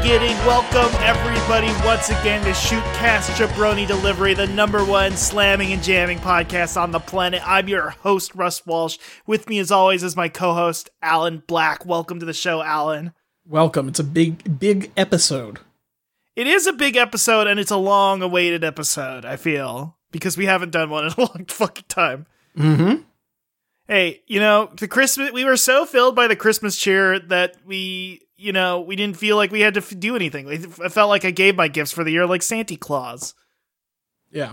beginning. Welcome everybody once again to Shootcast Jabroni Delivery, the number one slamming and jamming podcast on the planet. I'm your host, Russ Walsh. With me as always is my co-host, Alan Black. Welcome to the show, Alan. Welcome. It's a big, big episode. It is a big episode and it's a long awaited episode, I feel, because we haven't done one in a long fucking time. Mm-hmm. Hey, you know, the Christmas, we were so filled by the Christmas cheer that we, you know, we didn't feel like we had to f- do anything. I felt like I gave my gifts for the year like Santa Claus. Yeah.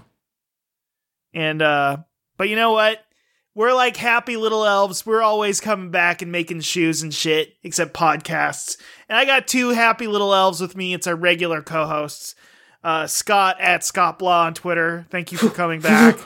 And, uh, but you know what? We're like happy little elves. We're always coming back and making shoes and shit, except podcasts. And I got two happy little elves with me. It's our regular co hosts. Uh, Scott at Scott Blah on Twitter. Thank you for coming back.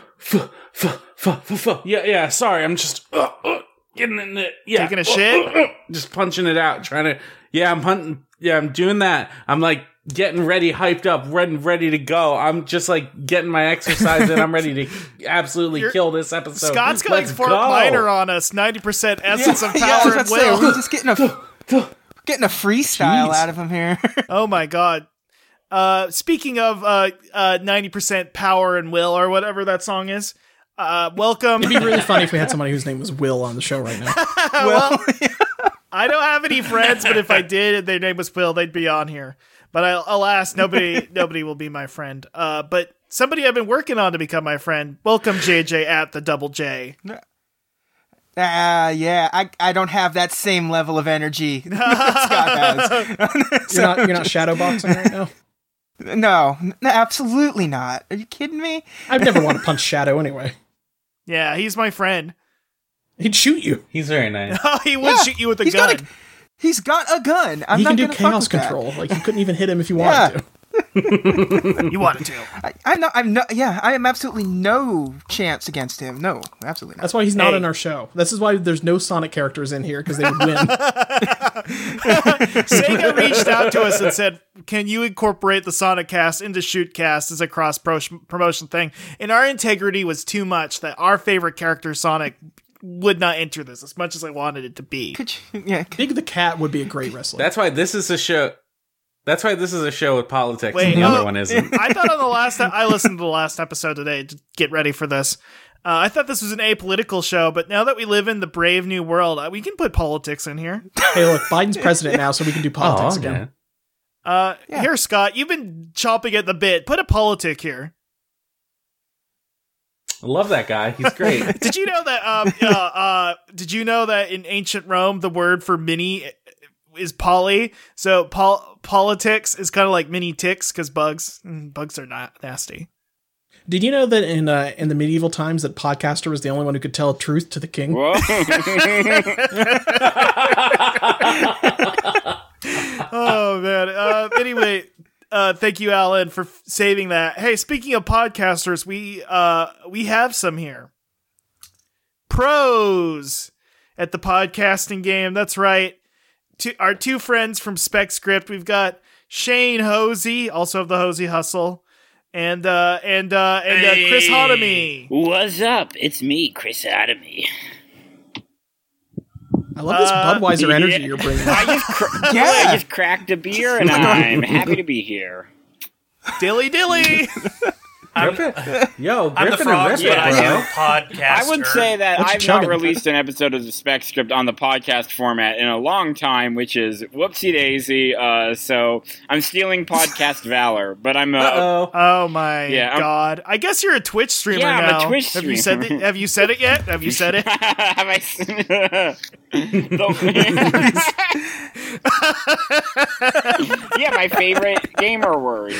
Yeah, yeah. Sorry, I'm just uh, uh, getting in the yeah, Taking a uh, shit? uh, uh, just punching it out, trying to. Yeah, I'm hunting. Yeah, I'm doing that. I'm like getting ready, hyped up, ready, ready to go. I'm just like getting my exercise in. I'm ready to absolutely You're- kill this episode. Scott's got like Let's Fort go. Minor on us. 90% essence of power I and about will. we're just getting a getting a freestyle Jeez. out of him here. Oh my god. Uh, speaking of uh, uh, 90% power and will, or whatever that song is, uh, welcome. It'd be really funny if we had somebody whose name was Will on the show right now. well, I don't have any friends, but if I did and their name was Will, they'd be on here. But I, alas, nobody nobody will be my friend. Uh, but somebody I've been working on to become my friend. Welcome, JJ at the double J. Ah, yeah, I I don't have that same level of energy that Scott has. You're not, you're not shadowboxing right now. no, absolutely not. Are you kidding me? I'd never want to punch Shadow anyway. Yeah, he's my friend. He'd shoot you. He's very nice. Oh, he would Yeah, shoot you with a he's gun. got a- He's got a gun. I'm he not can do gonna fuck chaos with that. control. Like you couldn't even hit him if you wanted Yeah. to. You wanted to. I, I'm not. I'm not. Yeah, I am absolutely no chance against him. No, absolutely not. That's why he's not Hey. in our show. This is why there's no Sonic characters in here because they would win. Sega reached out to us and said, "Can you incorporate the Sonic Cast into Shootcast as a cross pro- promotion thing?" And our integrity was too much that our favorite character, Sonic, would not enter this as much as I wanted it to be. Could you, yeah. could- Big the Cat would be a great wrestler. That's why this is a show. That's why this is a show with politics, Wait, and the oh. other one isn't. I thought on the last, I listened to the last episode today to get ready for this. Uh, I thought this was an apolitical show, but now that we live in the brave new world, uh, we can put politics in here. hey, look, Biden's president now, so we can do politics Aw, again. Uh, Yeah. Here, Scott, you've been chopping at the bit. Put a politic here. I love that guy. He's great. Did you know that? Um, uh, uh, did you know that in ancient Rome, the word for mini is poly? So pol- politics is kind of like mini ticks because bugs mm, bugs are not nasty. Did you know that in uh, in the medieval times that podcaster was the only one who could tell truth to the king? Oh man. Uh, anyway, uh, thank you, Alan, for f- saving that. Hey, speaking of podcasters, we uh, we have some here. Pros at the podcasting game. That's right. Two, our two friends from Spec Script. We've got Shane Hosey, also of the Hosey Hustle, and uh, and uh, and uh, Chris Hotomy. What's up? It's me, Chris Adamy. I love this Uh, Budweiser yeah. energy you're bringing. I just, cr- I just cracked a beer and I'm happy to be here. Dilly dilly. Griffin, yo, I'm the Griffin frog, and but Riffin, I bro. am a podcaster. I would say that What you I've not released an episode of the Spec Script on the podcast format in a long time, which is whoopsie daisy. Uh, so I'm stealing podcast valor, but I'm uh, Uh-oh. Oh my Yeah, I'm- god! I guess you're a Twitch streamer Yeah, I'm a now. Twitch Have you said streamer. it? Have you said it yet? Have you said it? have I? s- The- yeah, my favorite gamer word,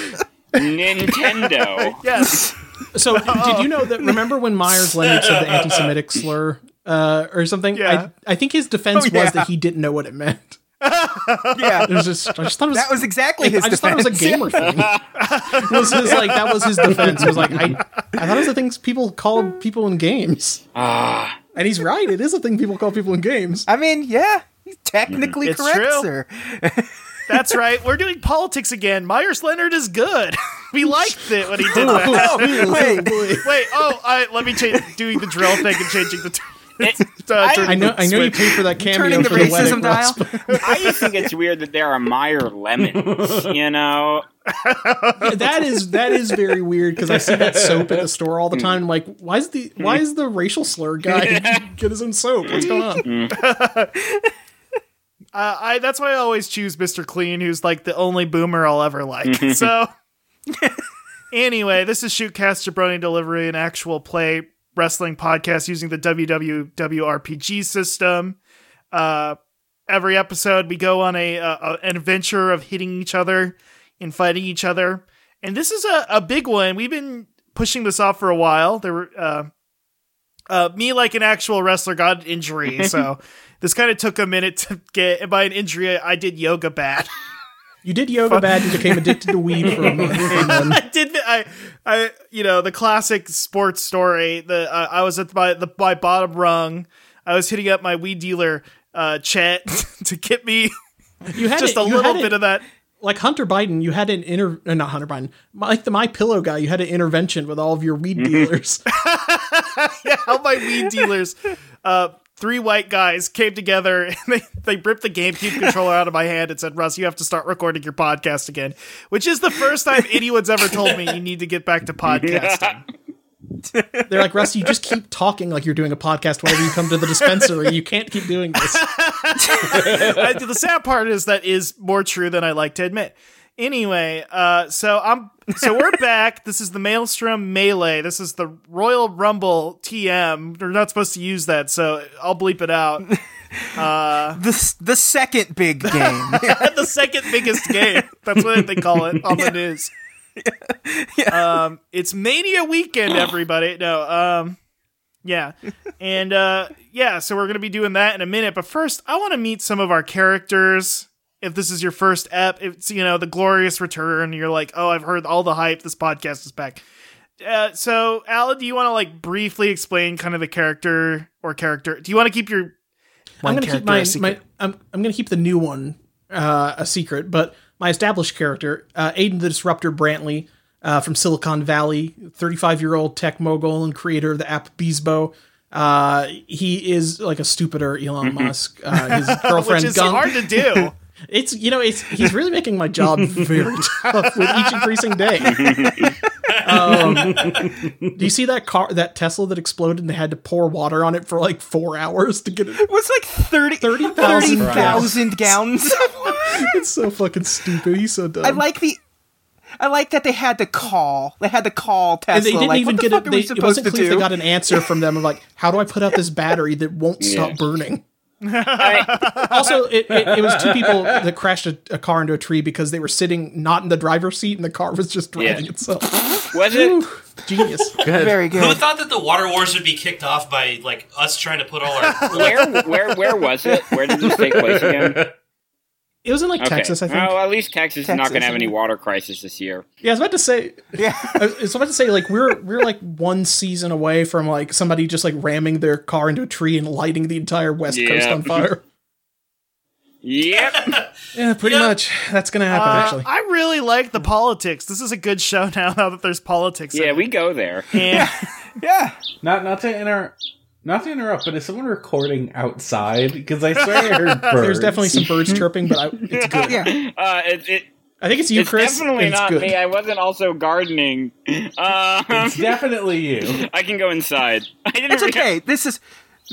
Nintendo. yes. So, did you know that? Remember when Meyers Leonard said the anti-Semitic slur uh, or something? Yeah. I, I think his defense Oh, yeah. was that he didn't know what it meant. yeah, It was just, I just thought it was, that was exactly his I just thought it was a gamer thing. It was his like that was his defense. It was like I, I thought it was the things people called people in games, Ah, and he's right. It is a thing people call people in games. I mean, yeah, he's technically correct, true. sir. That's right. We're doing politics again. Meyers Leonard is good. we liked it when he did that. Oh, wait. Oh, wait, oh, I, let me change doing the drill thing and changing the. T- eh, Uh, I- I know. I know you switch. paid for that cameo Turning the for the wedding. racism dial. I just think it's weird that there are Meyer lemons. You know, but that is that is very weird because I see that soap at the store all the hmm. time. I'm like, why is the why hmm. is the racial slur guy get his own soap? What's going on? Hmm. Uh, I that's why I always choose Mr. Clean, who's like the only boomer I'll ever like. so anyway, this is Shootcast Jabroni Delivery, an actual play wrestling podcast using the WWWRPG system. Uh, every episode, we go on a, a an adventure of hitting each other and fighting each other, and this is a, a big one. We've been pushing this off for a while. There were. Uh, uh, me like an actual wrestler got an injury, so this kind of took a minute to get. And by an injury, I did yoga bad. You did yoga bad. You became addicted to weed for a month. I did. the- I, I, you know, the classic sports story. The uh, I was at my the my bottom rung. I was hitting up my weed dealer, uh, Chet, to get me you had just it- a you little had it- bit of that. like Hunter Biden. You had an inter, uh, not Hunter Biden, like the My Pillow guy. You had an intervention with all of your weed dealers. yeah, all my weed dealers, uh, three white guys came together and they, they ripped the GameCube controller out of my hand and said, Russ, you have to start recording your podcast again. Which is the first time anyone's ever told me you need to get back to podcasting. They're like, Russ, you just keep talking like you're doing a podcast whenever you come to the dispensary. You can't keep doing this. The sad part is that is more true than I like to admit. Anyway, uh, so I'm so we're back. This is the Maelstrom Melee. This is the Royal Rumble TM. We're not supposed to use that, so I'll bleep it out. The the second big game. the second biggest game. That's what they call it on the news. Um, it's Mania weekend, everybody. No, um, yeah, and uh, yeah. So we're gonna be doing that in a minute. But first, I want to meet some of our characters. If this is your first ep, it's you know the glorious return. You're like, oh, I've heard all the hype. This podcast is back. Uh, so, Alan, do you want to like briefly explain kind of the character or character? Do you want to keep your I'm gonna keep my, my I'm, I'm gonna keep the new one uh, a secret, but my established character, uh, Aiden the Disruptor Brantley uh, from Silicon Valley, 35 year old tech mogul and creator of the app Beesbo. Uh, he is like a stupider Elon Musk. Uh, his girlfriend which is Gunk. hard to do. It's you know it's he's really making my job very tough with each increasing day. um, do you see that car that Tesla that exploded and they had to pour water on it for like four hours to get it? It was like 30 30,000 30,000 gallons. It's so fucking stupid. He's so dumb. I like the. I like that they had to call. They had to call Tesla. and they didn't like, even the get fuck it. They, we it supposed wasn't to clear if they got an answer from them of like, how do I put out this battery that won't stop burning? I, Also, it, it, it was two people that crashed a, a car into a tree because they were sitting not in the driver's seat and the car was just driving Yeah. itself. was it? Genius. Very good. Who thought that the water wars would be kicked off by like us trying to put all our Where, where, where was it? Where did this take place again? It was in like Okay. Texas, I think. Well, at least Texas, is not going to have any water crisis this year. Yeah, I was about to say. Yeah. I was about to say like we're we're like one season away from like somebody just like ramming their car into a tree and lighting the entire west coast on fire. Yep. Yeah, pretty Yeah. much. That's gonna happen. Uh, actually, I really like the politics. This is a good show now. Now that there's politics. in yeah, it. we go there. And Yeah. Not not to inter not to interrupt, but is someone recording outside? Because I swear I heard birds. there's definitely some birds chirping, but I, it's good. Yeah. Uh, it, it, I think it's you, it's Chris. definitely and it's not good. me. I wasn't also gardening. Um, It's definitely you. I can go inside. I didn't. It's rea- okay. This is.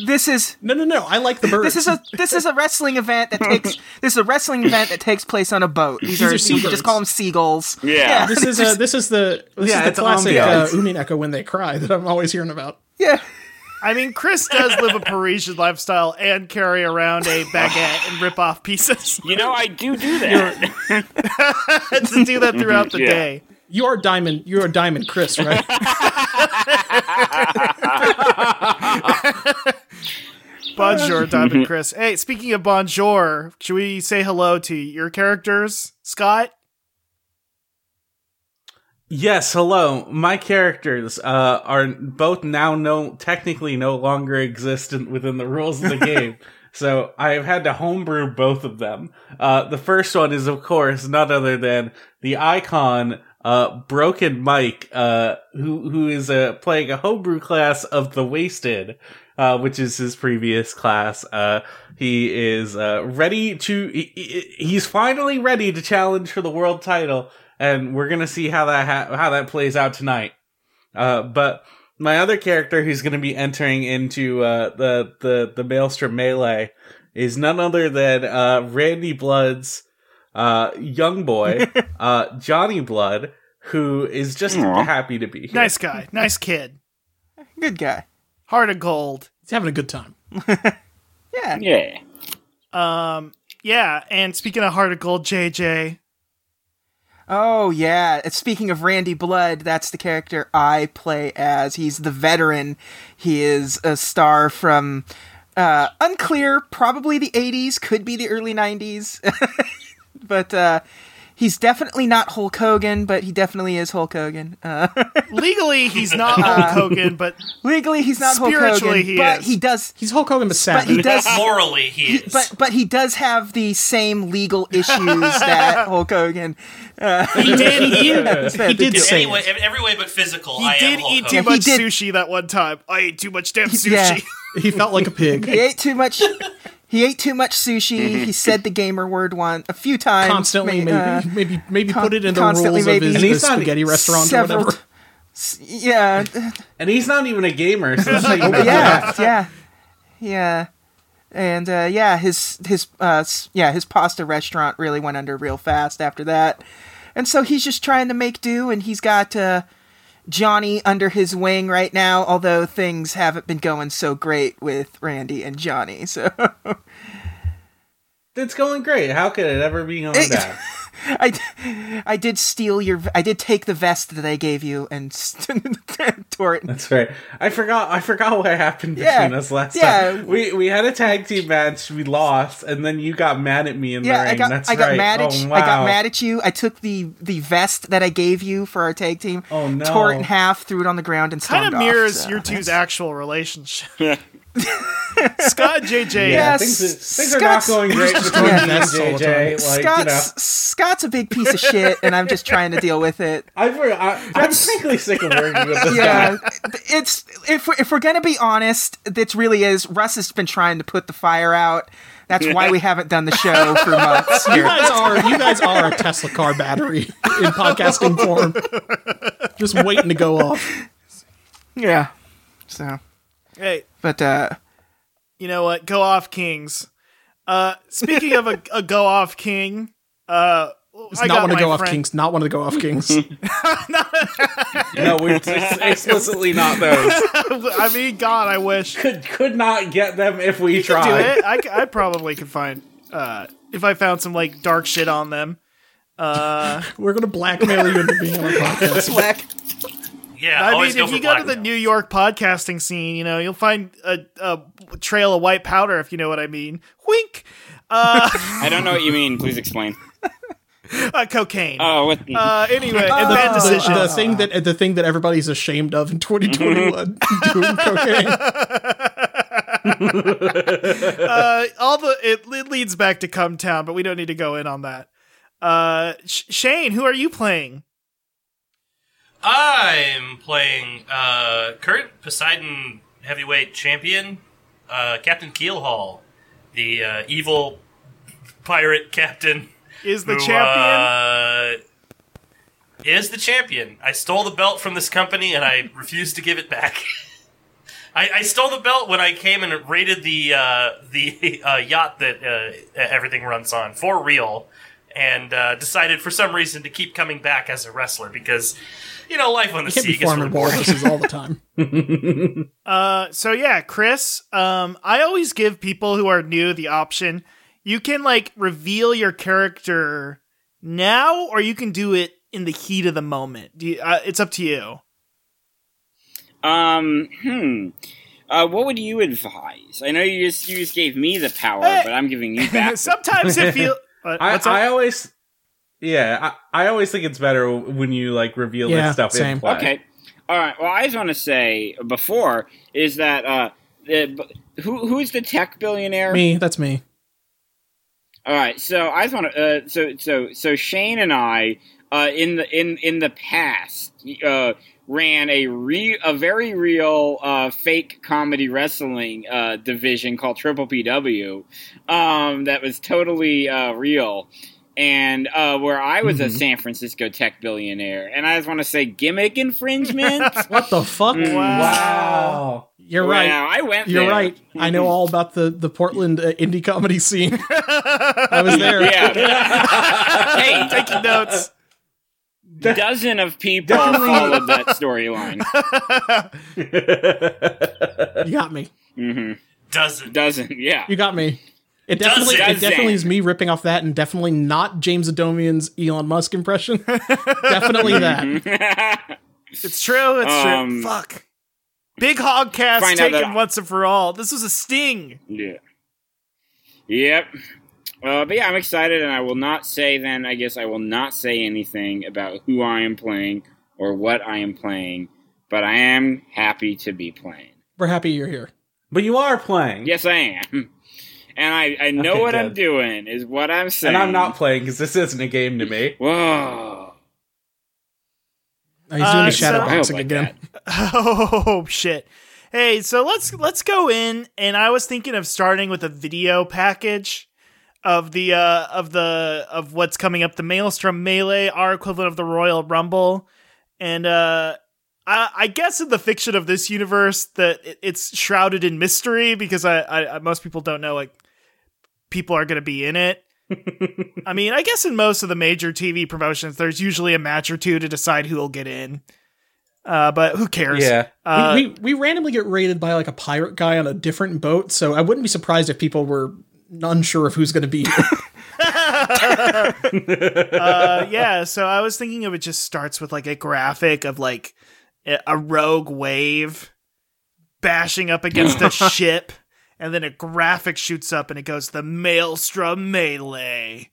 This is No, no, no. I like the birds. this is a this is a wrestling event that takes this is a wrestling event that takes place on a boat. These, These are, are you seabirds. can just call them seagulls. Yeah. this is uh, this is the this Yeah, is the classic uh. Umineko when they cry that I'm always hearing about. Yeah. I mean, Chris does live a Parisian lifestyle and carry around a baguette and rip off pieces You know, I do do that. to do that throughout the Yeah. day. You are Diamond. You are Diamond Chris, right? Bonjour, Diamond Chris. Hey, speaking of bonjour, should we say hello to your characters, Scott? Yes, hello. My characters uh, are both now no technically no longer existent within the rules of the game. So I have had to homebrew both of them. Uh, the first one is, of course, none other than the icon uh, Broken Mike, uh, who who is uh, playing a homebrew class of the Wasted, uh, which is his previous class. Uh, he is uh, ready to. He- he's finally ready to challenge for the world title, and we're gonna see how that ha- how that plays out tonight. Uh, but my other character who's going to be entering into uh, the the the Maelstrom melee is none other than uh, Randy Blood's uh, young boy, uh, Johnny Blood, who is just Aw. happy to be here. Nice guy, nice kid, Good guy. heart of gold. He's having a good time. Yeah. Yeah. Um, yeah. And speaking of heart of gold, JJ, Oh yeah. Speaking of Randy Blood, that's the character I play as. He's the veteran. He is a star from uh, unclear, probably the '80s, could be the early '90s, but uh, he's definitely not Hulk Hogan. But he definitely is Hulk Hogan. Uh, legally he's not Hulk Hogan, but legally, he's not Hulk Spiritually, Hogan, he but is. he does. He's Hulk Hogan, but sad. But he does. Morally, he is. But but he does have the same legal issues that Hulk Hogan. he did. He did. he did in say any way, it. every way but physical, he I did am Hulk eat too Hogan. Yeah, he much did. sushi that one time. I ate too much damn sushi. Yeah. He felt like a pig. He ate too much. He ate too much sushi. He said the gamer word one a few times. Constantly, may- maybe, uh, maybe, maybe con- put it in the rules maybe. of his, his spaghetti restaurant or whatever. t- s- yeah, And he's not even a gamer, so it's not even yeah, yeah, yeah, and uh, yeah, his his uh, yeah his pasta restaurant really went under real fast after that, and so he's just trying to make do, and he's got uh, Johnny under his wing right now. Although things haven't been going so great with Randy and Johnny, so. It's going great. How could it ever be going It- bad? I, d- I did steal your. I did take the vest that I gave you and tore it. That's right. I forgot. I forgot what happened between Yeah, us last yeah. time. We we had a tag team match. We lost, and then you got mad at me in Yeah, the ring. I got. That's I got right. mad at. oh, you wow. I got mad at you. I took the the vest that I gave you for our tag team. Oh, no. Tore it in half, threw it on the ground, and Kind stormed of off, mirrors so your two's actual relationship. Scott JJ. Yeah, Yes, things, are- things are not going great between Yeah. me and That's all the JJ. Like Scott's you know, Scott's a big piece of shit, and I'm just trying to deal with it. I've, I, I'm frankly sick of working with this Yeah, guy. it's if we're, if we're gonna be honest, it really is. Russ has been trying to put the fire out. That's why we haven't done the show for months. You guys are you guys are a Tesla car battery in podcasting form, just waiting to go off. Yeah. So, Hey, but uh, you know what? Go off, Kings. Uh, speaking of a, a go off king, uh, It's I not got one of the my go off kings. Not one of the go off kings. No, we're explicitly not those. I mean, God, I wish. Could could not get them if we do tried. it. I, c- I probably could find uh, if I found some like dark shit on them. Uh, We're gonna blackmail you into being on our podcast. Black. Yeah, I mean, go if you go to the blackmail. New York podcasting scene, you know you'll find a, a trail of white powder, if you know what I mean. Wink. Uh, I don't know what you mean. Please explain. uh cocaine. Oh, what? Uh, anyway, and Oh. bad the, the thing that the thing that everybody's ashamed of in 2021 doing cocaine. uh, all the it, it leads back to Come Town, but we don't need to go in on that. Uh, Sh- Shane, who are you playing? I'm playing uh, current Poseidon heavyweight champion, uh, Captain Keelhaul, the uh, evil pirate captain. Is the who, champion? Uh, is the champion. I stole the belt from this company and I refuse to give it back. I, I stole the belt when I came and raided the uh, the uh, yacht that uh, everything runs on for real, and uh, decided for some reason to keep coming back as a wrestler because you know life on the sea be gets farming really boring. all the time. Uh, so yeah, Chris. Um, I always give people who are new the option. You can like reveal your character now, or you can do it in the heat of the moment. Do you, uh, it's up to you. Um, hmm. Uh, what would you advise? I know you just you just gave me the power, Hey. but I'm giving you back. Sometimes it feel. Uh, I. I always, yeah, I, I always think it's better when you like reveal Yeah, this stuff same. in play. okay. All right. Well, I just want to say before is that uh, the, who who's the tech billionaire? Me, that's me. All right, so I just want to. Uh, so so so Shane and I uh, in the in in the past uh, ran a re a very real uh, fake comedy wrestling uh, division called Triple PW um, that was totally uh, real. And uh, where I was a San Francisco tech billionaire, and I just want to say gimmick infringement. What the fuck? Mm. Wow. You're Wow, right. I went. You're there. right. I know all about the the Portland uh, indie comedy scene. I was there. Yeah. hey, Taking notes. dozen of people followed that storyline. You got me. hmm Doesn't. Dozen, yeah. You got me. It definitely, Does it it? definitely is me ripping off that, and definitely not James Adomian's Elon Musk impression. definitely that. It's true. It's Um, true. Fuck. Big Hog Cast out taken once and for all. This was a sting. Yeah. Yep. Uh, but yeah, I'm excited, and I will not say then, I guess I will not say anything about who I am playing or what I am playing, but I am happy to be playing. We're happy you're here. But you are playing. Yes, I am. And I, I know Okay, what I'm doing, is what I'm saying. And I'm not playing because this isn't a game to me. Whoa. Oh, he's Uh, doing the shadow I hope boxing like again. that. Oh shit. Hey, so let's let's go in and I was thinking of starting with a video package of the uh of the of what's coming up the Maelstrom Melee, our equivalent of the Royal Rumble. And uh I, I guess in the fiction of this universe that it, it's shrouded in mystery because I, I, I most people don't know like people are going to be in it. I mean, I guess in most of the major TV promotions, there's usually a match or two to decide who will get in. Uh, but who cares? Yeah. Uh, we, we we randomly get raided by like a pirate guy on a different boat, so I wouldn't be surprised if people were unsure of who's going to be. uh, yeah, so I was thinking of it just starts with like a graphic of like a a rogue wave bashing up against a ship, and then a graphic shoots up and it goes the Maelstrom Melee,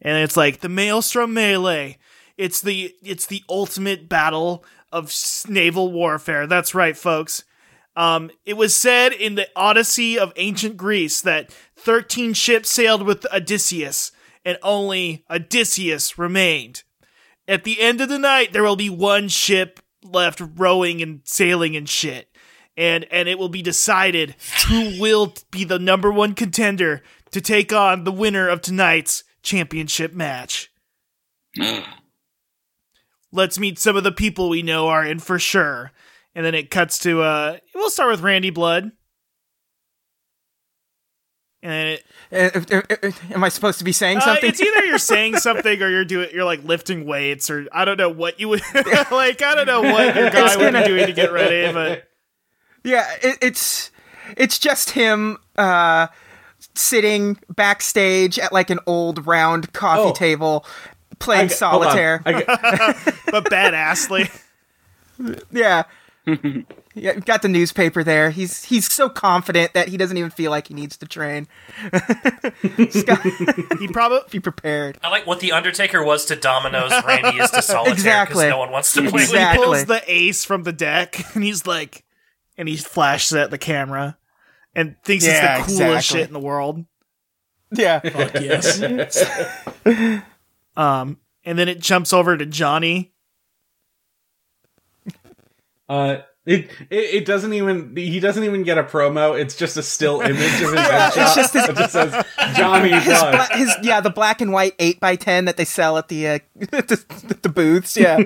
and it's like the Maelstrom Melee. It's the it's the ultimate battle of naval warfare. That's right, folks. Um, it was said in the Odyssey of ancient Greece that 13 ships sailed with Odysseus, and only Odysseus remained. At the end of the night, there will be one ship left rowing and sailing and shit. And, and it will be decided who will be the number one contender to take on the winner of tonight's championship match. Let's meet some of the people we know are in for sure. And then it cuts to uh we'll start with Randy Blood. And it, Uh, uh, uh, uh, Am I supposed to be saying uh, something? it's either you're saying something or you're doing you're like lifting weights or I don't know what you would like I don't know what your guy would be doing to get ready, but Yeah, it, it's it's just him uh, sitting backstage at like an old round coffee Oh. table playing g- hold on. solitaire. I g- but badassly. Yeah. yeah, got the newspaper there. He's he's so confident that he doesn't even feel like he needs to train. He's He probably be prepared. I like what the Undertaker was to Domino's, Randy is to solitaire because Exactly. no one wants to play Exactly. pulls the ace from the deck and he's like and he flashes at the camera and thinks Yeah, it's the coolest exactly. shit in the world. Yeah. yes. Um and then it jumps over to Johnny. Uh, it, it it doesn't even he doesn't even get a promo. It's just a still image of his headshot. just his- it just says Johnny His, bla- his yeah, the black and white eight x ten that they sell at the uh, the, the booths. Yeah,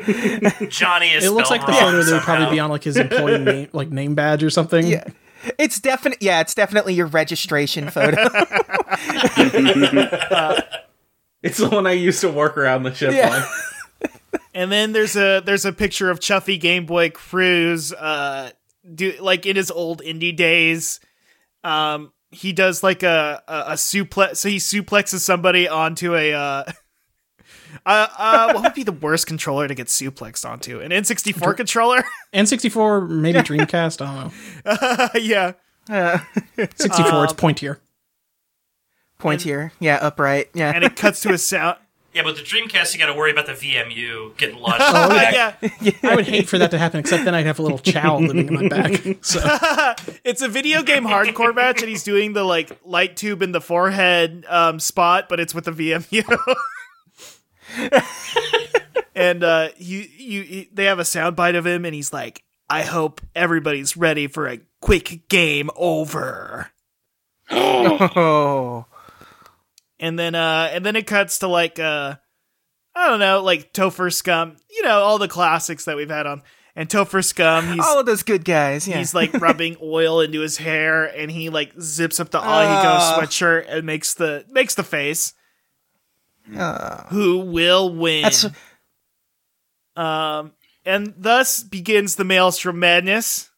Johnny is It looks like the photo that would probably be on like his employee name, like name badge or something. yeah. It's definite. Yeah, it's definitely your registration photo. It's the one I used to work around the ship Yeah. on. And then there's a there's a picture of Chuffy Game Boy Cruise uh do like in his old indie days. Um he does like a a, a suplex so he suplexes somebody onto a uh Uh, uh, what would be the worst controller to get suplexed onto? An N64 controller? N64, maybe Dreamcast. I don't know. yeah. Uh, 64, it's pointier. Pointier. here. Yeah, upright. Yeah. And it cuts to a sound. Yeah, but the Dreamcast, you got to worry about the VMU getting launched. Oh, back. yeah. I would hate for that to happen, except then I'd have a little Chao living in my back. So It's a video game hardcore match, and he's doing the like light tube in the forehead um, spot, but it's with the VMU. and uh, you, you, you, they have a soundbite of him, and he's like, "I hope everybody's ready for a quick game over." Oh. And then uh and then it cuts to like uh I don't know, like Topher Scum, you know, all the classics that we've had on. And Topher Scum, he's All of those good guys. Yeah. he's like rubbing oil into his hair and he like zips up the All Ah. sweatshirt and makes the makes the face. Uh, Who will win? um and thus begins the Maelstrom Madness.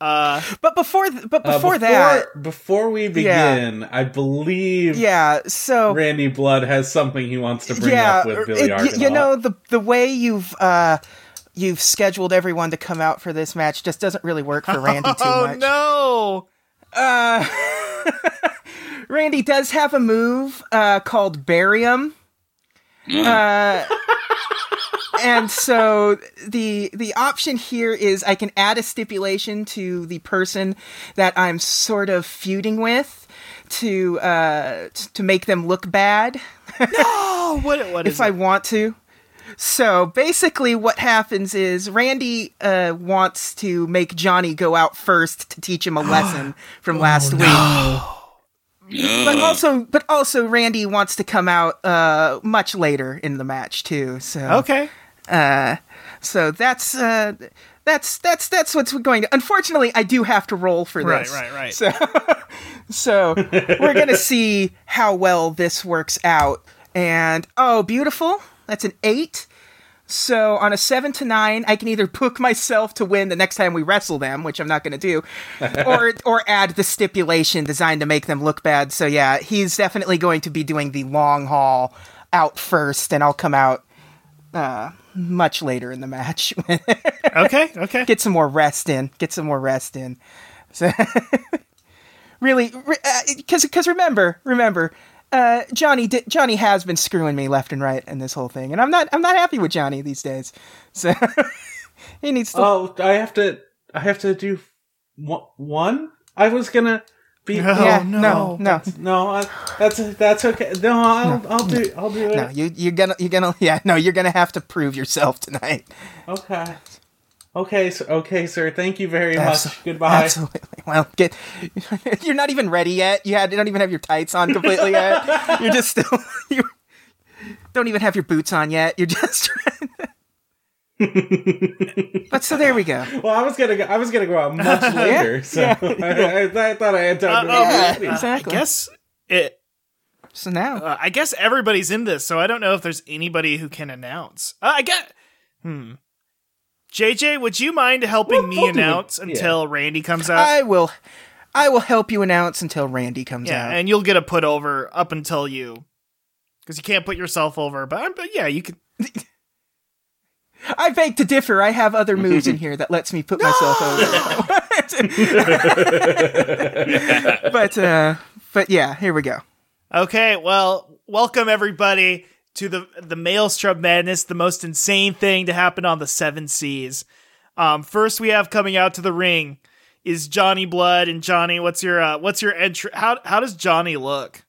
Uh but before th- but Uh, before, that, before we begin, I believe yeah. So Randy Blood has something he wants to bring yeah, up with Billy it- y- you know the the way you've uh you've scheduled everyone to come out for this match just doesn't really work for Randy too Oh much. no. Uh, Randy does have a move uh, called Barium. Uh, and so the the option here is I can add a stipulation to the person that I'm sort of feuding with to uh, t- to make them look bad Oh, what what is if I want to. So basically, what happens is Randy uh, wants to make Johnny go out first to teach him a lesson from last week. No. But also, but also, Randy wants to come out uh, much later in the match too. So Okay. Uh, so that's uh, that's that's that's what's going to. Unfortunately, I do have to roll for this. Right, right, right. So, so we're gonna see how well this works out. And oh, beautiful! That's an eight. So on a seven to nine, I can either book myself to win the next time we wrestle them, which I'm not going to do, or or add the stipulation designed to make them look bad. So yeah, he's definitely going to be doing the long haul out first, and I'll come out uh, much later in the match. Okay, okay. Get some more rest in. Get some more rest in. So really, because because remember, remember, uh, Johnny di- Johnny has been screwing me left and right in this whole thing, and I'm not I'm not happy with Johnny these days. So he needs to. Oh, I have to. I have to do one- one. I was gonna be. No. yeah, no. no, no, No, I, that's that's okay. No, I'll, I'll do. I'll do it. no. You you're gonna you're gonna yeah no you're gonna have to prove yourself tonight. Okay. Okay, sir. Okay, sir. Thank you very Abso- much. Goodbye. Absolutely. Well, get. You're not even ready yet. You had. You don't even have your tights on completely yet. You're just still. You don't even have your boots on yet. You're just. But so there we go. Well, I was gonna. Go, I was gonna go out much later, so I, I, I thought I had time. to Uh, make oh, it. uh, exactly. I guess it. So now. Uh, I guess everybody's in this, so I don't know if there's anybody who can announce. Uh, I get. Hmm. JJ, would you mind helping We'll- me we'll do it. announce Yeah. until Randy comes out? I will. I will help you announce until Randy comes yeah, out. and you'll get a put over up until you, because you can't put yourself over. But, but yeah, you could. I beg to differ. I have other moves in here that lets me put myself over. but uh, but yeah, here we go. Okay, well, welcome everybody to the the Maelstrom Madness, the most insane thing to happen on the seven seas. Um, first, we have coming out to the ring is Johnny Blood and Johnny. What's your uh, what's your entry? How how does Johnny look?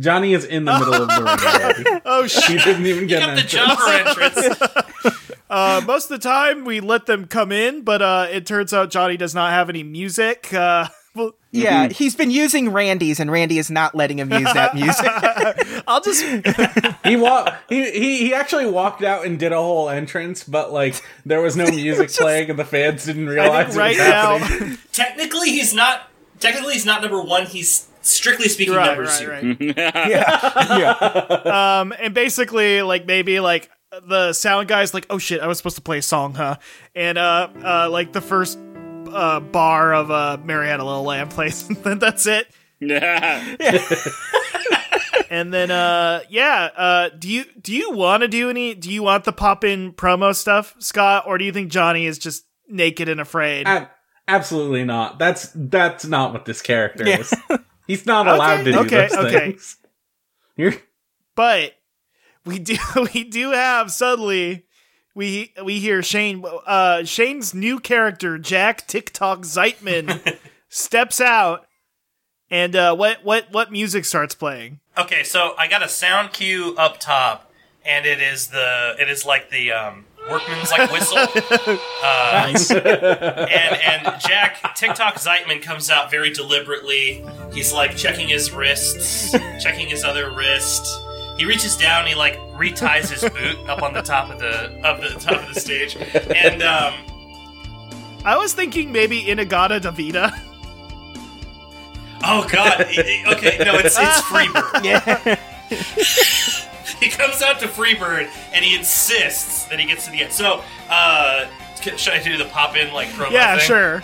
Johnny is in the middle of the ring. Oh shit! He didn't even get Got an the entrance. jumper entrance. Uh, most of the time, we let them come in, but uh, it turns out Johnny does not have any music. Uh, well, Yeah, he's been using Randy's, and Randy is not letting him use that music. I'll just He wa- he, he he actually walked out and did a whole entrance, but like there was no music playing and the fans didn't I realize think it right was now. technically, he's not. Technically, he's not number one. He's strictly speaking right, number right, zero. right. yeah, Um, and basically, like maybe like the sound guy's like, "Oh shit, I was supposed to play a song, huh?" And uh, uh, like the first uh bar of uh Mary Had a Little Lamb plays, and then that's it. Yeah. And then uh, yeah, uh, do you do you want to do any? Do you want the pop in promo stuff, Scott, or do you think Johnny is just naked and afraid? Ab- absolutely not. That's that's not what this character is. He's not allowed to do okay, those okay. things. You're but we do we do have suddenly we we hear Shane uh Shane's new character Jack TikTok Zeitman steps out and uh what what what music starts playing Okay, so I got a sound cue up top, and it is the it is like the um, workman's like whistle. Uh, Nice. and and Jack TikTok Zeitman comes out very deliberately. He's like checking his wrists, checking his other wrist. He reaches down, he like reties his boot up on the top of the of the top of the stage, and um, I was thinking maybe In-A-Gadda-Da-Vida. oh god, i- i- okay, no, it's it's Freebird. Yeah. he comes out to Freebird and he insists that he gets to the end. So, uh, should I do the pop in like promo? Yeah, thing? sure.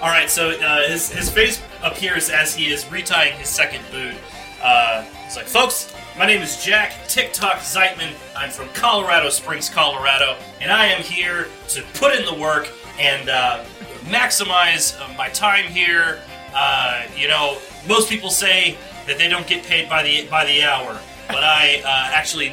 All right, so uh, his his face appears as he is retying his second boot. Uh, he's like, "Folks, my name is Jack TikTok Zeitman. I'm from Colorado Springs, Colorado, and I am here to put in the work and uh, maximize uh, my time here. Uh, you know, most people say that they don't get paid by the by the hour, but I uh, actually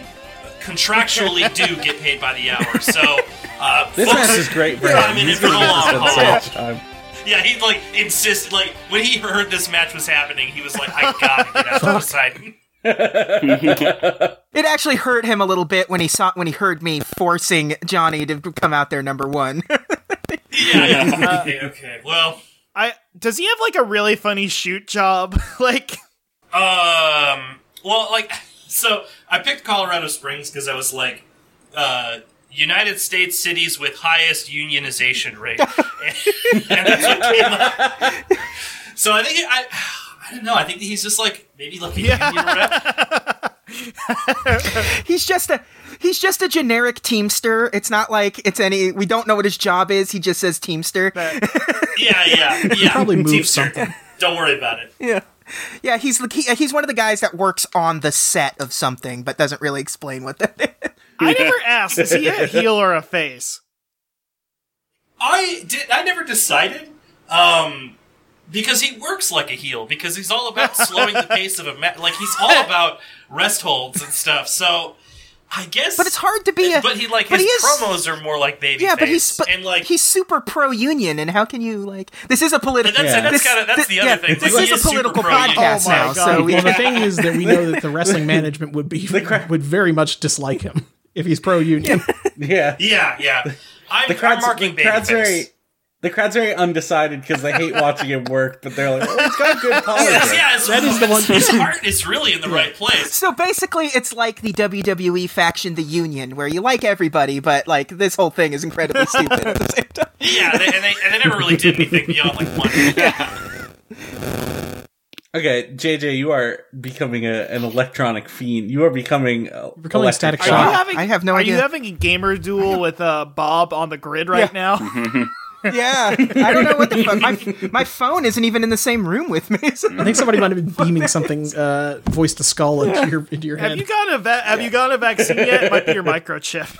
contractually do get paid by the hour. So, uh, This folks, match is great for I'm him. in it for the long haul. Yeah, he like insisted. Like when he heard this match was happening, he was like, "I gotta get out of the side." It actually hurt him a little bit when he saw when he heard me forcing Johnny to come out there number one. Yeah, yeah. Okay, okay. Well, I does he have like a really funny shoot job? like um, well, like, so I picked Colorado Springs because I was like, uh, United States cities with highest unionization rate, and, that's what came up. So I think I, I don't know. I think he's just like maybe like a union rep. he's just a he's just a generic teamster. It's not like it's any we don't know what his job is. He just says teamster. Yeah, yeah, yeah. probably moved Teamster. something. Don't worry about it. Yeah. Yeah, he's the- he, he's one of the guys that works on the set of something but doesn't really explain what that is. I never asked, is he a heel or a face? I did. I never decided. Um, because he works like a heel. Because he's all about slowing the pace of a match. Like he's all about rest holds and stuff. So I guess. But it's hard to be a But he like but his he is- promos are more like baby. Yeah, but he's but and like he's super pro union and how can you like this is a political That's- that's this, kinda- that's thi- the other yeah, thing. This He is a is super political oh podcast Oh now, God. so well, the thing is that we know that the wrestling management would be cra- would very much dislike him if he's pro union. Yeah. yeah, yeah. I'm, The crowd's, I'm marking the baby crowd's very the crowd's very undecided because they hate watching him work, but they're like, oh, he's got good politics. Yes, yeah, his, That is the one- His heart is really in the right place. So basically, it's like the WWE faction, the Union, where you like everybody, but like this whole thing is incredibly stupid at the same time. Yeah, they, and they and they never really did anything beyond like one. Okay, JJ, you are becoming a, an electronic fiend. You are becoming uh, Becoming electric Static Shock. having I have no are idea. you having a gamer duel with uh Bob on the grid right now? Yeah, I don't know what the fuck. My my phone isn't even in the same room with me. so- I think somebody might have been beaming something uh, voice to skull into your into your head. Have you gotten a va- have you gotten a vaccine yet? It might be your microchip.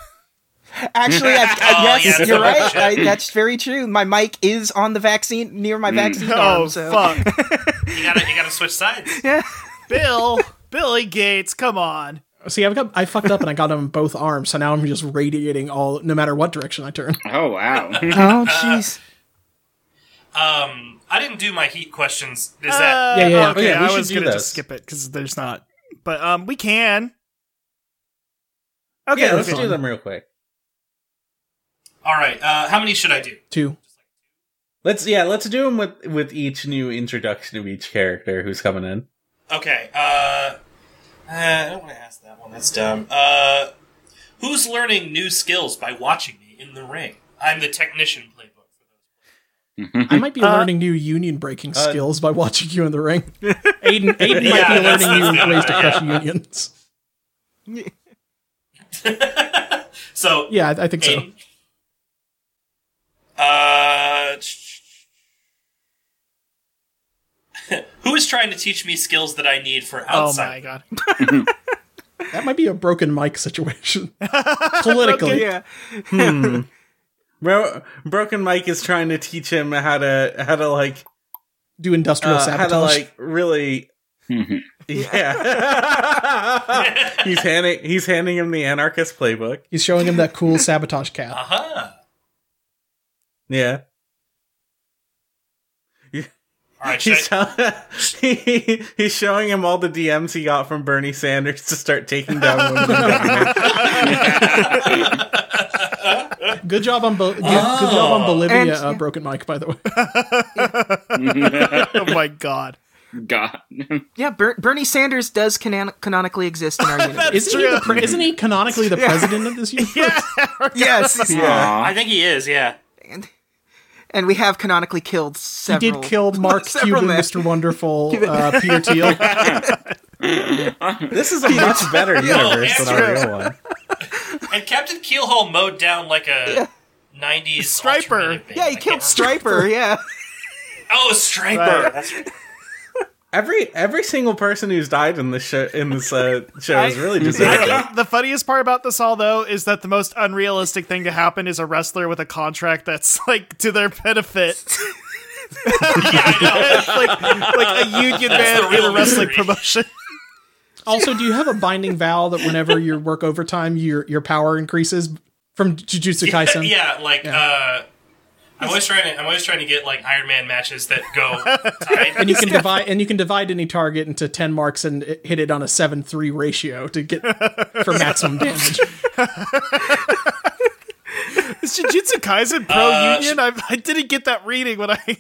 Actually, I, I, Oh, yes, yeah, you're right. I, that's very true. My mic is on the vaccine near my vaccine Oh arm. So. fuck. You gotta you gotta switch sides. Yeah, Bill, Billy Gates, come on. See, I've got I fucked up and I got them on both arms, so now I'm just radiating all no matter what direction I turn. Oh wow. Oh jeez. Um, I didn't do my heat questions. Is Uh, that Yeah, yeah, yeah. Okay, Oh, yeah, we I was gonna this. just skip it because there's not. But um, we can. Okay, Yeah, let's okay. do them real quick. all right? Uh, how many should I do? Two. Let's yeah, let's do them with with each new introduction of each character who's coming in. Okay. Uh, uh, I don't want to ask that one. That's dumb. Uh, who's learning new skills by watching me in the ring? I'm the technician playbook for those. I might be Uh, learning new union breaking uh, skills by watching you in the ring. Aiden, Aiden Yeah, might be learning new that's- ways to yeah. crush unions. So Yeah, I, I think so. Uh, who is trying to teach me skills that I need for outside? Oh outside? my god. That might be a broken mic situation. Politically. Yeah. Bro- Broken Mike is trying to teach him how to how to like Do industrial uh, how to like really yeah. he's handing he's handing him the anarchist playbook. He's showing him that cool sabotage cap. Uh-huh. Yeah. All All right, should He's, I, tell- he, he's showing him all the DMs he got from Bernie Sanders to start taking down women government. Good job on Bo- good, good job on Bolivia, And- uh, Broken Mike. By the way, oh my god. God. Yeah, Ber- Bernie Sanders does canon- canonically exist in our universe. isn't he, pre- isn't he canonically the president of this universe? yes, Yeah. I think he is. Yeah. And, and we have canonically killed He several. did kill Mark Cuban, men. Mr. Wonderful, uh, Peter Thiel. This is a much better universe than our real one. And Captain Keelhaul mowed down like a '90s Striper. Yeah, he can't killed Striper. Yeah, Oh, Striper. Right. That's right. Every every single person who's died in this show in this uh, show is really I deserved. the funniest part about this all, though, is that the most unrealistic thing to happen is a wrestler with a contract that's like to their benefit. like, like a union That's man the in a wrestling misery. promotion. Also, do you have a binding vow that whenever you work overtime, your your power increases from Jujutsu Kaisen? yeah, like uh, I'm always trying to I'm always trying to get like Iron Man matches that go tied. And you can divide and you can divide any target into ten marks and hit it on a seven three ratio to get for maximum damage. Is Jujutsu Kaisen pro Uh, union? I, I didn't get that reading when I.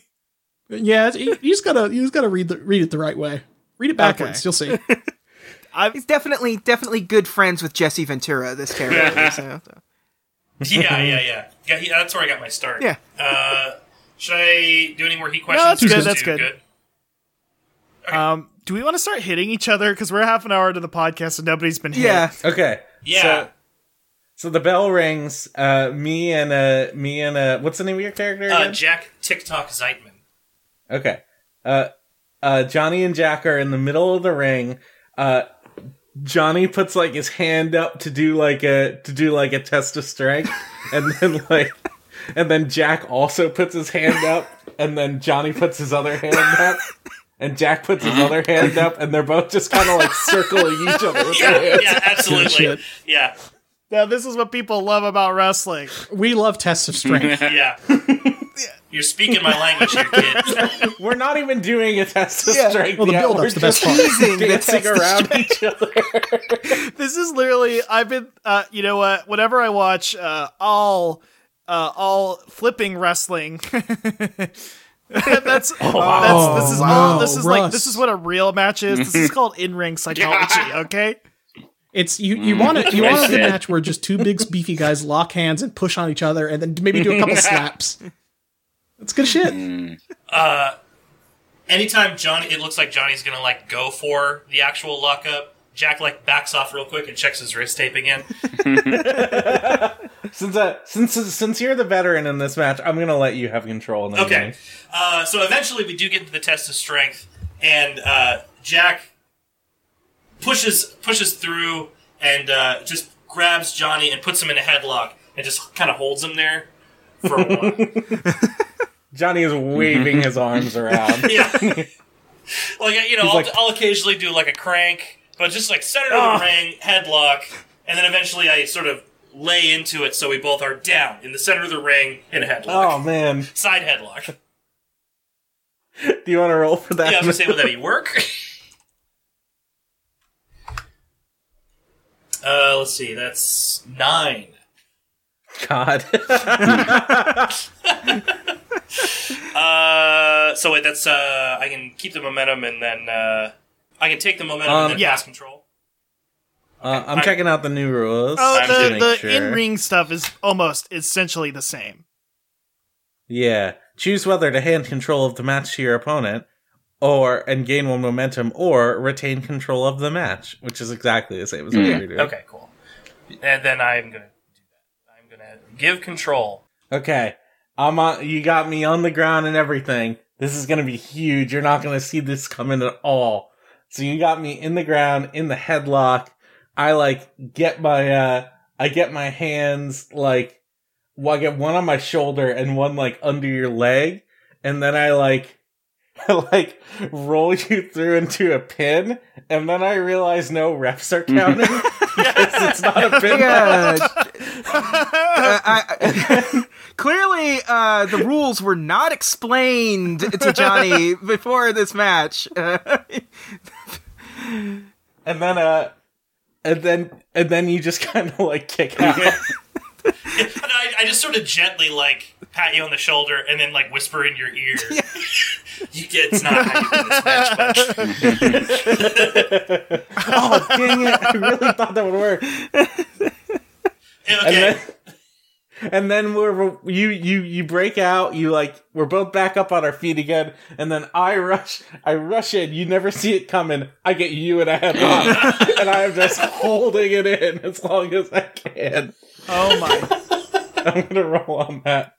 Yeah, it's- you, you just gotta you just gotta read the read it the right way. Read it backwards, Okay. you'll see. i He's definitely definitely good friends with Jesse Ventura. This character. so- yeah, yeah, yeah. Yeah, he, that's where I got my start. Yeah. Uh, should I do any more heat questions? No, that's good, that's do good. Um, do we want to start hitting each other? Because we're half an hour into the podcast and nobody's been hit. yeah, Okay. Yeah. So, so the bell rings. Uh, me and uh, me and uh, what's the name of your character Uh, again? Jack TikTok Zeitman. Okay. Uh, uh, Johnny and Jack are in the middle of the ring. Uh, Johnny puts like his hand up to do like a to do like a test of strength, and then like, and then Jack also puts his hand up, and then Johnny puts his other hand up, and Jack puts his other hand up, and they're both just kind of like circling each other with their Yeah, hands. yeah, absolutely. Yeah, Now, this is what people love about wrestling. We love tests of strength. yeah. You're speaking my language here, kid. We're not even doing a test of Yeah. strength. Well, the yet. build-up's We're the best just part. teasing the dancing test of around each other. This is literally. I've been. Uh, you know what? Whenever I watch uh, all, uh, all flipping wrestling. that's that's this is all no, this is like Russ. this is what a real match is. This is called in ring psychology. Okay. It's you. You want to you want a good shit. match where just two big beefy guys lock hands and push on each other, and then maybe do a couple slaps. That's good shit. Anytime Johnny, it looks like Johnny's gonna like go for the actual lockup. Jack like backs off real quick and checks his wrist tape again. Since uh, since since you're the veteran in this match, I'm gonna let you have control. In the Okay. Uh, so eventually we do get into the test of strength, and uh, Jack pushes pushes through and uh, just grabs Johnny and puts him in a headlock and just kind of holds him there for a while. Johnny is waving his arms around. yeah. like you know, I'll, like- I'll occasionally do like a crank, but just like center of Ah. the ring, headlock, and then eventually I sort of lay into it so we both are down in the center of the ring in a headlock, Oh man, side headlock. do you want to roll for that? Yeah, I was gonna say, would that be work? Uh, let's see. That's nine. God. Uh, so wait, that's uh, I can keep the momentum and then uh, I can take the momentum Um, and then yeah. pass control. uh, I'm checking out the new rules. Oh, the the sure. in ring stuff is almost essentially the same. Yeah. Choose whether to hand control of the match to your opponent, or and gain one momentum, or retain control of the match, which is exactly the same as what Yeah. you're doing. Okay, cool. And then I'm gonna do that. I'm gonna give control. Okay. I'm on you got me on the ground and everything. This is gonna be huge. You're not gonna see this coming at all. So you got me in the ground, in the headlock. I like get my uh I get my hands like well, I get one on my shoulder and one like under your leg, and then I like I like roll you through into a pin, and then I realize no refs are counting because it's not a pin. Yeah, I, clearly, uh, the rules were not explained to Johnny before this match. Uh, and then uh, and then and then you just kind of like kick out. And I, I just sort of gently like pat you on the shoulder and then like whisper in your ear. you get it's not how you win this match, but oh dang it! I really thought that would work. okay. And then, and then we're you you you break out. You like we're both back up on our feet again, and then I rush. I rush in. You never see it coming. I get you in a headlock, and I'm just holding it in as long as I can. Oh my! I'm gonna roll on that.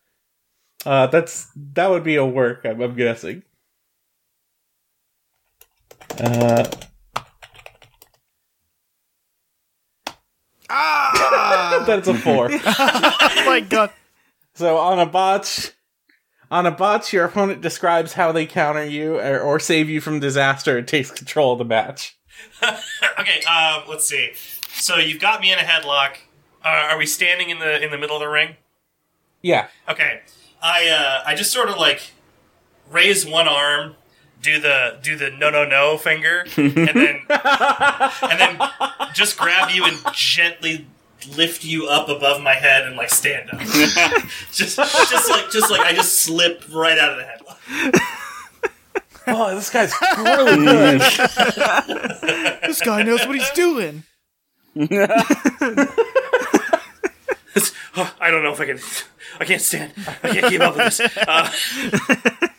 Uh, that's that would be a work. I'm, I'm guessing. Uh, ah! that's a four. oh my god! So on a botch, on a botch, your opponent describes how they counter you or, or save you from disaster and takes control of the match. okay, um, let's see. So you've got me in a headlock. Uh, are we standing in the in the middle of the ring? Yeah. Okay. I uh, I just sort of like raise one arm, do the do the no no no finger, and then and then just grab you and gently lift you up above my head and like stand up. just just like just like I just slip right out of the headlock. Oh, this guy's really good. This guy knows what he's doing. Oh, I don't know if I can. I can't stand. I can't keep up with this. Uh,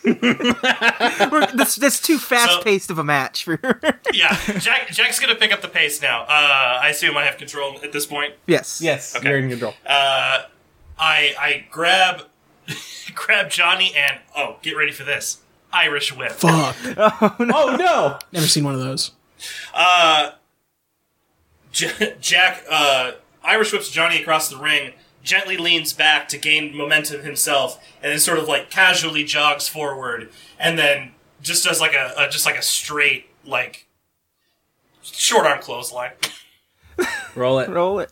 that's, that's too fast paced of a match for. yeah, Jack. Jack's gonna pick up the pace now. Uh, I assume I have control at this point. yes. Yes, Okay. you're in control. Uh, I I grab grab Johnny and oh, get ready for this Irish whip. Fuck. oh no! Never seen one of those. Uh, J- Jack uh, Irish whips Johnny across the ring. Gently leans back to gain momentum himself, and then sort of like casually jogs forward, and then just does like a, a just like a straight like short arm clothesline. Roll it. Roll it.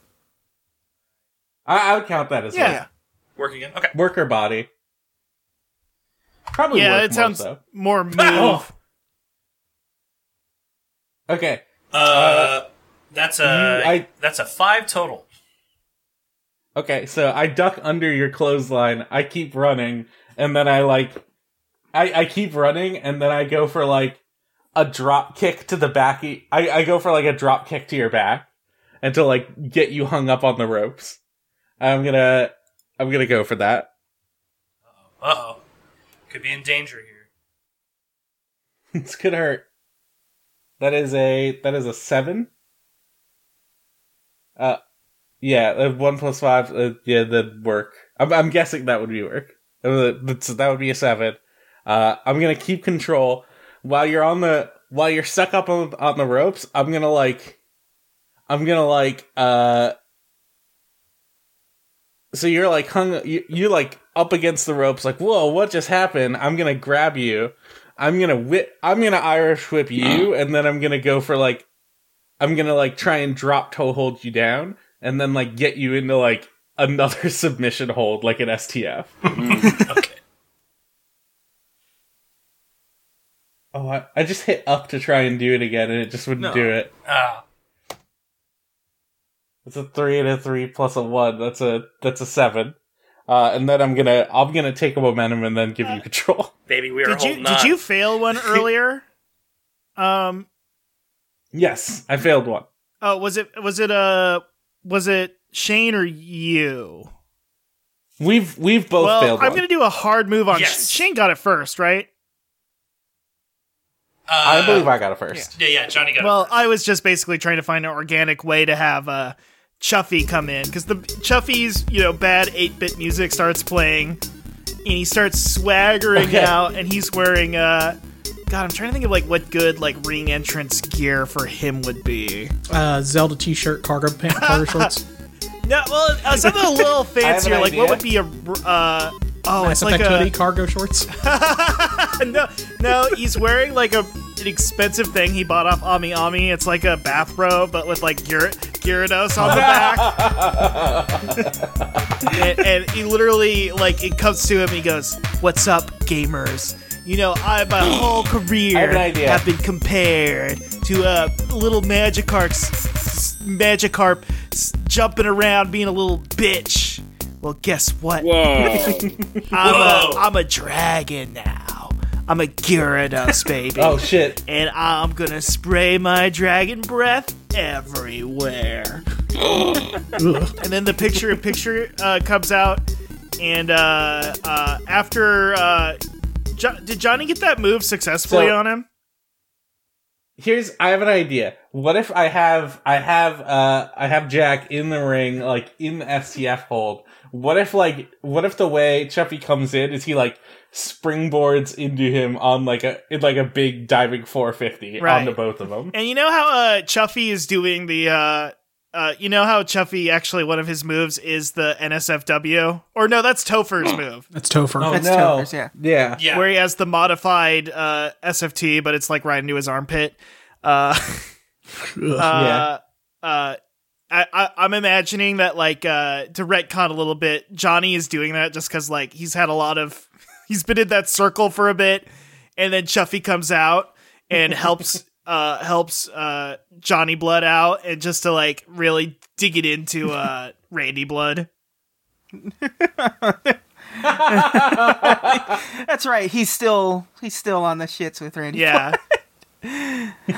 I, I would count that as Yeah, like Work again. Okay. worker body. Probably yeah. work It sounds more, more move. Oh. though. Okay. Uh, that's a you- I- that's a five total. Okay, so I duck under your clothesline. I keep running, and then I like, I I keep running, and then I go for like a drop kick to the back. I I go for like a drop kick to your back, and to like get you hung up on the ropes. I'm gonna I'm gonna go for that. Uh oh, could be in danger here. It's gonna hurt. That is a that is a seven. Uh, yeah, uh, one plus five. Uh, yeah, that work. I'm I'm guessing that would be work. Uh, that would be a seven. Uh, I'm gonna keep control while you're on the while you're stuck up on on the ropes. I'm gonna like, I'm gonna like uh. So you're like hung, you you like up against the ropes, like whoa, what just happened? I'm gonna grab you. I'm gonna whip. I'm gonna Irish whip you, and then I'm gonna go for like, I'm gonna like try and drop toe hold you down, and then like get you into like another submission hold, like an STF. Okay. Oh, I, I just hit up to try and do it again, and it just wouldn't No. do it. Ah, It's a three and a three plus a one. That's a that's a seven. Uh, and then I'm gonna I'm gonna take a momentum and then give you control. baby, we are Did you holding did on. you fail one earlier? Um. Yes, I failed one. Oh, was it was it uh was it Shane or you? We've we've both well, failed I'm one. gonna do a hard move on Yes. Shane. Got it first, right? Uh, I believe I got it first. Yeah, yeah. Johnny got it. Well. I was just basically trying to find an organic way to have uh, Chuffy come in because the Chuffy's you know bad eight bit music starts playing, and he starts swaggering Okay. out, and he's wearing uh, God, I'm trying to think of like what good like ring entrance gear for him would be. Uh, Zelda t-shirt, cargo pants, cargo shorts. No, well, uh, something a little fancier. Like what would be a uh, Oh, Mass it's like a hoodie, cargo shorts. no, no. He's wearing like a an expensive thing he bought off Ami Ami. It's like a bathrobe, but with like Gyar- Gyarados on the back. and, and he literally like it comes to him. He goes, "What's up, gamers?" You know, I my whole career have have been compared to a little Magikarp, s- s- Magikarp s- jumping around, being a little bitch. Well, guess what? Whoa. I'm a, Whoa. I'm a dragon now. I'm a Gyarados, baby. Oh shit! And I'm gonna spray my dragon breath everywhere. and then the picture in picture uh, comes out, and uh, uh, after uh, jo- did Johnny get that move successfully So- on him? Here's I have an idea. What if I have I have uh I have Jack in the ring, like in the STF hold. What if like what if the way Chuffy comes in is he like springboards into him on like a in like a big diving 450 Right. onto both of them? And you know how uh, Chuffy is doing the. Uh, uh, you know how Chuffy actually one of his moves is the NSFW, or no, that's Topher's move. That's Topher. Oh That's no! Topher's, yeah. yeah. Yeah. where he has the modified uh, SFT, but it's like right into his armpit. Uh, uh, uh, I, I, I'm imagining that like uh, to retcon a little bit, Johnny is doing that just because like he's had a lot of he's been in that circle for a bit, and then Chuffy comes out and helps uh helps uh Johnny Blood out and just to like really dig it into uh Randy Blood. That's right. He's still he's still on the shits with Randy. Yeah.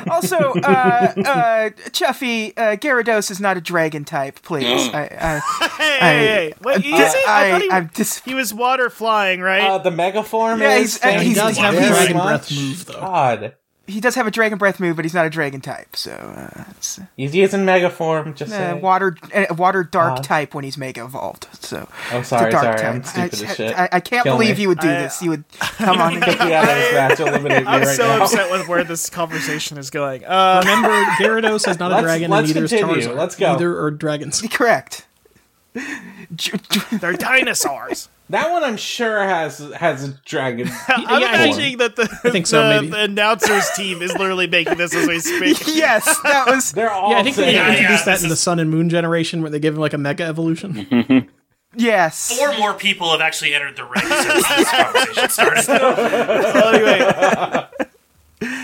Also, uh, uh, Chuffy, uh, Gyarados is not a dragon type. Please, I, I, Hey, hey, hey. Wait, is he? I, I, thought he, dis- he was water flying, right? Uh, the mega form Yeah, is he's- uh, Yeah, he he's- does have very the dragon breath move though. God, he does have a dragon breath move, but he's not a dragon type. So uh, it's he's using mega form. Just uh, saying. water uh, water dark Odd. type when he's mega evolved. So Oh, it's sorry, a dark sorry, I'm type. stupid I, as shit. I, I can't Kill believe me. you would do I- this. You would come on. Kick me out of this match. Eliminate me I'm right so now. upset with where this conversation is going. Uh, Remember, Gyarados is not a dragon, let's and neither continue. is Charizard. Let's go. Neither are dragons. Correct. J- j- they're dinosaurs. That one I'm sure has has a dragon. I'm Yeah, imagining that the, I think so, the, maybe. the announcers team is literally making this as we speak. yes, that was. They're all Yeah, I think they saying- Yeah, introduced yeah, that in this the Sun and Moon generation, where they give him like a mega evolution. Mm-hmm. Yes. Four more people have actually entered the ring since this conversation started. Well, anyway,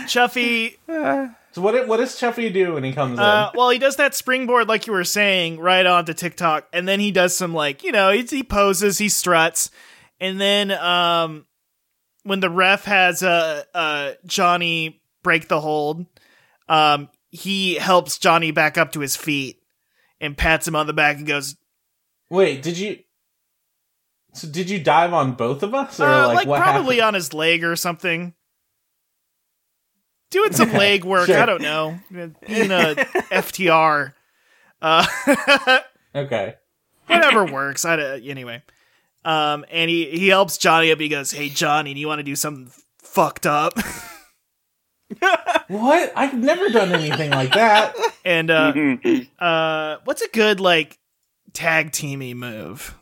Chuffy. Uh, So what what does Chuffy do when he comes Uh, in? well, he does that springboard like you were saying right onto TikTok, and then he does some like you know he, he poses, he struts, and then um when the ref has uh, uh Johnny break the hold, um he helps Johnny back up to his feet and pats him on the back and goes, Wait, did you? So did you dive on both of us, or uh, like, like, probably happened? on his leg or something. Doing some leg work, Sure. I don't know. Being a FTR, uh, Okay. whatever works. I don't- anyway. Um, and he he helps Johnny up. He goes, "Hey Johnny, do you want to do something fucked up?" What? I've never done anything like that. and uh, uh, what's a good like tag teamy move?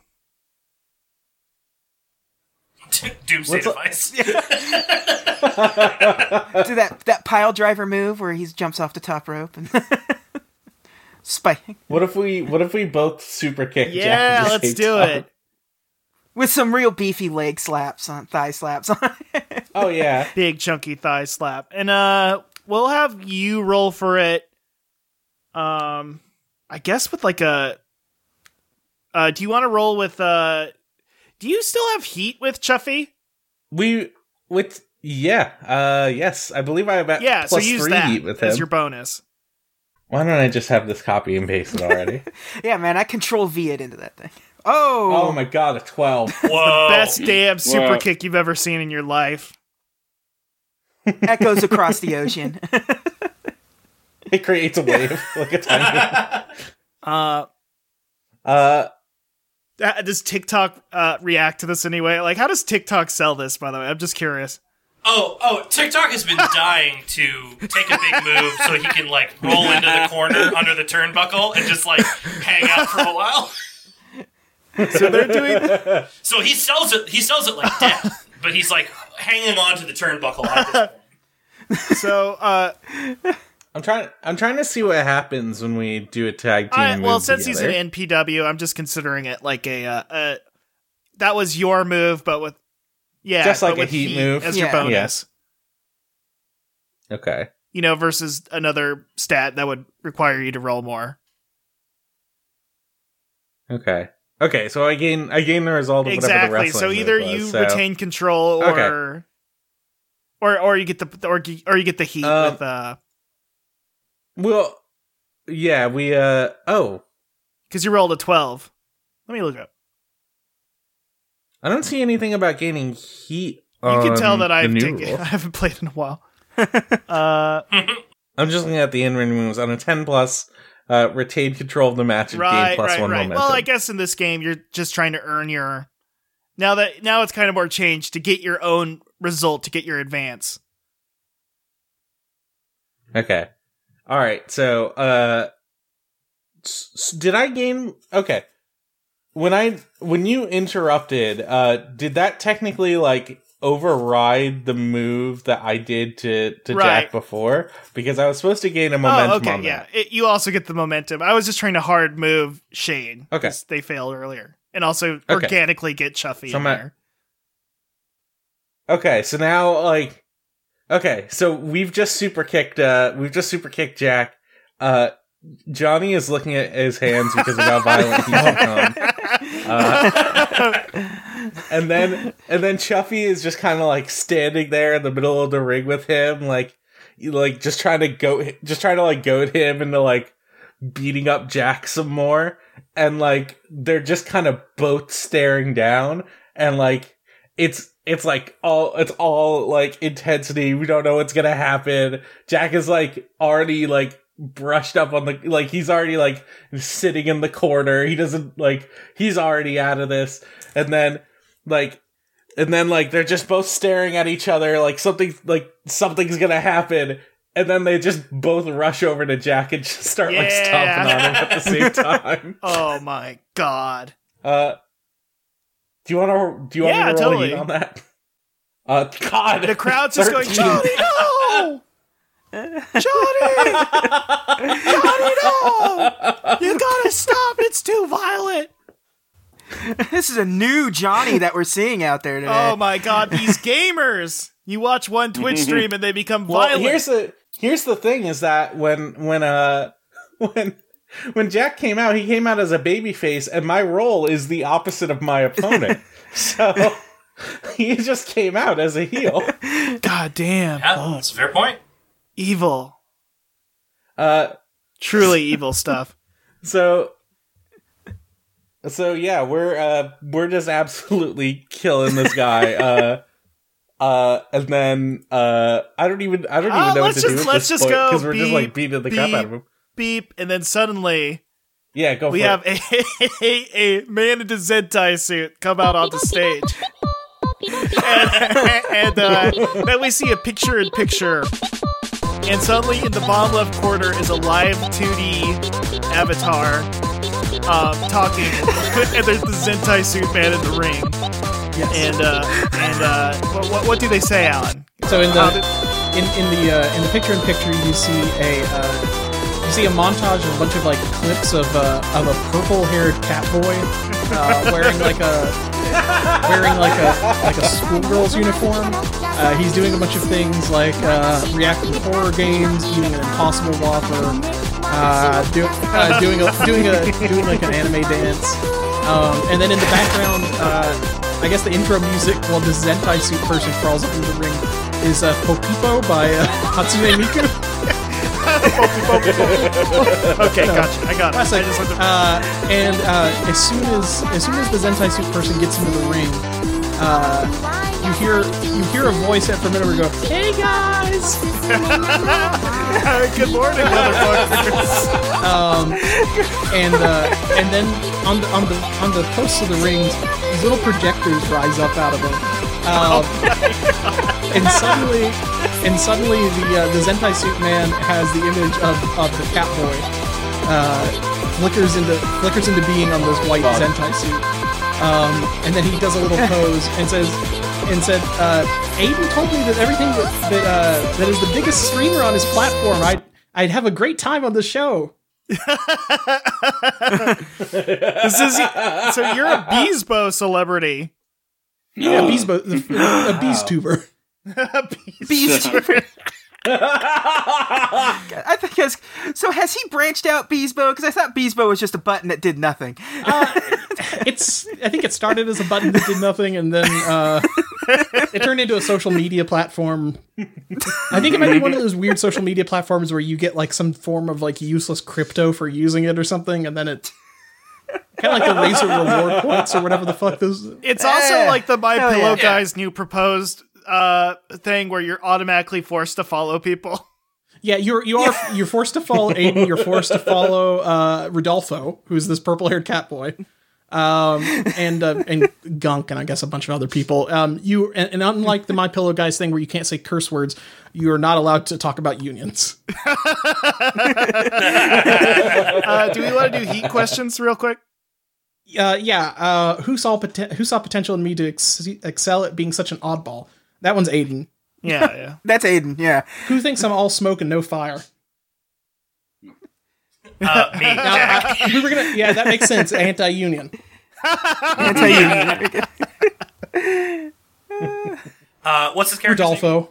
Doomsday What's up? device. Do that that pile driver move where he jumps off the top rope and spike What if we? What if we both super kick? Yeah, at the let's do time? it. with some real beefy leg slaps on thigh slaps on. it. Oh yeah. Big chunky thigh slap, and uh, we'll have you roll for it. Um, I guess with like a. Uh, do you want to roll with uh? Do you still have heat with Chuffy? We with yeah. Uh yes, I believe I have at Yeah, so plus use three that heat with as him. your bonus. Why don't I just have this copy and paste it already? yeah, man, I control V it into that thing. Oh, oh my god, a twelve. Whoa. Best damn super Wow. kick you've ever seen in your life. echoes across the ocean. It creates a wave like a tiny. Uh, uh, does TikTok uh, react to this anyway? Like, how does TikTok sell this? By the way, I'm just curious. Oh, oh, TikTok has been dying to take a big move so he can like roll into the corner under the turnbuckle and just like hang out for a while. So they're doing. So he sells it. He sells it like death, but he's like hanging on to the turnbuckle at this point. So, uh, I'm trying. I'm trying to see what happens when we do a tag team. I, well, since together. he's an NPW, I'm just considering it like a. Uh, uh, that was your move, but with. Yeah, Just like a with heat move. as your Yeah. bonus. okay. You know, versus another stat that would require you to roll more. Okay. Okay. So I gain. I gain the result of whatever the exactly. wrestling So move either was, you so- retain control, or, Okay. or or you get the or or you get the heat Um, with uh Well, yeah. We. Uh. Oh. because you rolled a twelve. Let me look up. I don't see anything about gaining heat. You can tell that I've taken, I haven't played in a while. uh, I'm just looking at the in-ring moves on a 10 plus. Uh, retain control of the match and gain right, plus right, one right. momentum. Well, I guess in this game you're just trying to earn your. Now that now it's kind of more changed to get your own result to get your advance. Okay. All right. So, uh, s- did I gain? Okay. When I when you interrupted, uh, did that technically like override the move that I did to to Right. Jack before? Because I was supposed to gain a momentum. oh, okay, yeah. It, you also get the momentum. I was just trying to hard move Shane. Okay. They failed earlier, and also Okay. organically get Chuffy So in there. Okay. So now, like, okay. So we've just super kicked. Uh, we've just super kicked Jack. Uh, Johnny is looking at his hands because of how violent he's become. Uh, and then and then Chuffy is just kind of like standing there in the middle of the ring with him, like like just trying to go, just trying to like goad him into like beating up Jack some more, and like they're just kind of both staring down, and like it's it's like all it's all like intensity. We don't know what's gonna happen. Jack is like already like brushed up on the like he's already like sitting in the corner. He doesn't like he's already out of this. And then like and then like they're just both staring at each other like something like something's gonna happen. And then they just both rush over to Jack and just start like stomping on him at the same time. Oh my god! Uh, do you want to? Do you want Yeah, me to roll totally. heat on that? Uh, God, The crowd's just going, 13. Johnny, no! Johnny! Johnny, no! You gotta stop! It's too violent! This is a new Johnny that we're seeing out there today. Oh my god, these gamers! You watch one Twitch stream and they become Well, violent. here's the here's the thing: is that when when uh when when Jack came out, he came out as a baby face, and my role is the opposite of my opponent. so he just came out as a heel. God damn. Yeah, Fuck. that's a fair point. Evil. Uh, Truly evil stuff. so so yeah, we're uh we're just absolutely killing this guy. uh uh, and then uh, I don't even I don't even Uh, know what let's to do at let's this just point go because we're just like beating the crap out of him. Beep, and then suddenly Yeah, go we for have it. a, a man in a Zentai suit come out onto stage. and and uh, then we see a picture in picture. And suddenly, in the bottom left corner is a live 2D avatar um, talking. and there's the Zentai suit man in the ring. Yes. And uh, and uh, what, what, what do they say, Alan? So in the in, in the uh, in the picture in picture you see a uh, you see a montage of a bunch of like clips of uh, of a purple haired cat boy uh, wearing like a wearing like a like a schoolgirl's uniform. Uh, he's doing a bunch of things like uh, reacting to horror games, eating an impossible whopper, uh, do, uh, doing a doing a doing like an anime dance, um, and then in the background, I guess the intro music while the Zentai suit person crawls up into the ring is uh, Popipo by uh, Hatsune Miku. Okay, gotcha. I got it. I just to- Uh, and uh, as soon as as soon as the Zentai suit person gets into the ring, uh, you hear you hear a voice at from where go, "Hey guys!" Good morning, motherfuckers. Um, and uh, and then on the on the on the posts of the rings, these little projectors rise up out of them. Um, and suddenly, and suddenly the uh, the Zentai suit man has the image of, of the Catboy. Uh, flickers into flickers into being on this white Fuck. Zentai suit. Um, and then he does a little pose and says, and said, uh, Aiden told me that everything that that, uh, that is the biggest streamer on his platform, I'd I'd have a great time on the show. This is so you're a Beesbo celebrity. Yeah, Beesbo, a Bees tuber. a Bees. tuber. I think has so has he branched out Beesbo? Because I thought Beesbo was just a button that did nothing. It's I think it started as a button that did nothing, and then uh, it turned into a social media platform. I think it might be one of those weird social media platforms where you get like some form of like useless crypto for using it or something, and then it kind of like the Razer reward points or whatever the fuck those. It's also Eh, like the My Pillow yeah. guy's new proposed uh thing where you're automatically forced to follow people. Yeah, you're you are you're forced to follow Aiden. You're forced to follow uh, Rodolfo, who's this purple haired cat boy, um, and uh, and Gunk, and I guess a bunch of other people. Um, you and, and unlike the My Pillow guys thing where you can't say curse words, you are not allowed to talk about unions. Uh, do we want to do heat questions real quick? Uh, yeah, uh, who saw poten- who saw potential in me to ex- excel at being such an oddball? That one's Aiden. Yeah, yeah. That's Aiden. Yeah. Who thinks I'm all smoke and no fire? Uh, me, Now, Jack. I- we were gonna, yeah, that makes sense. Anti-union. Anti-union. Uh, what's his character? Rodolfo.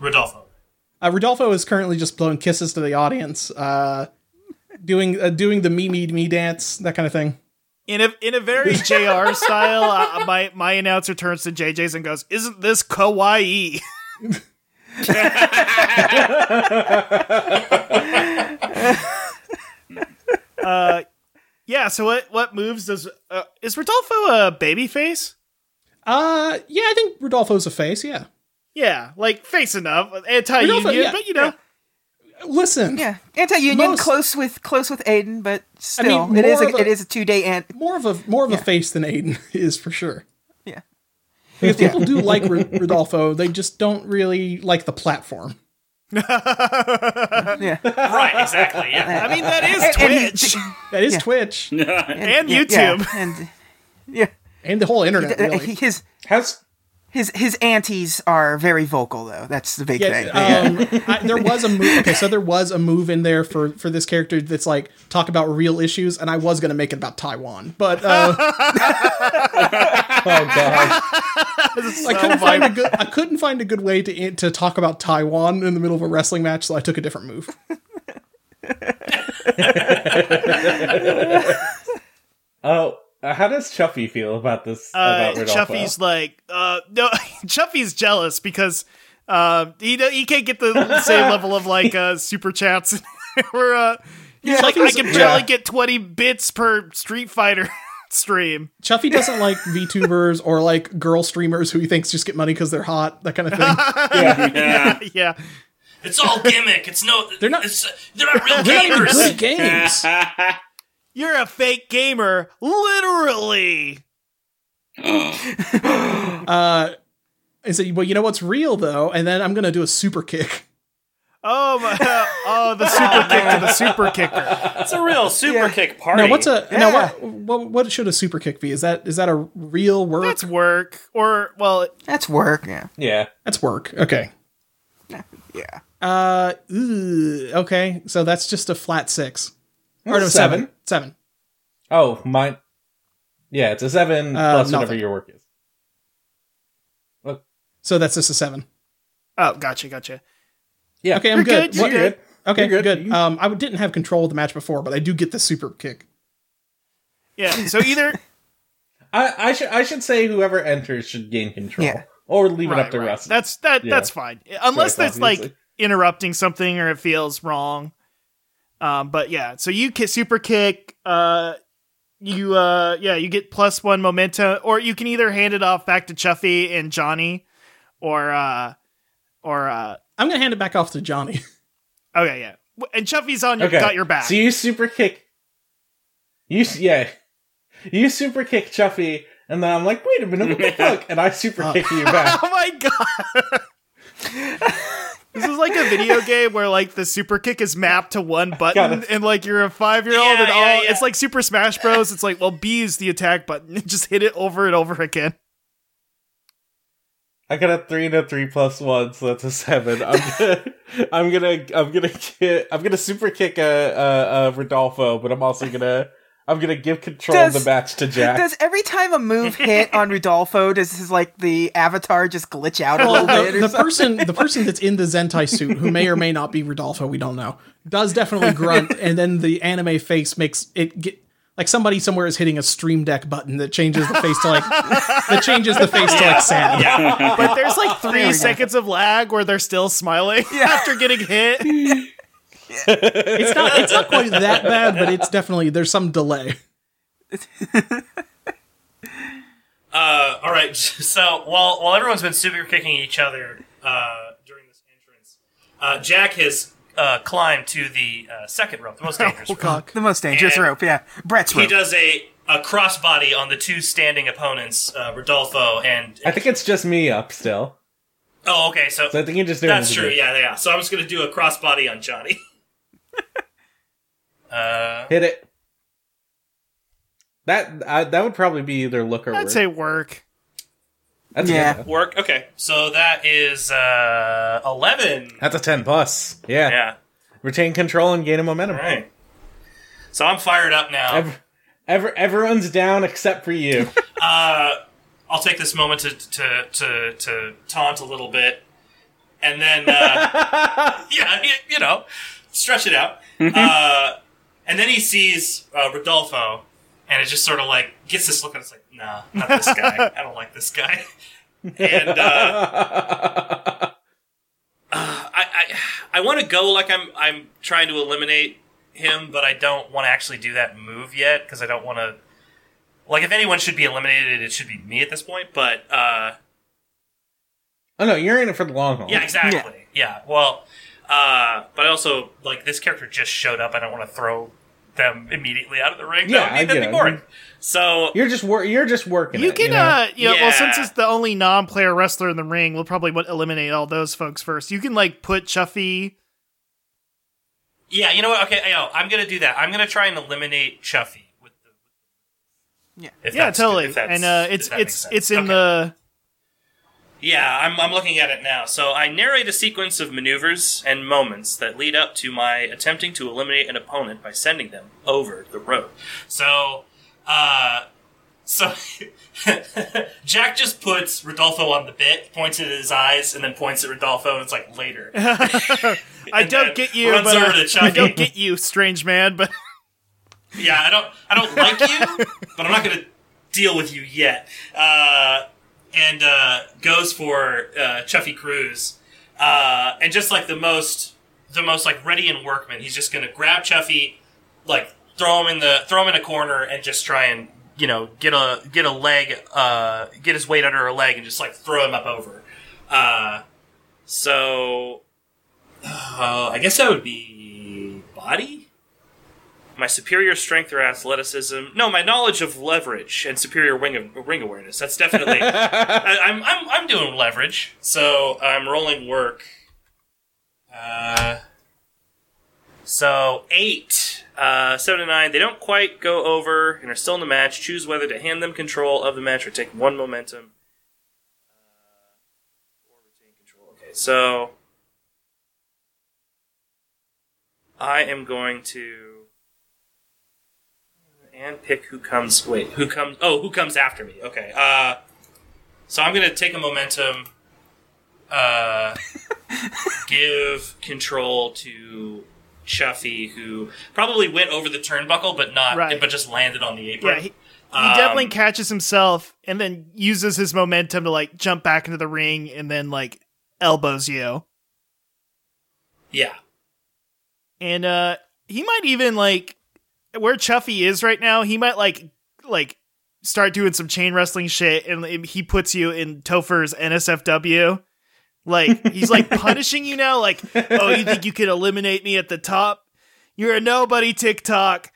Rodolfo. Uh, Rodolfo is currently just blowing kisses to the audience, uh, doing uh, doing the me me me dance, that kind of thing. In a in a very JR style, uh, my my announcer turns to JJ's and goes, "Isn't this kawaii?" uh, yeah. So what what moves does uh, is Rodolfo a baby face? Uh, yeah, I think Rodolfo's a face. Yeah, Yeah, like face enough, anti Rodolfo, union, yeah, but you know, listen, Yeah. Anti-union, Most- close with close with Aiden, but still, mean, it is a, a, it is a two day ant. more of a more of Yeah. a face than Aiden is for sure. Yeah. Because people do like Rodolfo, they just don't really like the platform. Yeah. Right, exactly. Yeah. I mean that is And- and Twitch That is Yeah. Twitch and Yeah, YouTube. yeah, and yeah, and the whole internet. Really. his Has his his aunties are very vocal though. That's the big thing. Yeah, um, I, there was a move. Okay, so there was a move in there for for this character that's like talk about real issues, and I was gonna make it about Taiwan, but uh, oh god, I couldn't find a good I couldn't find a good way to to talk about Taiwan in the middle of a wrestling match, so I took a different move. oh, uh, how does Chuffy feel about this? Uh, about Rodolfo? Chuffy's like, uh, no, Chuffy's jealous because uh, he he can't get the same level of like uh, super chats. Where uh, he's like, I Chuffy's- can yeah. barely get twenty bits per Street Fighter stream. Chuffy doesn't like VTubers or like girl streamers who he thinks just get money because they're hot, that kind of thing. Yeah. yeah, yeah. It's all gimmick. It's no. They're not- It's, they're not real They're not even gamers. good games. You're a fake gamer, literally. Uh, and so, well, you know what's real though, and then I'm gonna do a super kick. Oh my! Oh, the super kick to the super kicker. It's a real super kick party. Now, what's a now what, what what should a super kick be? Is that is that a real word? That's work, or well, That's work. Yeah. Yeah, That's work. Okay. Yeah. Uh, ooh, okay. So that's just a flat six. Or no, Seven. seven. Seven. Oh, mine. Yeah, it's a seven Uh, plus whatever your work is. So that's just a seven. oh, gotcha, gotcha. Yeah. Okay, I'm You're good. good, What- you're good. Okay, You're good. good. Um, I didn't have control of the match before, but I do get the super kick. Yeah. So either I, I should I should say whoever enters should gain control, Yeah. or leave it up to right. Russ. That's that. Yeah. That's fine, unless Choice, that's like interrupting something or it feels wrong. Um, but yeah, so you ki- super kick. Uh, you uh, yeah, you get plus one momentum, or you can either hand it off back to Chuffy and Johnny, or uh, or uh, I'm gonna hand it back off to Johnny. okay, yeah, W- and Chuffy's on your okay. got your back. So you super kick. You yeah, you super kick Chuffy, and then I'm like, wait a minute, what the fuck? And I super kick you back. oh my god! This is like a video game where like the super kick is mapped to one button, and like you're a five year old, Yeah, and all yeah, yeah. it's like Super Smash Bros. It's like well, B is the attack button, just hit it over and over again. I got a three and a three plus one, so that's a seven. I'm gonna, I'm gonna, I'm gonna get, I'm gonna super kick a, a, a Rodolfo, but I'm also gonna, I'm gonna give control of the match to Jack. Does every time a move hit on Rodolfo, does his like the avatar just glitch out a little bit? the, Or the something? person, the person that's in the Zentai suit, who may or may not be Rodolfo, we don't know, does definitely grunt, and then the anime face makes it get like somebody somewhere is hitting a stream deck button that changes the face to like that changes the face to like sad. But there's like three go. seconds of lag where they're still smiling after getting hit. It's not it's not quite that bad, but it's definitely there's some delay. Uh, all right. So while while everyone's been super kicking each other uh, during this entrance, uh, Jack has uh, climbed to the uh, second rope, the most dangerous rope. the most dangerous And- rope, yeah. Brett's He rope. does a, a crossbody on the two standing opponents, uh, Rodolfo and. I think it's just me up still. Oh, okay. So, So I think you're just doing that's true. Yeah, yeah. So I'm just gonna do a crossbody on Johnny. Uh, Hit it. That uh, that would probably be either look or I'd work. say work. That's Yeah. good. work. Okay. So that is uh, eleven. That's a ten plus. Yeah. Yeah. Retain control and gain a momentum. All right. So I'm fired up now. Ev- ever, everyone's down except for you. Uh, I'll take this moment to to to, to taunt a little bit, and then uh, yeah, you know, stretch it out. Uh, and then he sees uh, Rodolfo, and it just sort of like gets this look, and it's like, nah, not this guy. I don't like this guy. And uh, I I, I want to go like I'm I'm trying to eliminate him, but I don't want to actually do that move yet because I don't want to. Like, if anyone should be eliminated, it should be me at this point. But uh, oh no, you're in it for the long haul. yeah, exactly. Yeah. Well, uh, but I also like this character just showed up. I don't want to throw them immediately out of the ring. Yeah, that would I be, that'd get be it. boring. So You're just wor- You're just working. You it, can, know? uh, you know, well, since it's the only non-player wrestler in the ring, we'll probably wa- eliminate all those folks first. You can like put Chuffy. yeah, you know what? Okay, yo, I'm gonna do that. I'm gonna try and eliminate Chuffy with the. Yeah. If Yeah, that's- totally. if And uh, it's it's it's in Okay. the Yeah, I'm, I'm looking at it now. So I narrate a sequence of maneuvers and moments that lead up to my attempting to eliminate an opponent by sending them over the rope. So, uh, so Jack just puts Rodolfo on the bit, points at his eyes, and then points at Rodolfo, and it's like later. I don't get you, runs but over uh, to I don't get you, strange man. But Yeah, I don't I don't like you, but I'm not gonna deal with you yet. Uh, and uh, goes for uh, Chuffy Cruz, uh, and just like the most the most like ready and workman, he's just gonna grab Chuffy, like throw him in the throw him in a corner, and just try and you know get a get a leg, uh, get his weight under a leg, and just like throw him up over. Uh, so uh, I guess that would be body my superior strength or athleticism. No, my knowledge of leverage and superior ring, ring awareness. That's definitely. I, I'm, I'm I'm doing leverage, so I'm rolling work. Uh, so eight, uh, seven and nine. They don't quite go over and are still in the match. Choose whether to hand them control of the match or take one momentum. Uh, or retain control. Okay, so I am going to and pick who comes. Wait, who comes? Oh, who comes after me? Okay. Uh, so I'm gonna take a momentum. Uh, give control to Chuffy, who probably went over the turnbuckle, but not, Right. but just landed on the apron. yeah, he, he Um, definitely catches himself and then uses his momentum to like jump back into the ring and then like elbows you. yeah. And uh he might even like where Chuffy is right now, he might like like start doing some chain wrestling shit and he puts you in Topher's NSFW. Like he's like punishing you now like, "Oh, you think you can eliminate me at the top? You're a nobody TikTok.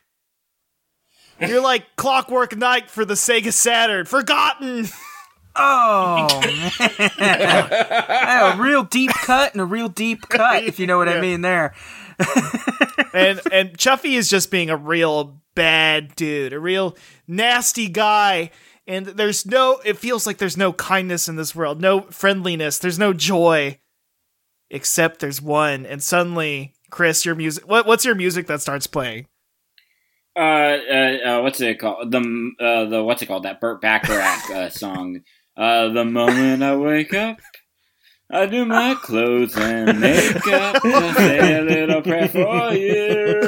You're like Clockwork Knight for the Sega Saturn. Forgotten." Oh man, a real deep cut and a real deep cut, if you know what I mean. There, and and Chuffy is just being a real bad dude, a real nasty guy. And there's no, it feels like there's no kindness in this world, no friendliness, there's no joy, except there's one. And suddenly, Chris, your music, what, what's your music that starts playing? Uh, uh, uh, what's it called? The uh, the what's it called? That Burt Bacharach uh, song. Uh, the moment I wake up, I do my clothes and makeup. I say a little prayer for you.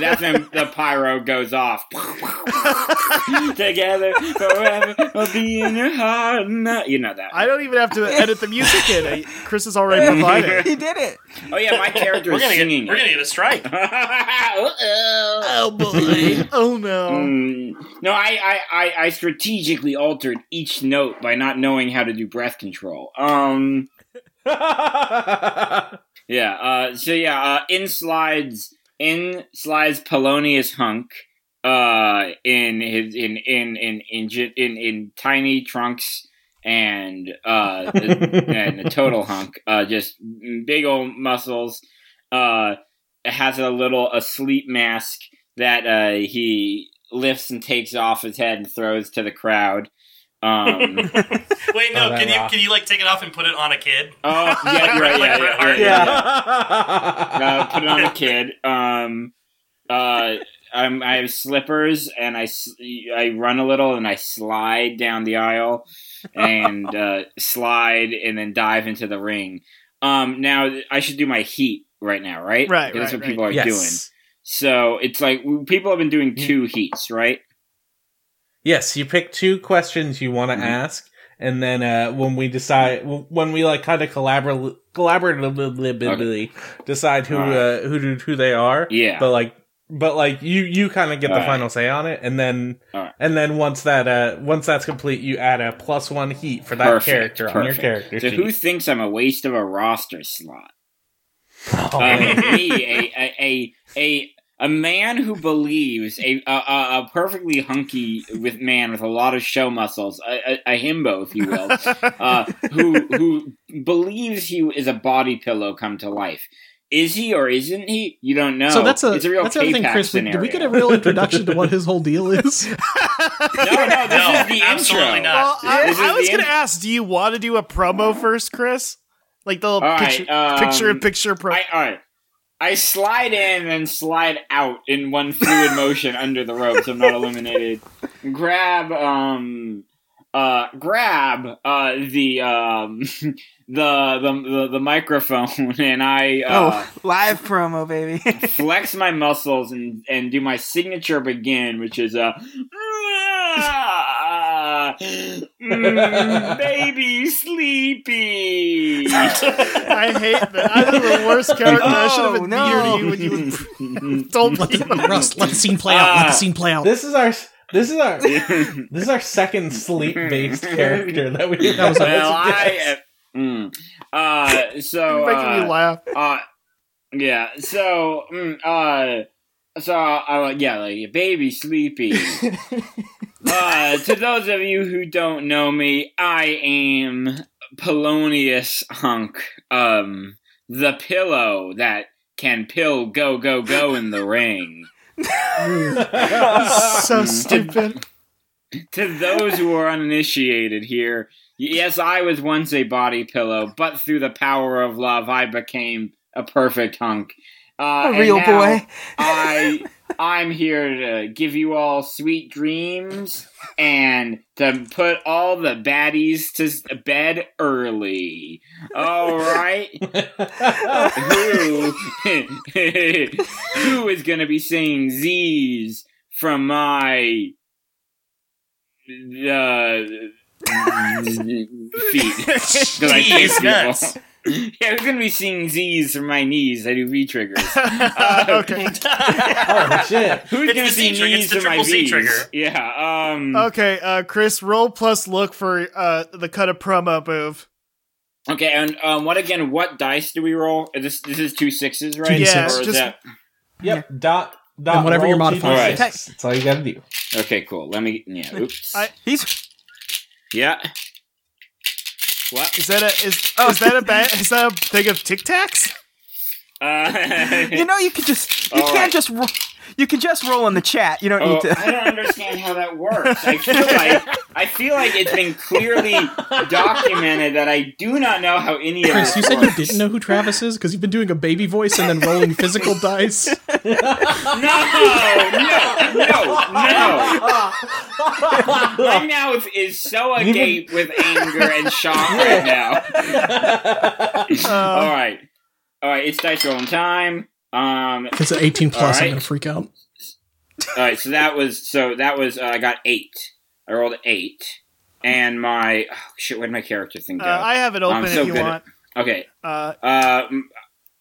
That's when the pyro goes off. Together forever, I'll be in your heart. now. You know that. I don't even have to edit the music in. I- Chris has already provided. he did it. Oh yeah, my character is gonna get singing. we're gonna get a strike. Uh-oh. Oh boy. Oh no. Mm. No, I, I, I, I strategically altered each note by not knowing how to do breath control. Um, yeah. Uh, so yeah. Uh, in slides, in slides Polonius Hunk. Uh, in his in in in in in, in, in tiny trunks and uh and a total hunk. Uh, just big old muscles. Uh, has a little a sleep mask that uh he lifts and takes off his head and throws to the crowd. Um, Wait, Oh, no, that can you rock. can you like take it off and put it on a kid? oh yeah, you're right, yeah, yeah, yeah, yeah, yeah. Uh, put it on a kid. Um, uh, I'm, I have slippers and I I run a little and I slide down the aisle and uh, slide and then dive into the ring. Um, now I should do my heat right now, right? Right, Because That's right, what people are yes. doing. So it's like people have been doing two heats, right? Yes, you pick two questions you want to Mhm. ask, and then uh, when we decide, when we like kind of collaborate, collaboratively decide who Alright. uh, who do- who they are. Yeah. But like, but like you you kind of get the Alright. final say on it, and then Alright. and then once that uh once that's complete, you add a plus one heat for that Perfect, character on your perfect. character So sheet. who thinks I'm a waste of a roster slot? Oh, Uh, me, a, a a a a man who believes a, a a a perfectly hunky with man with a lot of show muscles, a, a, a himbo, if you will, uh, who who believes he is a body pillow come to life. Is he or isn't he? You don't know. So that's a it's a real that's the other thing, Chris. scenario. Did we get a real introduction to what his whole deal is? no, no, this No, is the absolutely intro. not. Well, I, is I was gonna in- ask, do you want to do a promo first, Chris? Like the All right, picture, um, picture in picture pro. All right. I slide in and slide out in one fluid motion under the rope, so I'm not eliminated. Grab, um, uh, grab, uh, the, um, the, the, the, the microphone, and I, uh, oh, live promo, baby. flex my muscles and, and do my signature begin, which is a. Mm, baby sleepy. I hate that. I'm the worst character. I should have Oh, been no. near to you when you told me. Russ, let the scene play out. Let Ah. the scene play out. this is our this is our this is our second sleep based character that we That was well, I. Mm. Uh, so. You're making uh, me laugh. Uh, yeah. So, mm, uh, so uh, yeah, like baby sleepy. Uh, to those of you who don't know me, I am Polonius Hunk. Um, the pillow that can pill go go go in the ring. so stupid. to those who are uninitiated here, yes, I was once a body pillow, but through the power of love, I became a perfect hunk. Uh, A real now boy. I I'm here to give you all sweet dreams and to put all the baddies to bed early. All right. who who is going to be saying Z's from my uh, feet? 'Cause I kick people. Nuts. Yeah, who's going to be seeing Z's from my knees? I do V triggers. okay. oh shit! Who's It's gonna see Z knees it's from my triple Z V's? trigger. Yeah. Um. Okay, uh, Chris, roll plus look for uh, the cut of promo move. Okay, and um, what again? What dice do we roll? This this is two sixes, right? Yeah, Or is just- that Yep. Dot dot. And whatever your roll modifier G6. is. That's all you gotta do. okay? Cool. Let me. Yeah. Oops. I- He's Yeah. What? Is that a is, is that a bad is that a thing of Tic Tacs? Uh, You know, you can just you can't right. just ro- you can just roll in the chat. You don't Oh, need to. I don't understand how that works. I feel like I feel like it's been clearly documented that I do not know how any of Chris, this you said you didn't know who Travis is because you've been doing a baby voice and then rolling physical dice. No, no, no, no. My mouth is so agape with anger and shock right now. All right, all right. It's dice rolling time. Um, If it's an 18 plus, I'm gonna freak out. all right. So that was so that was uh, I got eight. I rolled eight, and my oh, shit. Where'd my character thing Uh. I have it open I'm so if you good at- want. okay. Uh, Uh,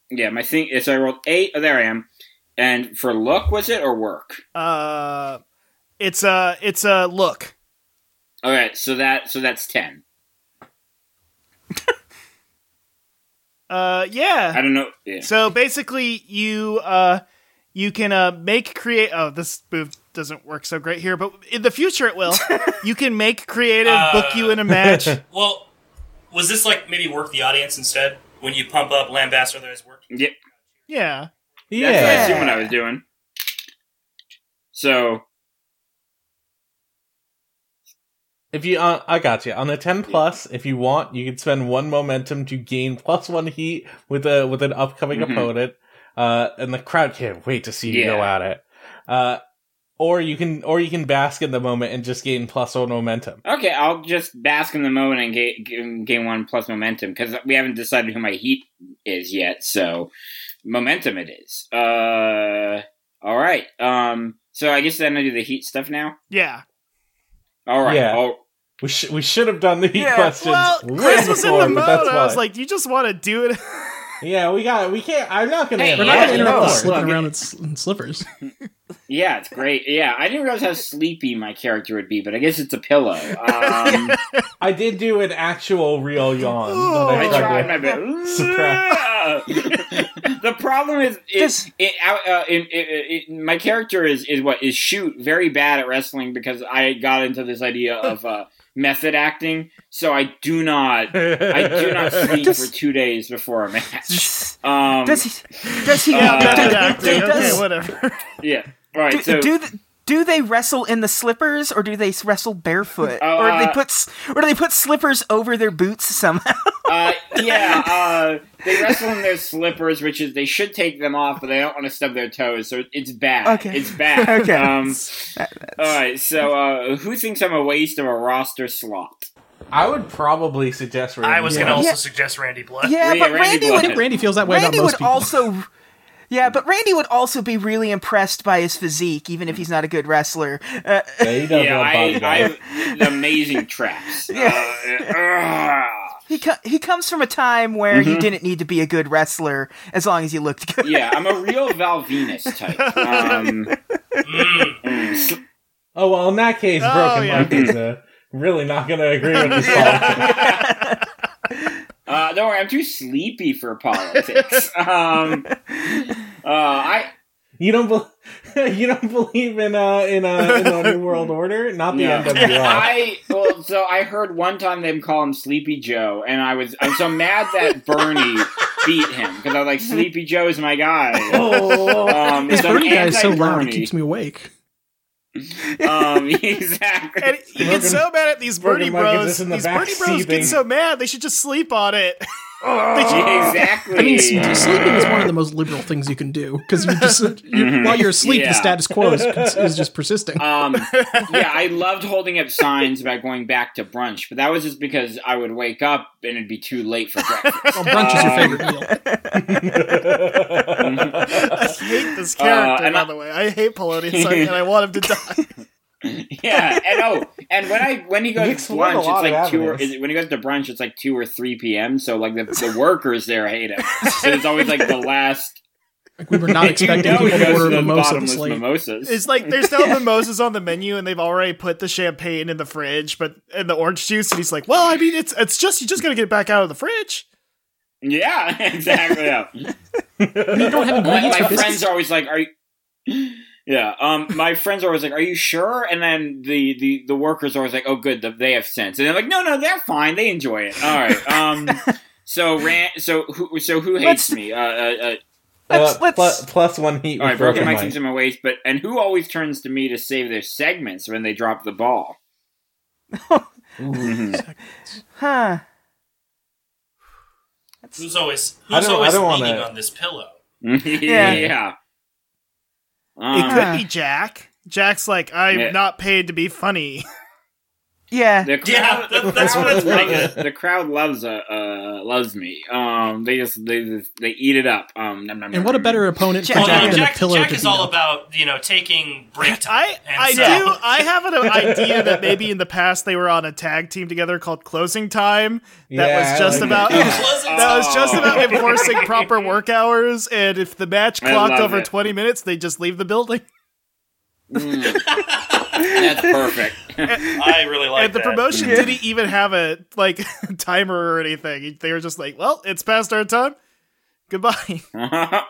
yeah. My thing is I rolled eight. Oh, there I am. And for look, was it or work? uh, it's a it's a look. All right. So that so that's ten. Uh, yeah. I don't know. Yeah. So basically, you uh, you can uh, make create. Oh, this move doesn't work so great here, but in the future it will. you can make creative, book you in a match. Well, was this like maybe work the audience instead when you pump up Lambast or otherwise work? Yep. Yeah. That's what I Yeah. assumed what I was doing. So If you, uh, I got you on the ten plus. If you want, you can spend one momentum to gain plus one heat with a with an upcoming Mhm. opponent, uh, and the crowd can't wait to see you go at it. Uh, or you can, or you can bask in the moment and just gain plus one momentum. okay, I'll just bask in the moment and gain, gain one plus momentum because we haven't decided who my heat is yet. So momentum it is. Uh, all right. Um, so I guess then I do the heat stuff now. Yeah. All right. Yeah. I'll- We should we should have done the heat Yeah, questions Well, way Chris was in before, the but that's mode. I was like, you just want to do it. yeah, we got It. we can't. I'm not gonna. Hey, We're interrupt not gonna no, us look, slipping it- around in, in slippers. yeah, it's great. Yeah, I didn't realize how sleepy my character would be, but I guess it's a pillow. Um, I did do an actual real yawn. Oh, I tried tried my best. Suppress. the problem is, is it, uh, in, it, it, my character is is what is shoot very bad at wrestling because I got into this idea of uh, method acting. So I do not, I do not sleep Does- for two days before a match. Um, Does he? Does he? Yeah, Yeah, Uh, method do, acting. do- Okay, whatever. yeah. All right. do, So do, th- do they wrestle in the slippers or do they wrestle barefoot Oh, or do they uh, put or do they put slippers over their boots somehow? Uh, yeah, uh, they wrestle in their slippers, which is they should take them off, but they don't want to stub their toes, so it's bad. Okay. It's bad. Okay. Um, all right. So, uh, who thinks I'm a waste of a roster slot? I would probably suggest. Randy. I was going to also Yeah. suggest Randy Blood. yeah, Yeah, but Randy Randy Blood. I would think Randy feels that way Randy about most would people. also. Yeah, but Randy would also be really impressed by his physique, even if he's not a good wrestler. Uh, Yeah, yeah, I. I have amazing traps. Uh, uh, he co- he comes from a time where you Mhm. didn't need to be a good wrestler as long as you looked good. yeah, I'm a real Val Venis type. Um, Mm. Oh well, in that case, Oh, Broken yeah. Mike is uh, really not going to agree with this politics. Uh, don't worry, I'm too sleepy for politics. Um, uh, I You don't, be- you don't believe in uh in a in a new world order, not the No. NWO. I well, so I heard one time them call him Sleepy Joe, and I was I'm so mad that Bernie beat him because I was like Sleepy Joe's my guy. oh, Um, This so Bernie guy is so loud, anti-Bernie. it keeps me awake. Um, exactly. And you get so mad at these Bernie Broken Mike is Bros. just in the These Bernie Bros seething. get so mad they should just sleep on it. exactly. I mean, sleeping is one of the most liberal things you can do because you just you, Mhm. while you're asleep, Yeah. the status quo is, is just persisting. Um, yeah, I loved holding up signs about going back to brunch, but that was just because I would wake up and it'd be too late for breakfast. Well, brunch is your Um, favorite meal. I hate this character, Uh, by I- the way. I hate Polonius, and I want him to die. yeah, and oh, and when I when he You goes to explored a brunch, it's like two or is it, when he goes to brunch, it's like two or three p.m. So like the, the workers there hate him. So it's always like the last. Like we were not expecting you know, people to goes order to the bottomless mimosas. It's like there's no mimosas on the menu, and they've already put the champagne in the fridge, but and the orange juice, and he's like, "Well, I mean, it's it's just you just gotta get back out of the fridge." yeah, exactly. Yeah. You don't have my ingredients my for friends are always like, "Are you?" Yeah. Um, my friends are always like, "Are you sure?" And then the the the workers are always like, "Oh, good, they have sense." And they're like, "No, no, they're fine. They enjoy it." All right. Um. So ran. So who? So who hates Let's- me? Uh. uh, uh Let's- Uh, let's- plus, plus one heat all with right. Broken broken mics mic. into my waist. But and who always turns to me to save their segments when they drop the ball? Mhm. Huh. Who's always who's always don't wanna- leaning on this pillow? yeah. Yeah. It could be uh-huh. Jack. Jack's like, I'm Yeah. not paid to be funny. Yeah. The crowd, Yeah, the, that- that's crowd what it's loves, pretty the crowd loves uh, uh loves me. Um, they just they just- they eat it up. Um, nom, nom, And nom, what a nom. better opponent for Jack- Jack Well, than Jack, a pillow Jack is all up. about you know taking break time. I I so- do I have an idea that maybe in the past they were on a tag team together called Closing Time. That Yeah, was just like about it. Closing that was just about enforcing proper work hours. And if the match clocked over it. twenty minutes, they just leave the building. That's perfect. I really like and the that. promotion didn't even have a like timer or anything. They were just like, "Well, it's past our time. Goodbye." uh,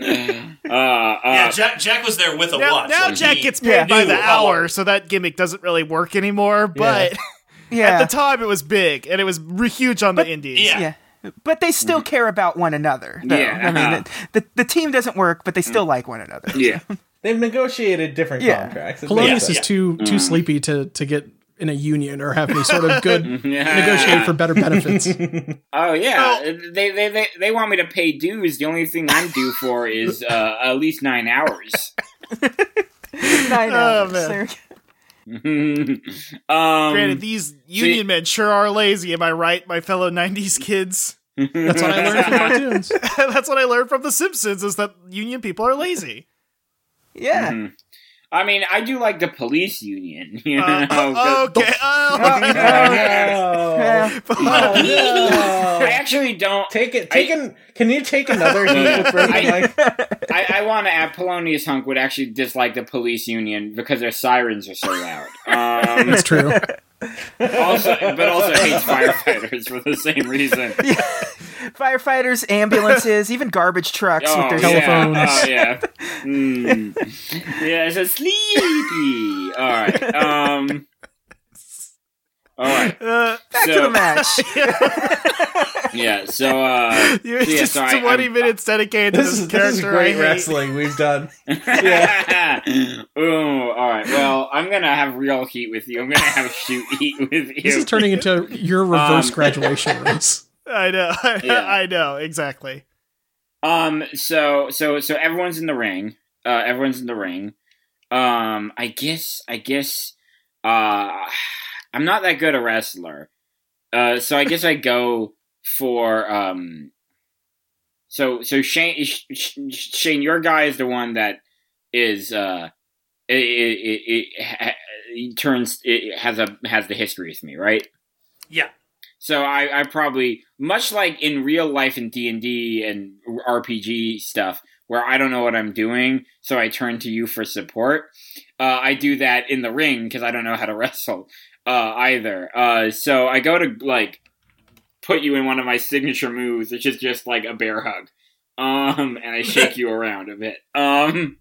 uh, Yeah, Jack, Jack was there with a now, watch. now Like, Jack gets paid Yeah. by the how hour, so that gimmick doesn't really work anymore. But Yeah. at the time, it was big and it was huge on the indies. Yeah. yeah. But they still care about one another. though. Yeah. I mean, the, the the team doesn't work, but they still like one another. yeah. They've negotiated different Yeah. contracts. It Polonius makes is sense. too Mm. too sleepy to to get in a union or have any sort of good Yeah. negotiate for better benefits. Oh yeah, they, they they they want me to pay dues. The only thing I'm due for is uh, at least nine hours. Nine Oh, hours. man. Um, Granted, these union men sure are lazy. Am I right, my fellow '90s kids? That's what I learned from cartoons. That's what I learned from The Simpsons: is that union people are lazy. Yeah. Mhm. I mean, I do like the police union. You know, Uh, 'cause- okay. Oh, Yeah. I actually don't. Take it. Take an, Can you take another heat I- I, I want to add Polonius Hunk would actually dislike the police union because their sirens are so loud. Um, That's true. also, but also hates firefighters for the same reason. Firefighters, ambulances, even garbage trucks with their Telephones. Yeah. Oh, yeah. Mm. Yeah, it's a sleepy. All right. Um. All right. uh, Back to So- the match. Yeah. So. uh you're so yeah, just so I- 20 I'm- minutes dedicated to This this, is, this character. is great I hate. wrestling we've done. Ooh, all right. Well, I'm gonna have real heat with you. I'm gonna have shoot heat with you. This is turning into your reverse Um, graduation race. I know. Yeah. I know exactly. Um. So so so everyone's in the ring. Uh. Everyone's in the ring. Um. I guess. I guess. Uh. I'm not that good a wrestler. Uh. So I guess I go for um. So so Shane Sh- Sh- Shane your guy is the one that is uh. It it, it, it, ha- it turns it has a has the history with me right. Yeah. So I, I probably much like in real life in D and D and RPG stuff, where I don't know what I'm doing, so I turn to you for support. Uh, I do that in the ring because I don't know how to wrestle uh, either. Uh, so I go to like put you in one of my signature moves, which is just like a bear hug, um, and I shake you around a bit, um,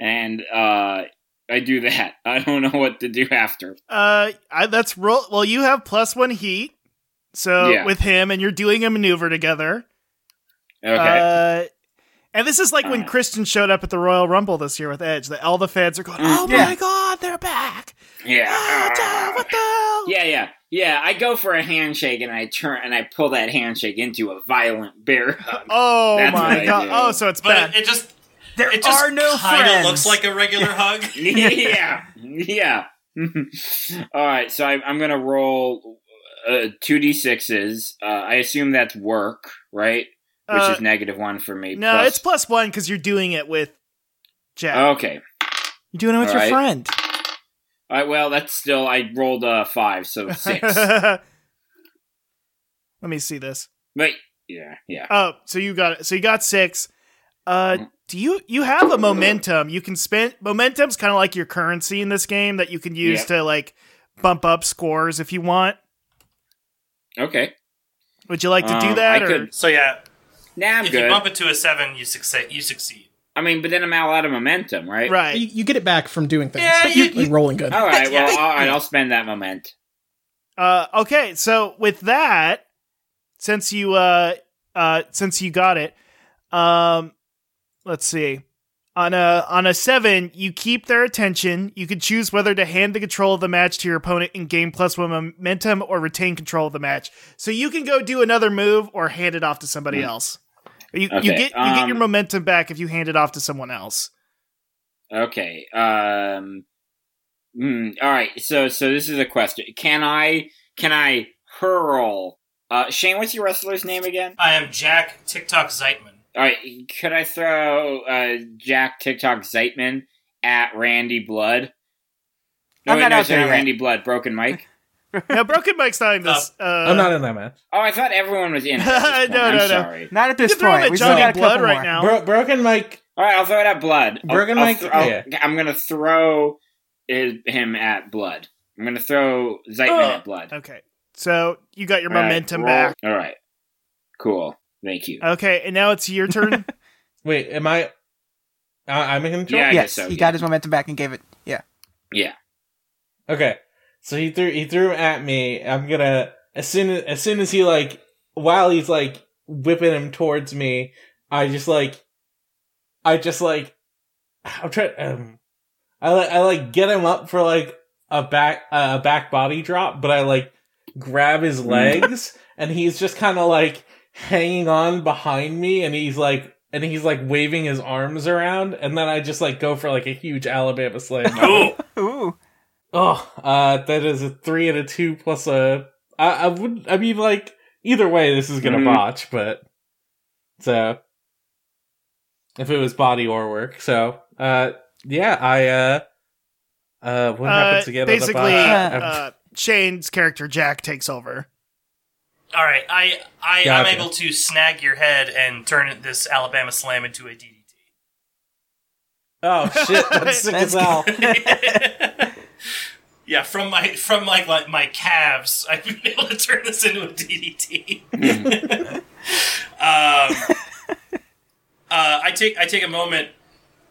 and uh, I do that. I don't know what to do after. Uh, I, that's roll. Well, you have plus one heat. So Yeah. with him, and you're doing a maneuver together. Okay. Uh, and this is like when Christian showed up at the Royal Rumble this year with Edge. That all the fans are going, Mm, "Oh yeah. my god, they're back! yeah. Oh, dude, what the hell?" Yeah, yeah, yeah. I go for a handshake and I turn and I pull that handshake into a violent bear hug. Oh That's my god! Oh, so it's But bad. it, it just There it just are no kind friends. of looks like a regular hug. yeah, yeah. All right, so I, I'm gonna roll uh, two d sixes. Uh, I assume that's work, right? Which Uh, is negative one for me. no, plus- it's plus one because you're doing it with Jack. okay. you're doing it with your alright. friend. All right, well, that's still I rolled a five, so six. Let me see this. but yeah, yeah. Oh, so you got it. So you got six. Uh, Mm-hmm. Do you you have a momentum? You can spend momentum's kind of like your currency in this game that you can use Yeah. to like bump up scores if you want. Okay. Would you like to do Um, that? I or could- So yeah, Nah, I'm if good. you bump it to a seven, you succeed. You succeed. I mean, but then I'm out of momentum, right? Right. You, you get it back from doing things. Yeah, you- like rolling good. All right. Well, all right. I'll spend that moment. Uh, okay, so with that, since you uh uh since you got it, um, let's see. On a on a seven, you keep their attention. You can choose whether to hand the control of the match to your opponent and gain plus one momentum, or retain control of the match. So you can go do another move or hand it off to somebody else. You, you get you get um, your momentum back if you hand it off to someone else. Okay. Um. mm, all right. So, so this is a question. Can I? Can I hurl? Uh, Shane, what's your wrestler's name again? I am Jack TikTok Zeitman. All right. Could I throw uh, Jack TikTok Zeitman at Randy Blood? No, I'm wait, not no, out sorry, there not yet. Randy Blood. Broken Mike. now, Broken Mike's not in this. Uh, I'm not in that match. Oh, I thought everyone was in. it at this point. No, I'm no, no. sorry. Not at you this can throw him point. at We still Johnny got a Blood couple right more. now. Bro- Broken Mike. All right, I'll throw it at Blood. I'll- Broken I'll Mike- th- I'll- yeah. I'm gonna throw his, him at Blood. I'm gonna throw Zeitman Oh. at Blood. Okay, so you got your All right, momentum roll. back. All right. Cool. Thank you. Okay, and now it's your turn. Wait, am I? I I'm in control. Yeah, I yes, guess so, he yeah. got his momentum back and gave it. Yeah. Yeah. Okay. So he threw he threw at me. I'm gonna as soon as as soon as he like while he's like whipping him towards me, I just like I just like I'm trying um I like I like get him up for like a back a back body drop, but I like grab his legs and he's just kind of like hanging on behind me and he's like and he's like waving his arms around and then I just like go for like a huge Alabama slam. Ooh. Ooh. Oh, uh, that is a three and a two plus a. I, I would. I mean, like either way, this is gonna Mhm. botch, but so if it was body or work, so uh, yeah, I uh, uh, what happens Uh, again? basically, the botch? uh, Shane's character Jack takes over. All right, I I am able to snag your head and turn this Alabama Slam into a DDT. oh shit, that's sick as hell. yeah, from my from like like my calves, I've been able to turn this into a DDT. um, uh, I take I take a moment.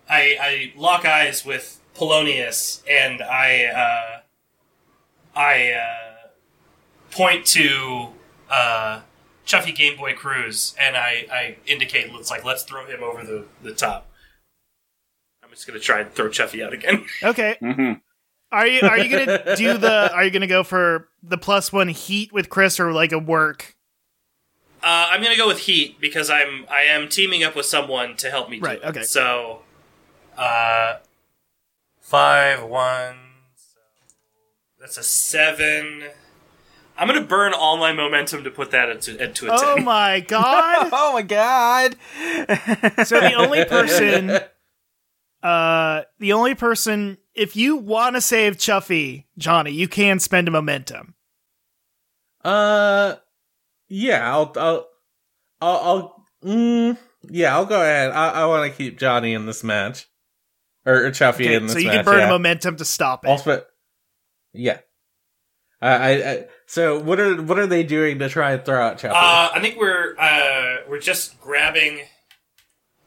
I I lock eyes with Polonius, and I uh, I uh, point to uh, Chuffy Game Boy Cruise, and I I indicate it's like let's throw him over the the top. I'm just gonna try and throw Chuffy out again. Okay, hmm are you are you gonna do the? Are you gonna go for the plus one heat with Chris or like a work? Uh, I'm gonna go with Heat because I'm I am teaming up with someone to help me. Do Right, it. okay. So, uh, five one. So that's a seven. I'm gonna burn all my momentum to put that into, into a Oh ten. my god! oh my god. so the only person, uh, the only person, if you want to save Chuffy, Johnny, you can spend a momentum. Uh, yeah, I'll, I'll, I'll, I'll mm, yeah, I'll go ahead. I, I want to keep Johnny in this match, or, or Chuffy Okay, in this so you match. can burn yeah. a momentum to stop it. I'll yeah. I, I, I, so what are what are they doing to try and throw out Chuffy? Uh, I think we're uh, we're just grabbing.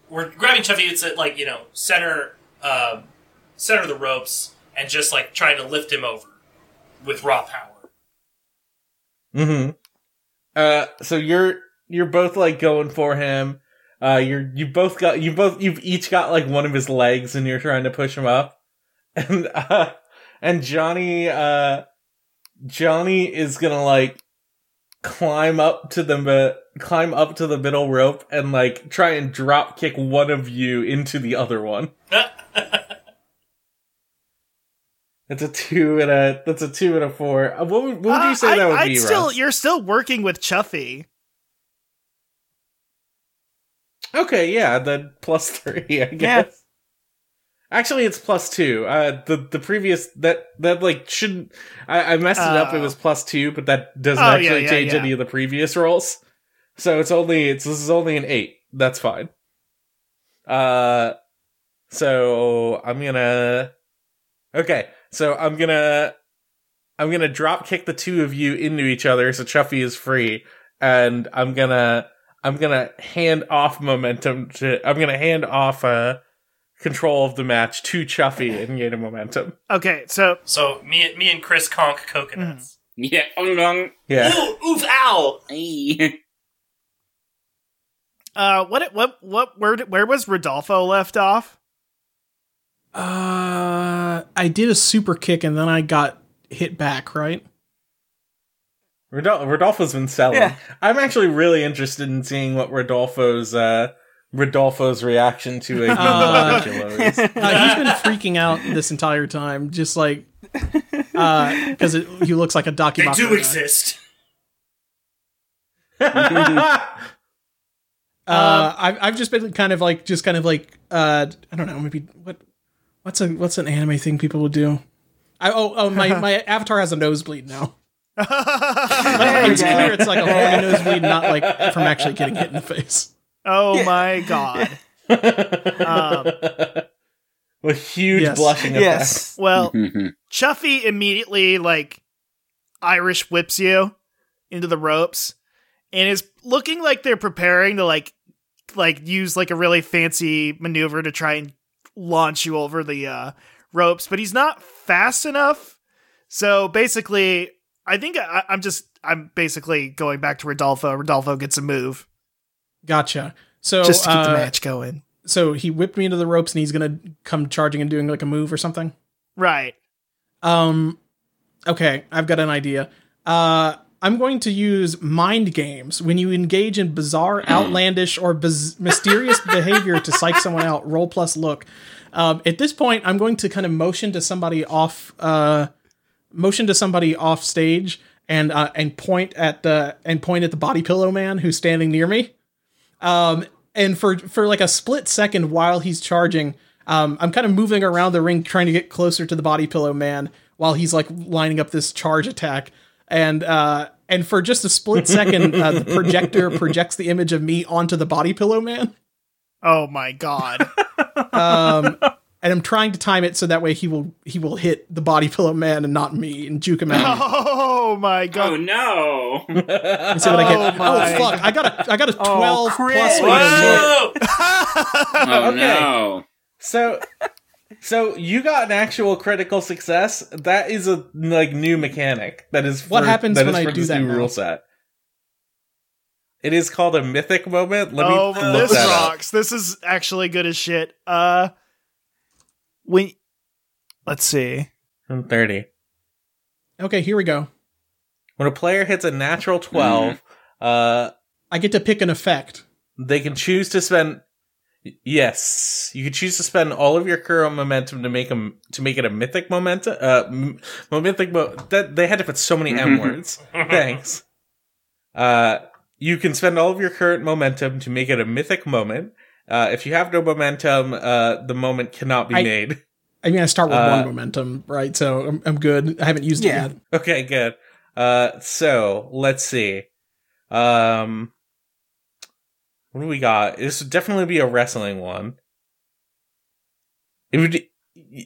We're grabbing Chuffy. It's at like you know center um, center of the ropes and just like trying to lift him over with raw power. hmm Uh, so you're you're both like going for him. Uh, you're you both got you both you've each got like one of his legs, and you're trying to push him up. And uh, and Johnny uh, Johnny is gonna like climb up to the mi- climb up to the middle rope and like try and drop kick one of you into the other one. It's a two and a that's a two and a four. Uh, what would, what would Uh, you say I- that would I'd be? still, Russ? you're still working with Chuffy. Okay, yeah, then plus three, I guess. Yeah. Actually, it's plus two. Uh, the the previous that that like shouldn't. I, I messed it up. It Oh. was plus two, but that doesn't Oh, yeah, actually yeah, change yeah. any of the previous rolls. So it's only it's this is only an eight. That's fine. Uh, so I'm gonna. Okay, so I'm gonna. I'm gonna drop kick the two of you into each other so Chuffy is free, and I'm gonna I'm gonna hand off momentum to I'm gonna hand off uh control of the match to Chuffy and gain a momentum. Okay, so So me, me and Chris conk coconuts. Yeah. Ung, ung. Yeah. Ooh, oof, ow! Uh, what what what where where was Rodolfo left off? Uh, I did a super kick and then I got hit back. Right? Rodol- Rodolfo's been selling. Yeah. I'm actually really interested in seeing what Rodolfo's uh Rodolfo's reaction to a Uh. Uh, he's been freaking out this entire time, just like because he looks like a They documentary. do exist. Uh, I've I've just been kind of like just kind of like uh I don't know maybe what what's a what's an anime thing people would do. I, oh oh my my avatar has a nosebleed now. it's clear it's like a nosebleed, not like from actually getting hit in the face. Oh my god. um, With huge Yes. blushing effect. Yes. well, Chuffy immediately like Irish whips you into the ropes and is looking like they're preparing to like like use like a really fancy maneuver to try and launch you over the uh ropes, but he's not fast enough. So basically, I think I, I'm just I'm basically going back to Rodolfo. Rodolfo gets a move Gotcha. So just to keep the uh, match going. so he whipped me into the ropes and he's gonna come charging and doing like a move or something. Right. Um, okay, I've got an idea. Uh, I'm going to use mind games. When you engage in bizarre, outlandish, or biz- mysterious behavior to psych someone out, roll plus look. Um, at this point, I'm going to kind of motion to somebody off, uh, motion to somebody off stage, and uh, and point at the and point at the body pillow man who's standing near me. Um, and for for like a split second while he's charging, um, I'm kind of moving around the ring trying to get closer to the body pillow man while he's like lining up this charge attack. And uh, and for just a split second, uh, the projector projects the image of me onto the body pillow man. Oh my god. Um, and I'm trying to time it so that way he will he will hit the body pillow man and not me and juke him out. oh my god! Oh god. no. and see what I get. Oh Oh, fuck! I got a I got a twelve Chris. plus one. Whoa! Oh Okay. no. So so you got an actual critical success. That is a like new mechanic. That is for, What happens that when is I for do this that new now? rule set. It is called a mythic moment. Let me oh, look this that up. rocks. This is actually good as shit. Uh, when let's see. I'm 30. Okay, here we go. When a player hits a natural 12, uh, I get to pick an effect. they can choose to spend. Yes, you can choose to spend all of your current momentum to make them to make it a mythic momentum. Uh, m- mythic. Mo- that they had to put so many m words. Thanks. Uh, you can spend all of your current momentum to make it a mythic moment. Uh, if you have no momentum, uh, the moment cannot be I- made. I mean, I start with Uh, one momentum, right? So I'm, I'm good. I haven't used Yeah. it yet. Okay, good. Uh, so let's see. Um, what do we got? This would definitely be a wrestling one. It would.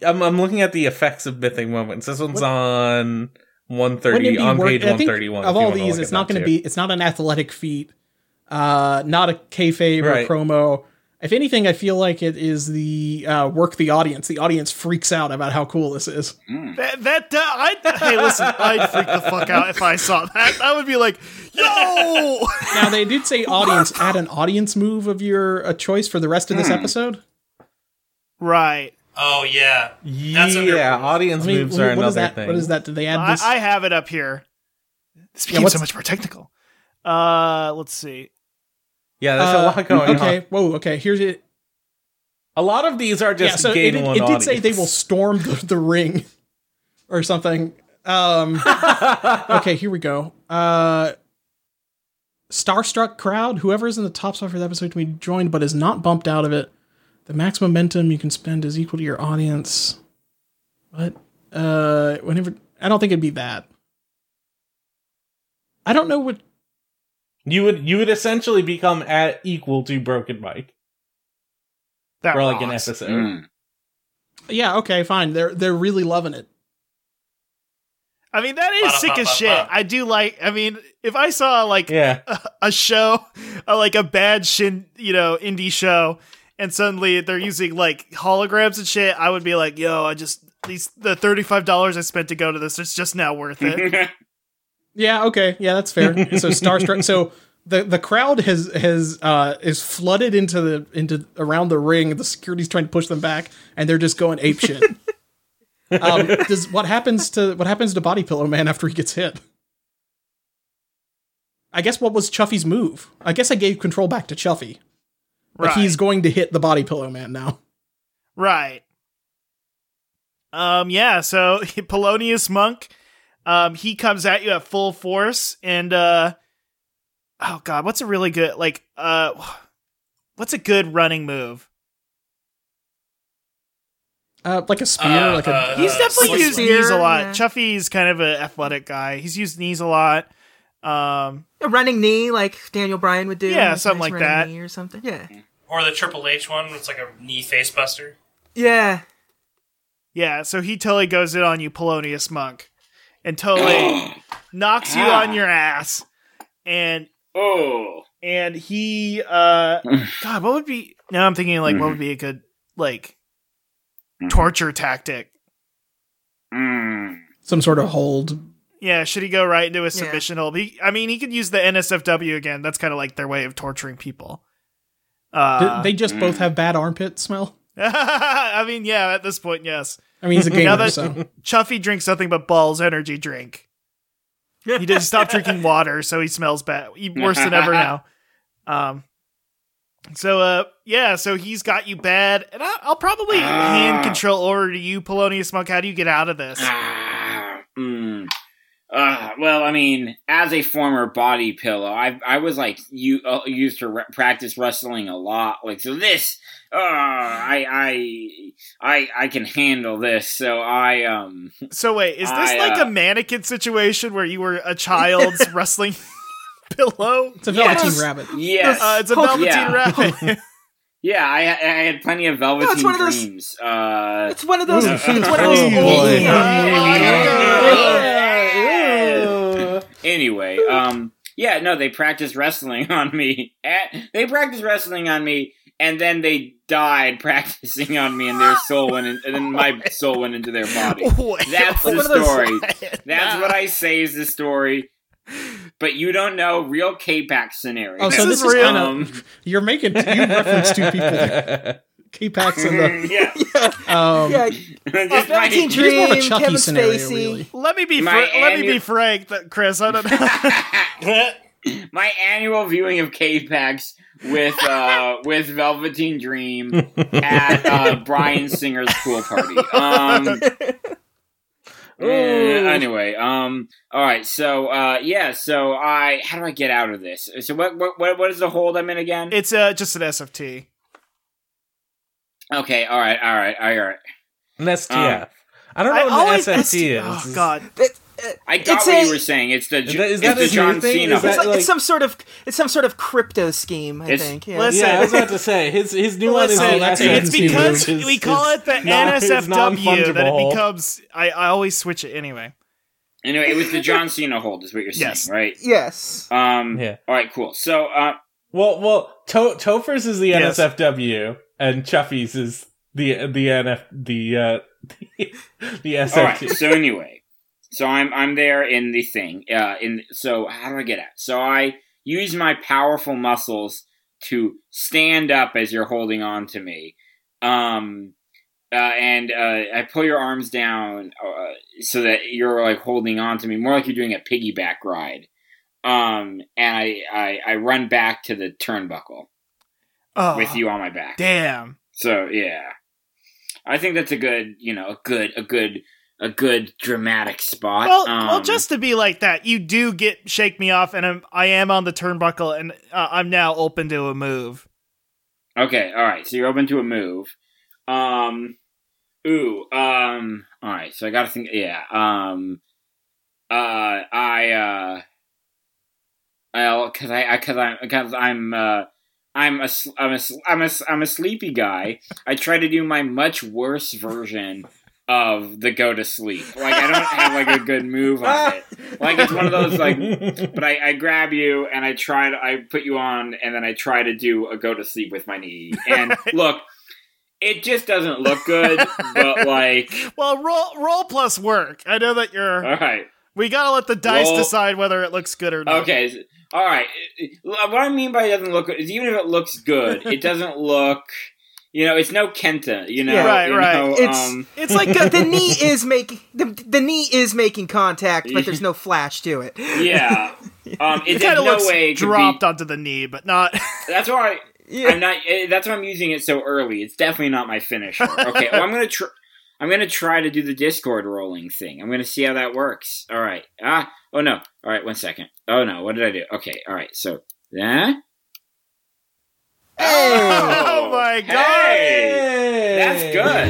I'm I'm looking at the effects of mythic moments. This one's on 130 on work- page 131. Of all these, it's not going to be. It's not an athletic feat. Uh, not a kayfabe Right. or promo. If anything, I feel like it is the uh, work the audience. The audience freaks out about how cool this is. That that uh, I hey listen, I'd freak the fuck out if I saw that. I would be like, yo. Now they did say audience add an audience move of your a choice for the rest of this episode. right. Oh yeah, That's yeah, audience I mean, moves what are is another that? thing. What is that? Did they add I, this? I have it up here. This became what's- so much more technical. Uh, let's see. Yeah, there's Uh, a lot going okay, on. Okay, whoa, okay. Here's it. A lot of these are just yeah, so it, it, it did say they will storm the, the ring or something. Um, okay, here we go. Uh, starstruck crowd. Whoever is in the top spot for the episode can be joined, but is not bumped out of it. The max momentum you can spend is equal to your audience. But uh, whenever I don't think it'd be that. I don't know what. You would you would essentially become at equal to Broken Mike That for like an episode. Mm. Yeah, okay, fine. They're they're really loving it. I mean, that is sick as shit. I do like. I mean, if I saw like Yeah. a, a show, uh, like a bad shin, you know, indie show, and suddenly they're using like holograms and shit, I would be like, yo, I just these the thirty five dollars I spent to go to this, it's just now worth it. Yeah, okay. Yeah, that's fair. so starstruck. So the the crowd has has uh is flooded into the into around the ring. The security's trying to push them back, and they're just going ape shit. um, does what happens to what happens to Body Pillow Man after he gets hit? I guess what was Chuffy's move? I guess I gave control back to Chuffy, but right. he's going to hit the Body Pillow Man now. Right. Um yeah, so Polonius Monk, um, he comes at you at full force and uh oh god, what's a really good like uh what's a good running move? Uh, like a spear, Uh, like a uh, He's definitely He Like used spear, knees a lot. yeah. Chuffy's kind of an athletic guy. He's used knees a lot. Um A running knee, like Daniel Bryan would do. Yeah, something nice like that. knee or something. Yeah, Or the Triple H one, it's like a knee face buster. yeah. yeah, so he totally goes in on you, Polonius Monk, and totally knocks you on your ass. And oh. and he uh god what would be now i'm thinking like what would be a good like torture tactic Mm. some sort of hold. yeah should he go right into a submission hold he, i mean he could use the nsfw again that's kind of like their way of torturing people uh they just both have bad armpit smell. i mean yeah at this point yes. I mean, he's a Now gamer, that- so. Chuffy drinks nothing but Bawls energy drink. He did stop drinking water so he smells bad he, worse than ever now. Um so uh yeah so he's got you bad and I, i'll probably hand control over to you polonius monk. How do you get out of this? Ah, mm. Uh, well, I mean, as a former body pillow, I I was like you uh, used to re- practice wrestling a lot. Like so, this, uh, I I I I can handle this. So I um so wait is this I, like uh, a mannequin situation where you were a child's wrestling pillow it's a Yes. Velveteen Rabbit. yes uh, it's a Oh, velveteen yeah. rabbit yeah I I had plenty of velveteen it's one those- dreams. Uh, It's one of those. Ooh. it's one of those. Oh, boy. anyway, um, yeah, no, they practiced wrestling on me. At, they practiced wrestling on me, and then they died practicing on me, and their soul went, in, and then my soul went into their body. Wait, That's what the story. That's what I say is the story. But you don't know real K-Pack scenario. Oh, so This this, is is real. Um, you're making you reference two people, K-Pax and the yeah, um. Yeah, just my, Velveteen more of a Dream, Chucky Kevin scenario, Spacey. really. let me be My fr- let me annual- be frank chris i don't know my annual viewing of K-Pax with uh, with Velveteen Dream at uh, Bryan Singer's pool party. Um, eh, anyway, um, all right, so uh, yeah, so I how do I get out of this? So what what what, what is the hold I'm in again? it's uh just an sft okay, all right, all right, all right. An STF. I don't know I what always- an SFT is. oh god It- it- I got it's what a- you were saying. It's the Is that- is it's that the John thing? Cena. Is that- It's like, like- it's some sort of it's some sort of crypto scheme. I think. Yeah. listen- Yeah, I was about to say his his new one is Listen, the that's it's because move. His- we call it the non- NSFW that it becomes. I, I always switch it anyway. anyway, it was the John Cena hold, is what you're saying, Yes. right? yes. Um, Yeah. All right, cool. So, uh, Well, well, to- Topher's is the Yes. NSFW, and Chuffy's is the the NF the uh, the, the All SFT. right. So anyway, so I'm I'm there in the thing. Uh, in so how do I get out? So I use my powerful muscles to stand up as you're holding on to me. Um, uh, and uh, I pull your arms down uh, so that you're like holding on to me, more like you're doing a piggyback ride. Um, and I, I I run back to the turnbuckle Oh, with you on my back. Damn. So yeah, I think that's a good, you know, a good, a good, a good dramatic spot. Well, well, Um, just to be like that, you do get shake me off, and I'm, I am on the turnbuckle, and uh, I'm now open to a move. okay. All right, so you're open to a move. Um, ooh, um, all right. So I got to think. Yeah. Um, uh, I, uh, well, cause I, I cause I'm, cause I'm, uh. I'm a, I'm a, I'm a, I'm a sleepy guy. I try to do my much worse version of the go to sleep. Like I don't have like a good move on it. Like it's one of those like but I, I grab you and I try to I put you on and then I try to do a go to sleep with my knee. And look, it just doesn't look good, but like Well, roll roll plus work. I know that you're. all right. We gotta let the dice Roll- decide whether it looks good or not. Okay. All right. What I mean by it doesn't look good is even if it looks good, it doesn't look. You know, it's no Kenta. You know, Yeah. Right, you right. know, It's- um, It's like the, the knee is making the, the knee is making contact, but there's no flash to it. yeah. Um, it it, kind there's of no looks way dropped be. onto the knee, but not. That's why I, Yeah. I'm not. eh, That's why I'm using it so early. It's definitely not my finisher. Okay. well, I'm gonna try. I'm gonna try to do the Discord rolling thing. I'm gonna see how that works. All right. Ah. Oh no. All right. One second. Oh no. What did I do? Okay. All right. So that. Oh my god! Hey! That's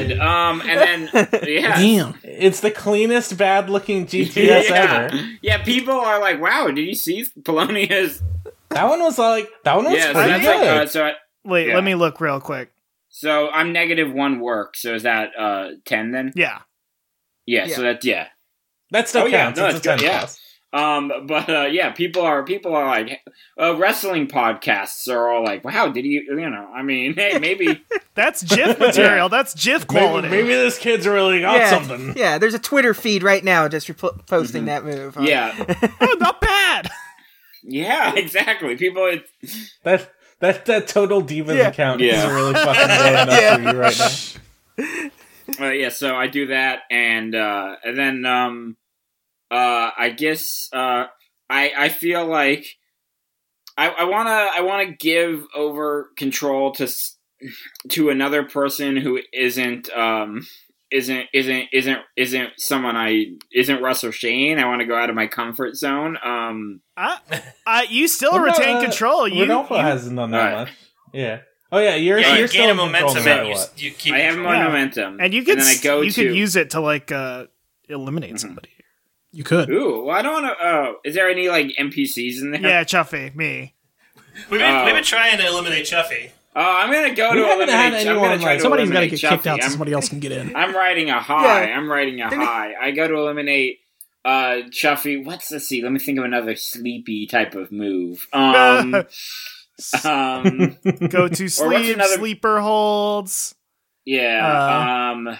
good. Um, and then yeah, Damn. It's the cleanest bad looking GTS yeah, ever. yeah. People are like, "Wow, did you see Polonia's?" That one was like that one was Yeah, so pretty that's good. like, uh, so. I, Wait, Yeah. let me look real quick. so I'm negative one work. So is that uh ten then? Yeah. Yeah. Yeah. So that's yeah. that still Oh, yeah, counts. no, it's a it's good, 10 yeah. plus. Um, but uh, yeah, people are people are like uh, wrestling podcasts are all like, "Wow, did you?" You know, I mean, hey, maybe That's GIF material. That's GIF quality. Maybe, maybe this kid's really got yeah, something. yeah. There's a Twitter feed right now just repl- posting that move. huh? yeah, Oh, not bad. yeah, exactly. People, it, That that that total demons Yeah. account Yeah. is really fucking blowing up for you right now. uh, yeah. So I do that, and uh, and then um, uh, I guess uh, I I feel like I I wanna I wanna give over control to to another person who isn't um isn't isn't isn't isn't someone I isn't Russell Shane. I want to go out of my comfort zone. Um, I, I, you still Well, retain uh, control. You, Rodolfo you- hasn't done that Alright. much. Yeah. Oh yeah, you're Yeah, you're you still gain in control momentum no matter and you, what. you keep. I have control. my Yeah. momentum, and you could then I s- go you to could use it to like uh eliminate somebody. You could. Ooh, well, I don't want to. Oh, is there any like NPCs in there? Yeah, Chuffy, me. We've been, Oh. we've been trying to eliminate Chuffy. Oh, I'm gonna go We to haven't had eliminate. I'm anyone, gonna try like- to Somebody's got to eliminate get kicked out so somebody else can get in. I'm riding a high. Yeah. I'm riding a high. I go to eliminate uh Chuffy. What's let's see? Let me think of another sleepy type of move. Um, um, Go to sleep, another- sleeper holds. yeah. Uh, um,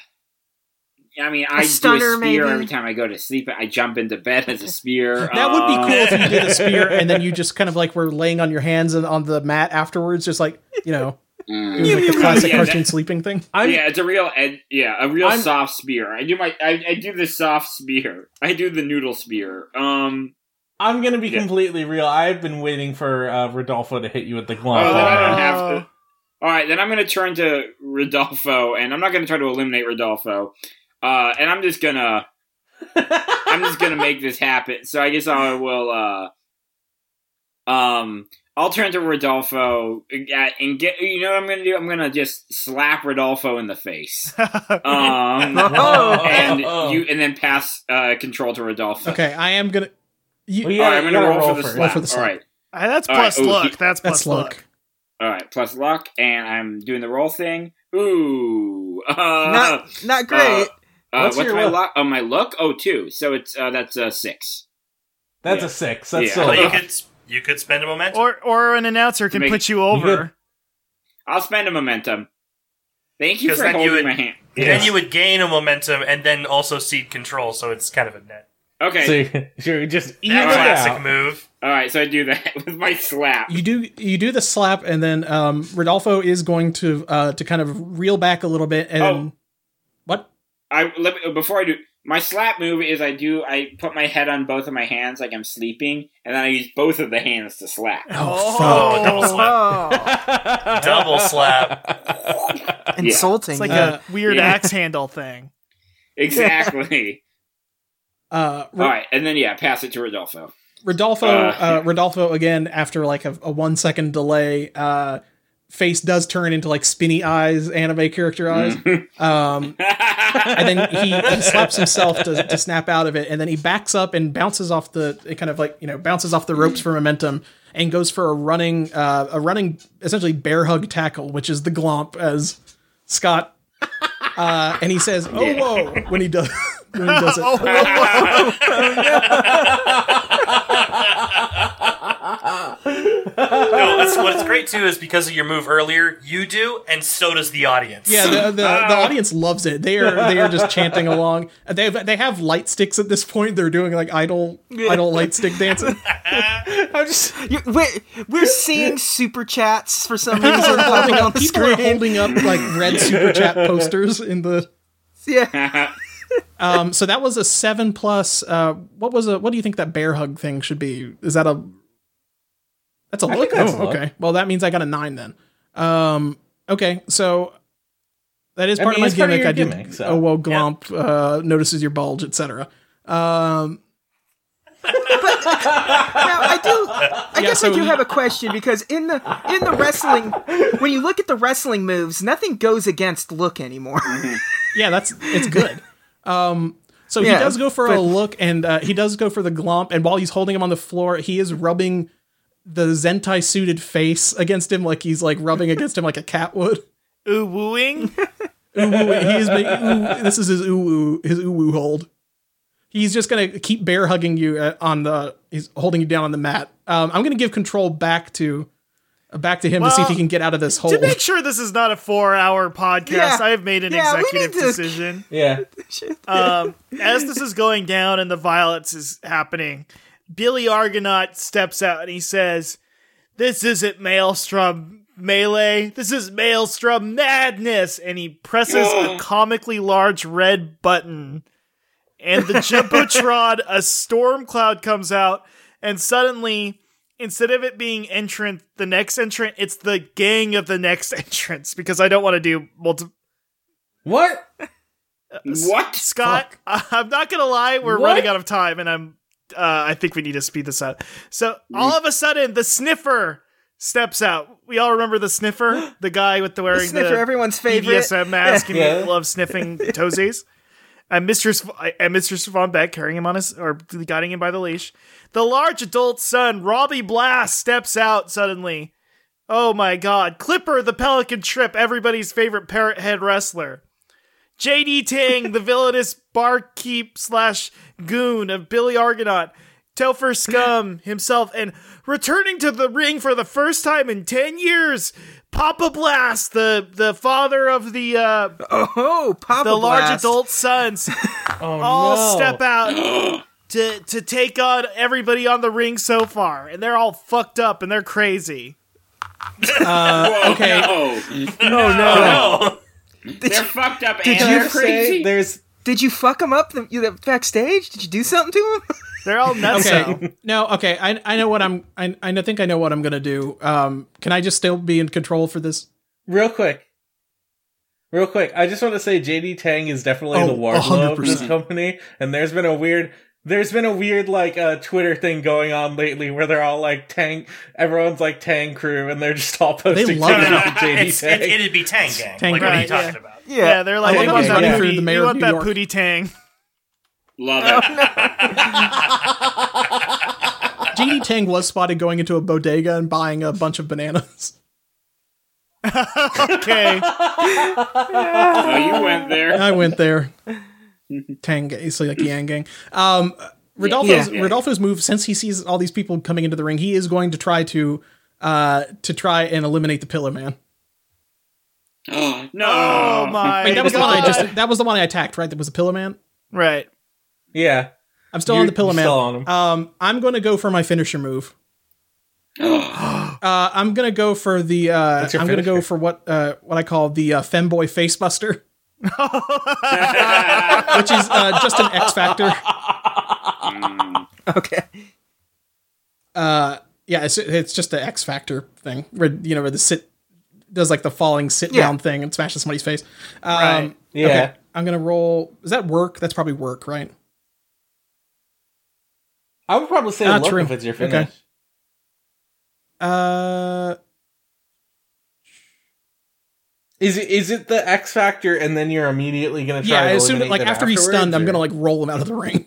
I mean, I do a spear maybe? every time I go to sleep. I jump into bed as a spear. That would be cool if you did a spear and then you just kind of like were laying on your hands and on the mat afterwards, just like you know, mm. doing like the classic Yeah, that- sleeping thing. I'm yeah, it's a real ed- yeah, a real I'm- soft spear. I do my I, I do the soft spear. I do the noodle spear. Um I'm gonna be Yeah. completely real. I've been waiting for uh, Rodolfo to hit you with the glove. oh, glove. then I don't Oh. have to. All right, then I'm going to turn to Rodolfo and I'm not going to try to eliminate Rodolfo. Uh and I'm just going to I'm just going to make this happen. So I guess I will uh um I'll turn to Rodolfo uh, and get you know what I'm going to do? I'm going to just slap Rodolfo in the face. Um Oh. and Oh. you and then pass uh, control to Rodolfo. Okay, I am gonna. You, Well, yeah, All right, I'm gonna roll, roll for the slap. Roll for the slap. All right, Uh, that's All right, plus ooh, luck. he- that's plus That's luck. luck. all right. Plus luck, and I'm doing the roll thing. Ooh, uh, Not not great. Uh, What's what's, your my look? luck? Oh, my luck. Oh, two. So it's uh, that's a six. That's Yeah. a six. That's Yeah. still Well, you could you could spend a momentum. Or or an announcer can Make- put you over. I'll spend a momentum. Thank you 'Cause for then you holding would- my hand. Then you would gain a momentum and then also cede control, so it's kind of a net. Okay. So you- you're just even That classic out. move. all right. So I do that with my slap. You do you do the slap, and then um, Rodolfo is going to uh, to kind of reel back a little bit, and Oh. What? I let me, before I do my slap move is I do I put my head on both of my hands like I'm sleeping, and then I use both of the hands to slap. Oh, Oh, double slap. Oh, Double slap. insulting. It's like Uh, a weird yeah. axe handle thing. Exactly. Uh, all right, and then yeah, pass it to Rodolfo. Rodolfo, Uh, uh, Rodolfo again after like a, a one second delay, uh, face does turn into like spinny eyes, anime character eyes, um, and then he, he slaps himself to, to snap out of it, and then he backs up and bounces off the it kind of like you know bounces off the ropes for momentum and goes for a running uh, a running essentially bear hug tackle, which is the glomp as Scott uh, and he says, "Oh whoa!" when he does when he does it. Oh, no, that's what's great too is because of your move earlier, you do, and so does the audience. Yeah, the, the, the audience loves it. They are they are just chanting along. They have, they have light sticks at this point. They're doing like idle idle light stick dancing. I'm just you, we're, we're seeing super chats for some reason popping on the People are holding up like red super chat posters in the. yeah, Um, so that was a seven plus. Uh, what was a? What do you think that bear hug thing should be? Is that a? That's a I look. that's oh, a look. okay. Well, that means I got a nine then. Um, okay, so that is I part mean, of my part of gimmick. I did. gimmick, so- Oh well, glomp uh, notices your bulge, etc. Um, now I do. I Yeah, guess so I do you- have a question because in the in the wrestling, when you look at the wrestling moves, nothing goes against look anymore. yeah, that's it's good. Um, so he does go for but- a look, and uh, he does go for the glomp. And while he's holding him on the floor, he is rubbing the Zentai suited face against him, like he's like rubbing against him like a cat would. Ooh wooing. Ooh, ooh, he is making, ooh, this is his ooh ooh his ooh woo hold. He's just gonna keep bear hugging you uh, on the. He's holding you down on the mat. Um, I'm gonna give control back to back to him to see if he can get out of this hole. to make sure this is not a four-hour podcast, Yeah. I have made an Yeah, executive to- decision. Yeah. um, as this is going down and the violence is happening, Billy Argonaut steps out and he says, "This isn't Maelstrom melee. This is Maelstrom madness." And he presses a comically large red button, and the jumbotron, a storm cloud comes out, and suddenly. Instead of it being entrant, the next entrant, it's the gang of the next entrance because I don't want to do multiple. What? What? Scott, I'm not gonna lie, we're What? running out of time, and I'm. Uh, I think we need to speed this up. So all of a sudden, the sniffer steps out. We all remember the sniffer, the guy with the wearing Sniffer, the everyone's favorite. BDSM mask, and Yeah. he loves sniffing toesies. And Mistress and Mistress Von Beck carrying him on his or guiding him by the leash. The large adult son, Robbie Blast, steps out suddenly. Oh my god. Clipper, the Pelican Trip, everybody's favorite parrot head wrestler. JD Tang, the villainous barkeep slash goon of Billy Argonaut. Topher Scum himself, and returning to the ring for the first time in 10 years, Papa Blast, the, the father of the uh, Oh, Papa the large Blast. adult sons, Oh, all no. step out to to take on everybody on the ring so far, and they're all fucked up and they're crazy. Whoa, okay. No. Oh no! No. They're fucked up Did and you they're Say crazy. There's Did you fuck him up the, you, the backstage? Did you do something to him? They're all nuts. Okay. No, okay. I I know what I'm. I I think I know what I'm gonna do. Um, can I just still be in control for this? real quick. Real quick, I just want to say JD Tang is definitely Oh, the Wardlow of this company, and there's been a weird, there's been a weird like uh, Twitter thing going on lately where they're all like Tang, everyone's like Tang crew, and they're just all posting They love it. JD Tang. it, it'd be Tang Gang. Tang like, what are Gang, you talking yeah. about? Yeah, they're like, I love want that that running pooty, the mayor we of want that York. pooty tang. Love it. JD Tang was spotted going into a bodega and buying a bunch of bananas. Okay, oh, you went there. I went there. Tang, gang, so like Yang Gang. Um, Rodolfo's Yeah. Rodolfo's move since he sees all these people coming into the ring, he is going to try to uh to try and eliminate the Pillar Man. no. oh my. I mean, that was the one I just that was the one I attacked, right? That was the Pillar Man. right. Yeah, I'm still You're- on the Pillar you're Man. still on him. Um, I'm going to go for my finisher move. Uh, I'm gonna go for the. Uh, What's your I'm gonna go for what uh, what I call the uh, femboy facebuster, which is uh, just an X factor. okay. Uh, yeah, it's it's just an X factor thing where you know where the sit does like the falling sit Yeah. down thing and smashes somebody's face. Um, Right. Yeah. Okay, I'm gonna roll. Is that work? That's probably work, right? I would probably say Ah, look true. if it's your Okay. Uh, Is it is it the X factor, and then you're immediately gonna try? yeah. I assume like after he's afterwards, stunned, I'm gonna like roll him out of the ring.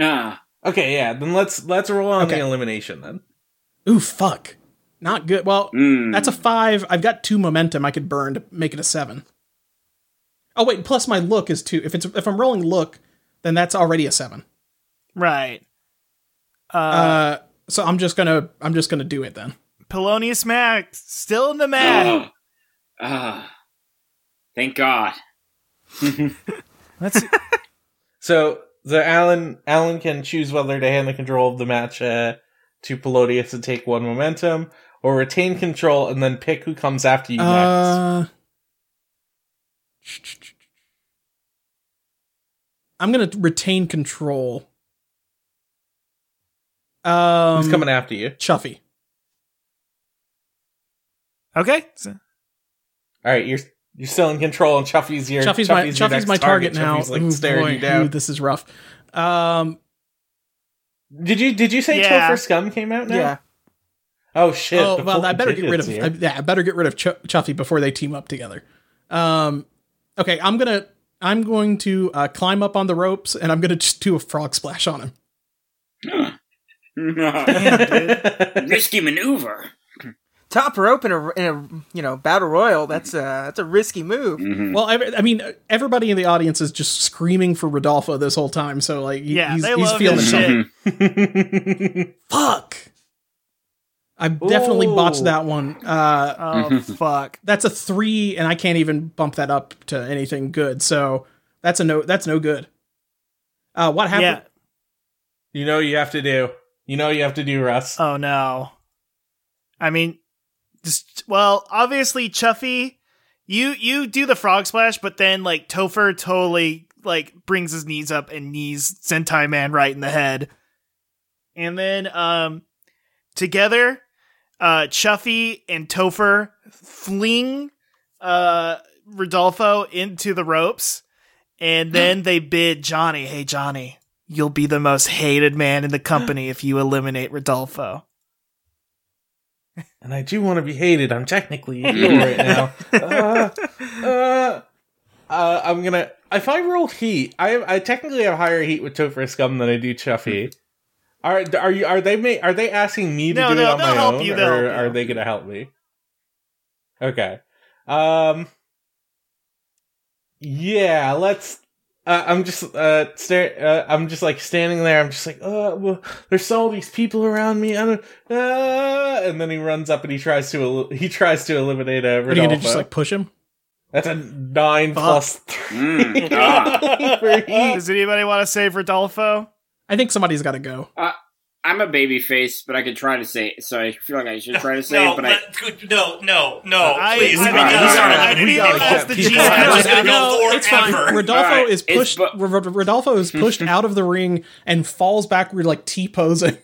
Ah. Okay, yeah. Then let's let's roll on Okay. the elimination then. Ooh, fuck. Not good. Well, Mm. that's a five. I've got two momentum I could burn to make it a seven. Oh wait, plus my look is two. If it's if I'm rolling look, then that's already a seven. Right. Uh, so I'm just gonna I'm just gonna do it then. Polonius Max still in the mat. Ah. Thank God. Let's So the Alan Alan can choose whether to hand the control of the match uh, to Polonius and take one momentum, or retain control and then pick who comes after you next. Uh, I'm gonna retain control. Um, Who's coming after you? Chuffy. Okay. So- All right, you're you're still in control, and Chuffy's your Chuffy's my your Chuffy's next my target, now. Chuffy's, like Ooh, staring boy, you down. ooh, this is rough. Um, Did you did you say Yeah. Topher Scum came out now? Yeah. Oh shit! oh well, I better get rid of. I, yeah, I better get rid of Ch- Chuffy before they team up together. Um, okay, I'm gonna I'm going to uh, climb up on the ropes and I'm gonna just do a frog splash on him. Risky maneuver. Top rope in a in a you know battle royal. That's a that's a risky move. Mm-hmm. Well, I, I mean, everybody in the audience is just screaming for Rodolfo this whole time, so like, he- Yeah, he's, they he's love feeling his something. shit. Fuck. I definitely Ooh. botched that one. Uh, Oh fuck. that's a three, and I can't even bump that up to anything good. So that's a no. That's no good. Uh, what happened? Yeah. you know you have to do. You know you have to do, Russ. Oh no. I mean, just well, obviously Chuffy, you you do the frog splash, but then like Topher totally like brings his knees up and knees Sentai Man right in the head, and then um together, uh Chuffy and Topher fling uh Rodolfo into the ropes, and then they bid Johnny, "Hey Johnny." You'll be the most hated man in the company if you eliminate Rodolfo. and I do want to be hated. I'm technically a heel right now. Uh, uh, uh, I'm gonna. If I rolled heat, I I technically have higher heat with Topher Scum than I do Chuffy. Are are you are they ma- are they asking me to No, do no, it on they'll my help own, you, or help you. are they gonna help me? Okay. Um. Yeah, let's. Uh, I'm just uh, stare. Uh, I'm just like standing there. I'm just like, oh, well, there's all these people around me. I don't. Uh, and then he runs up and he tries to el- he tries to eliminate a Are you gonna just like push him? That's a nine Fuck. plus three Mm, ah. Does anybody want to save Rodolfo? I think somebody's got to go. I'm a baby face, but I could try to say. it, So I feel like I should try to say no, it, but I. let- no, no, no, I- please. I we think gotta it's start fine. eliminating We gotta the people GM. out of It's no, it's fine. Rodolfo Alright, is pushed. bu- Ro- Ro- Rodolfo is pushed out of the ring and falls backward like T posing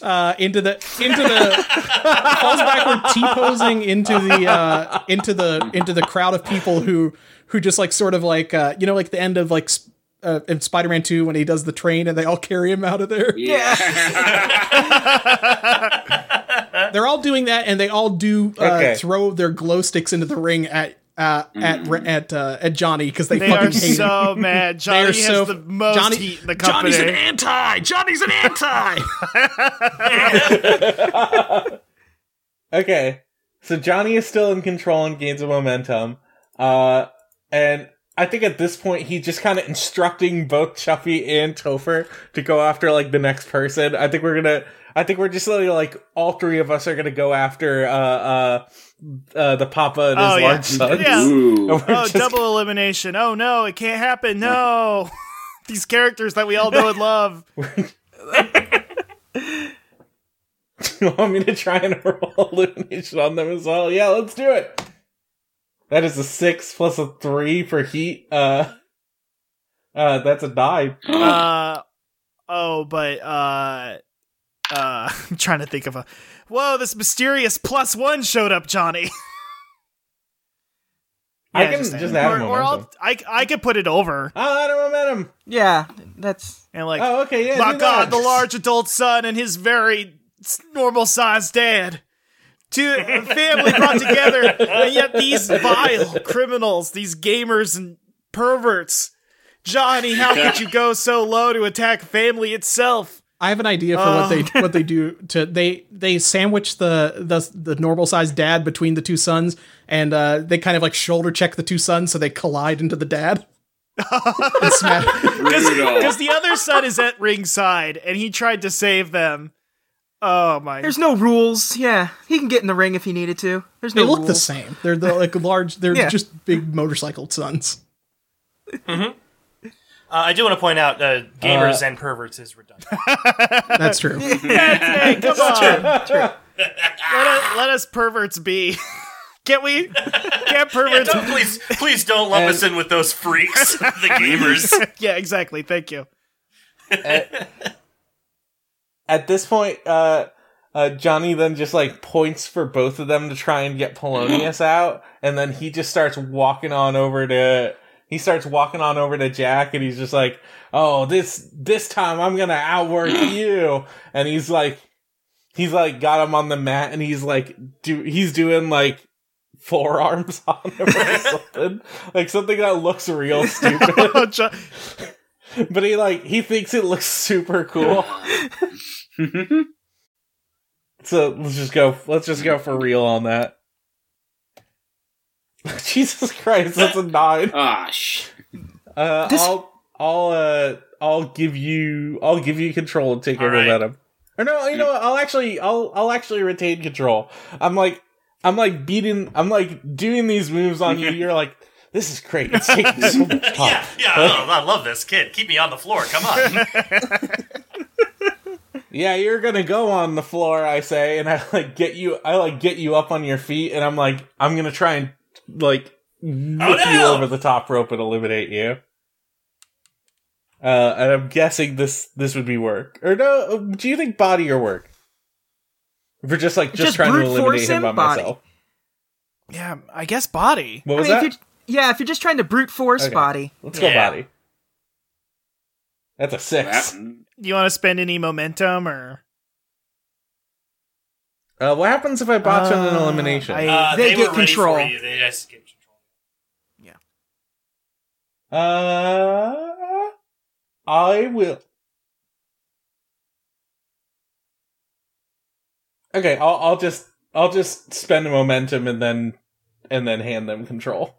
uh, into the into the falls backward T posing into the uh, into the into the crowd of people who who just like sort of like uh, you know like the end of like. Sp- uh, in Spider-Man 2 when he does the train and they all carry him out of there. Yeah. They're all doing that and they all do uh, Okay. throw their glow sticks into the ring at uh, at at uh, at Johnny because they, They fucking are hate him. so mad. They Johnny are has so the most Johnny, heat in the company. Johnny's an anti. Johnny's an anti. Okay, so Johnny is still in control and gains a momentum. Uh, and I think at this point he's just kind of instructing both Chuffy and Topher to go after like the next person. I think we're gonna. I think we're just like, like all three of us are gonna go after uh uh, uh the Papa and his Oh, yeah. large sons. Yeah. Ooh. And we're Oh, just- double elimination. Oh no, it can't happen. No. These characters that we all know and love. you want me to try and roll elimination on them as well? Yeah, let's do it. That is a six plus a three for heat. Uh, uh, that's a nine. Uh oh, but uh uh I'm trying to think of a Whoa, this mysterious plus one showed up, Johnny. I can just, add- add or, or momentum. I'll I I could put it over Oh, add a momentum. Yeah, that's and like Oh, okay, yeah. my god, that. the large adult son and his very normal sized dad. Two a family brought together, and yet these vile criminals, these gamers and perverts. Johnny, how could you go so low to attack family itself? I have an idea for what they what they do to they they sandwich the the the normal sized dad between the two sons and uh, they kind of like shoulder check the two sons so they collide into the dad. and smash. Brutal. Because the other son is at ringside and he tried to save them. Oh my! There's no rules. Yeah, he can get in the ring if he needed to. There's They no look rules. the same. They're the like large. They're Yeah. just big motorcycle sons. Uh, I do want to point out, uh, gamers and perverts is redundant. That's true. hey, come on! Let, us, let us perverts be. Can't we? Can't perverts? Don't, please, please don't lump us in with those freaks, the gamers. yeah, exactly. Thank you. At this point, uh, uh, Johnny then just like points for both of them to try and get Polonius out, and then he just starts walking on over to. He starts walking on over to Jack, and he's just like, "Oh, this this time I'm gonna outwork you," and he's like, he's like got him on the mat, and he's like, do he's doing like forearms on him or something, like something that looks real stupid. But he like he thinks it looks super cool. so let's just go. Let's just go for real on that. Jesus Christ, that's a nine. Ah, sh- Uh, This- I'll I'll uh I'll give you I'll give you control and take All over right. momentum. Or no, you know what? I'll actually I'll I'll actually retain control. I'm like I'm like beating I'm like doing these moves on you. You're like this is great. It's taking so much time. Yeah, yeah, I, I love this kid. Keep me on the floor. Come on. Yeah, you're gonna go on the floor, I say, and I like get you. I like get you up on your feet, and I'm like, I'm gonna try and like whip Oh, you over the top rope and eliminate you. Uh, and I'm guessing this this would be work, or no? Do you think body or work? If we're just like just, Just trying to eliminate him him? by Body. myself. yeah, I guess body. What I was mean, that? you're, yeah, if you're just trying to brute force Okay. body, Let's go body. That's a six. that- Do you want to spend any momentum or? Uh, what happens if I botch on an Uh, elimination? I- Uh, They they, get control. They just get control. Yeah. Uh, I will. Okay, I'll I'll just I'll just spend a momentum and then and then hand them control.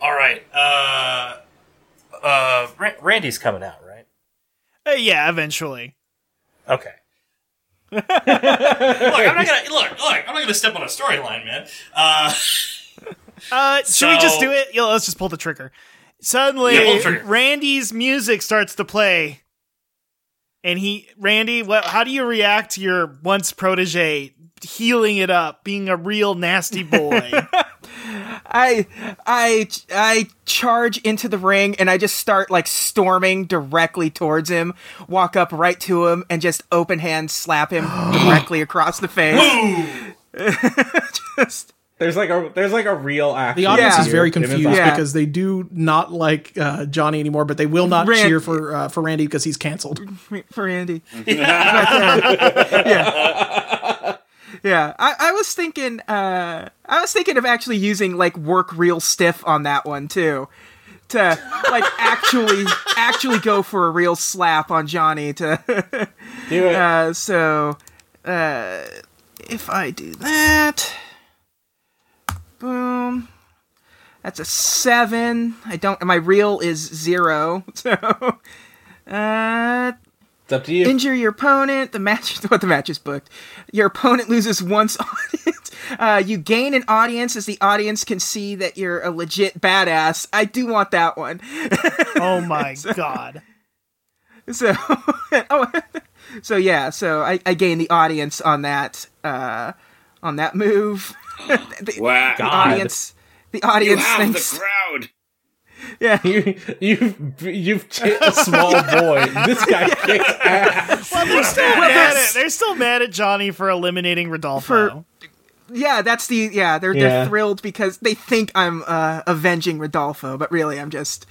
All right. Uh, uh, Randy's coming out, right? Uh, yeah, eventually. Okay. look, I'm not gonna look. Look, I'm not gonna step on a storyline, man. Uh, Uh, should we just do it? Yeah, let's just pull the trigger. Suddenly, Yeah, pull the trigger. Randy's music starts to play, and he, Randy, what? How do you react to your once protege healing it up, being a real nasty boy? I I I charge into the ring and I just start like storming directly towards him, walk up right to him and just open hand slap him directly across the face. just There's like a there's like a real action. The audience Yeah. is very here, and it's confused Yeah. because they do not like uh, Johnny anymore, but they will not Rand- cheer for uh, for Randy because he's canceled. for Randy, yeah. Yeah, I, I was thinking. Uh, I was thinking of actually using like work real stiff on that one too, to like actually actually go for a real slap on Johnny. To Do it. uh, so, uh, if I do that, boom, that's a seven. I don't. My real is zero. So, uh, it's up to you. injure your opponent. The match, what the match is booked. Your opponent loses once audience. Uh, you gain an audience as the audience can see that you're a legit badass. I do want that one. oh my god! So, oh, so yeah. So I, I gain the audience on that. Uh, on that move. the, Wow. the God. audience. The You audience have thinks. the crowd. yeah. you you've you've hit a small boy. This guy kicks ass. Well, they're still mad at they're still mad at Johnny for eliminating Rodolfo. For- Yeah, that's the yeah. They're Yeah. they're thrilled because they think I'm uh, avenging Rodolfo, but really I'm just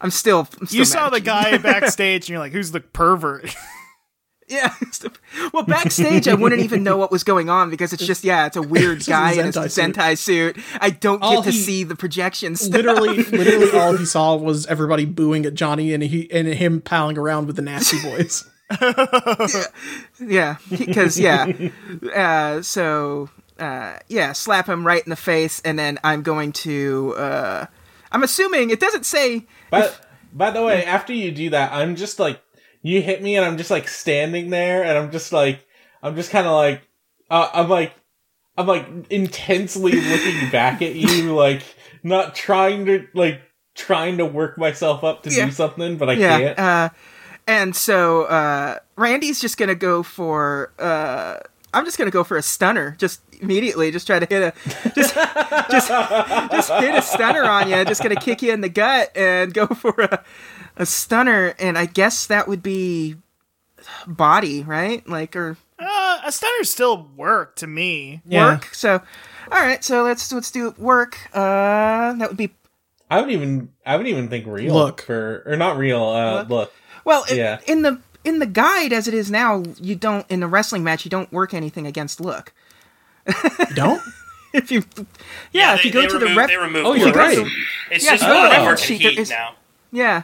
I'm still. I'm still you saw the guy backstage, and you're like, "Who's the pervert?" Yeah. well, backstage I wouldn't even know what was going on because it's just yeah, it's a weird just a guy in a Zentai suit. Sentai suit. I don't All get to he- see the projections. literally, literally, all he saw was everybody booing at Johnny and he and him palling around with the nasty boys. yeah, because yeah. Uh, so uh, yeah, slap him right in the face, and then I'm going to. Uh, I'm assuming it doesn't say. But by the way, after you do that, I'm just like you hit me, and I'm just like standing there, and I'm just like I'm just kind of like uh, I'm like I'm like intensely looking back at you, like not trying to like trying to work myself up to Yeah. do something, but I Yeah. can't. Uh, and so uh, Randy's just gonna go for. Uh, I'm just gonna go for a stunner, just immediately. Just try to hit a, just, just, just hit a stunner on you. Just gonna kick you in the gut and go for a, a stunner. And I guess that would be body, right? Like or Uh, a stunner still work to me. Yeah. work. So, all right. So let's let's do work. Uh, that would be I would even I would even think real Look. for or not real. Uh, Look. look. Well, i- Yeah. in the in the guide as it is now, you don't in the wrestling match you don't work anything against look. You don't? If you, yeah, if they, you go they to the removed, ref, they removed Oh, you're work. right. It's Yeah, just if you oh, go the work ref and sheet, there heat now. yeah.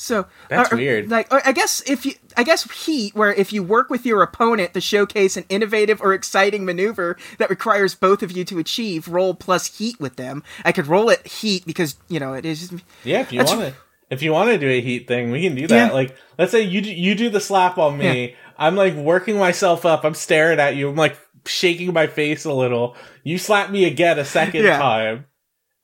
So That's weird. Like, I guess if you, I guess heat, where if you work with your opponent to showcase an innovative or exciting maneuver that requires both of you to achieve, roll plus heat with them. I could roll it heat because you know it is. Yeah, if you want to, if you want to do a heat thing, we can do that. Yeah. Like, let's say you do, you do the slap on me. I'm like working myself up. I'm staring at you. I'm like shaking my face a little. You slap me again a second Yeah. time,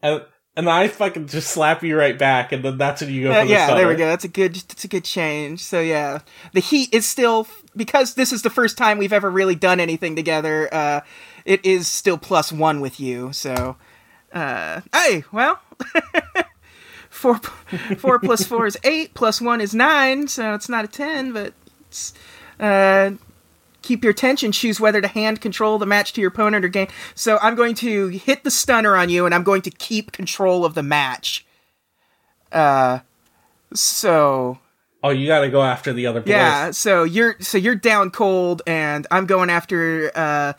and and I fucking just slap you right back, and then that's when you go Uh, for the yeah, there we go. That's a good. That's a good change. So yeah, the heat is still because this is the first time we've ever really done anything together. Uh, it is still plus one with you. So, uh, hey, well, four four plus four is eight. Plus one is nine. So it's not a ten, but it's uh. Keep your attention. Choose whether to hand control the match to your opponent or gain. So I'm going to hit the stunner on you, and I'm going to keep control of the match. Uh, so Oh, you got to go after the other boys. yeah, so you're so you're down cold, and I'm going after. uh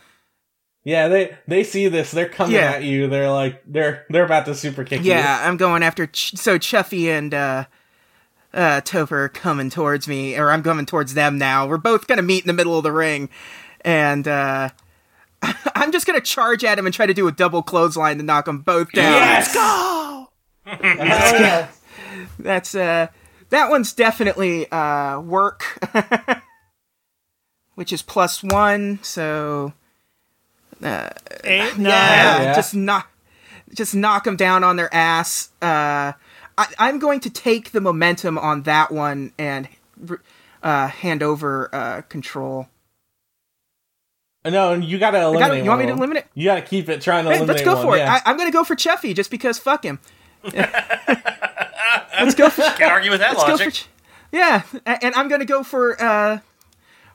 yeah. They they see this. They're coming Yeah. at you. They're like they're they're about to super kick you. Yeah, I'm going after. Ch- so Chuffy and uh uh Topher coming towards me, or I'm coming towards them now. We're both gonna meet in the middle of the ring, and uh I'm just gonna charge at him and try to do a double clothesline to knock them both down. Let's go. yeah. That's uh that one's definitely uh work. Which is plus one, so Eight, nine. yeah, Yeah. just knock just knock them down on their ass. Uh I, I'm going to take the momentum on that one and uh, hand over uh, control. No, you got to eliminate. gotta- you want me to of them. eliminate? You got to keep it. Trying to Hey, eliminate. let's go one, for it. yeah. I, I'm going to go for Chuffy just because fuck him. let's go for Can't argue with that Let's go logic. for yeah, and I'm gonna go for uh,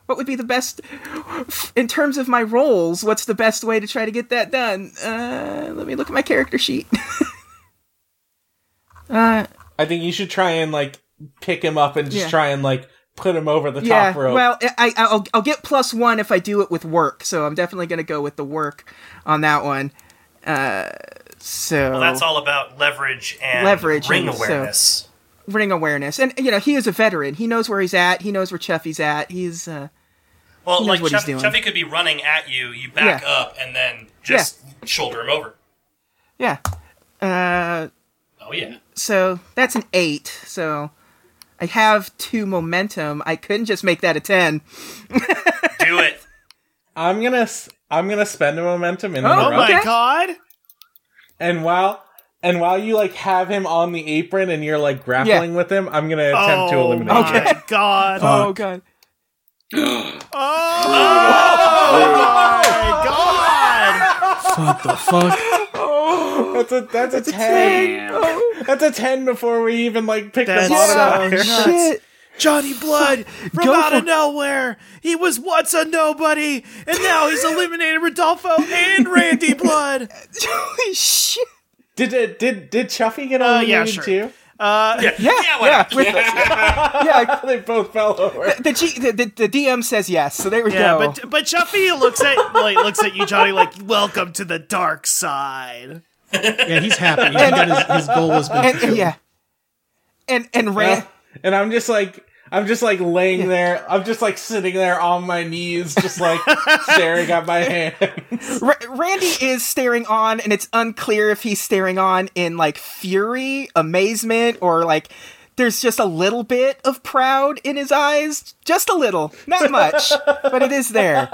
what would be the best in terms of my roles. What's the best way to try to get that done? Uh, let me look at my character sheet. uh, I think you should try and like pick him up and just Yeah. try and like put him over the yeah. top rope. Well, I, I I'll I'll get plus one if I do it with work. So I'm definitely gonna go with the work on that one. Uh, so Well, that's all about leverage and Leverage ring and so- awareness. ring awareness, and you know he is a veteran. He knows where he's at. He knows where Chuffy's at. He's uh, Well, He knows like what he's Chuff- doing. Chuffy could be running at you. You back Yeah. up and then just shoulder him over. yeah. Uh, Oh yeah. So that's an eight. So I have two momentum. I couldn't just make that a ten. Do it. I'm gonna I'm gonna spend a momentum in Oh, the Oh my Okay. god. and while and while you like have him on the apron and you're like grappling with him, I'm gonna attempt to eliminate oh, him. oh eliminate. my you. Okay. god. Oh, god. Oh, my god. What the fuck? That's a that's a ten. That's a ten before we even like pick That's the bottom so out here. nuts. Shit. Johnny Blood from Go out for- of nowhere. He was once a nobody, and now he's eliminated Rodolfo and Randy Blood. Holy shit. Did it did did Chuffy get Uh, yeah, eliminated sure. too? Uh, Yeah, Yeah, why yeah. not? yeah. they both fell over. The, G, the, the, the DM says yes, so there we yeah, go. but but Chuffy looks at like looks at you, Johnny, like welcome to the dark side. Yeah, he's happy. He got his, his goal has been and, and yeah, and and Ran, and I'm just like I'm just like laying there. I'm just like sitting there on my knees, just like staring at my hands. Ra- Randy is staring on, and it's unclear if he's staring on in like fury, amazement, or like there's just a little bit of proud in his eyes. Just a little, not much, but it is there.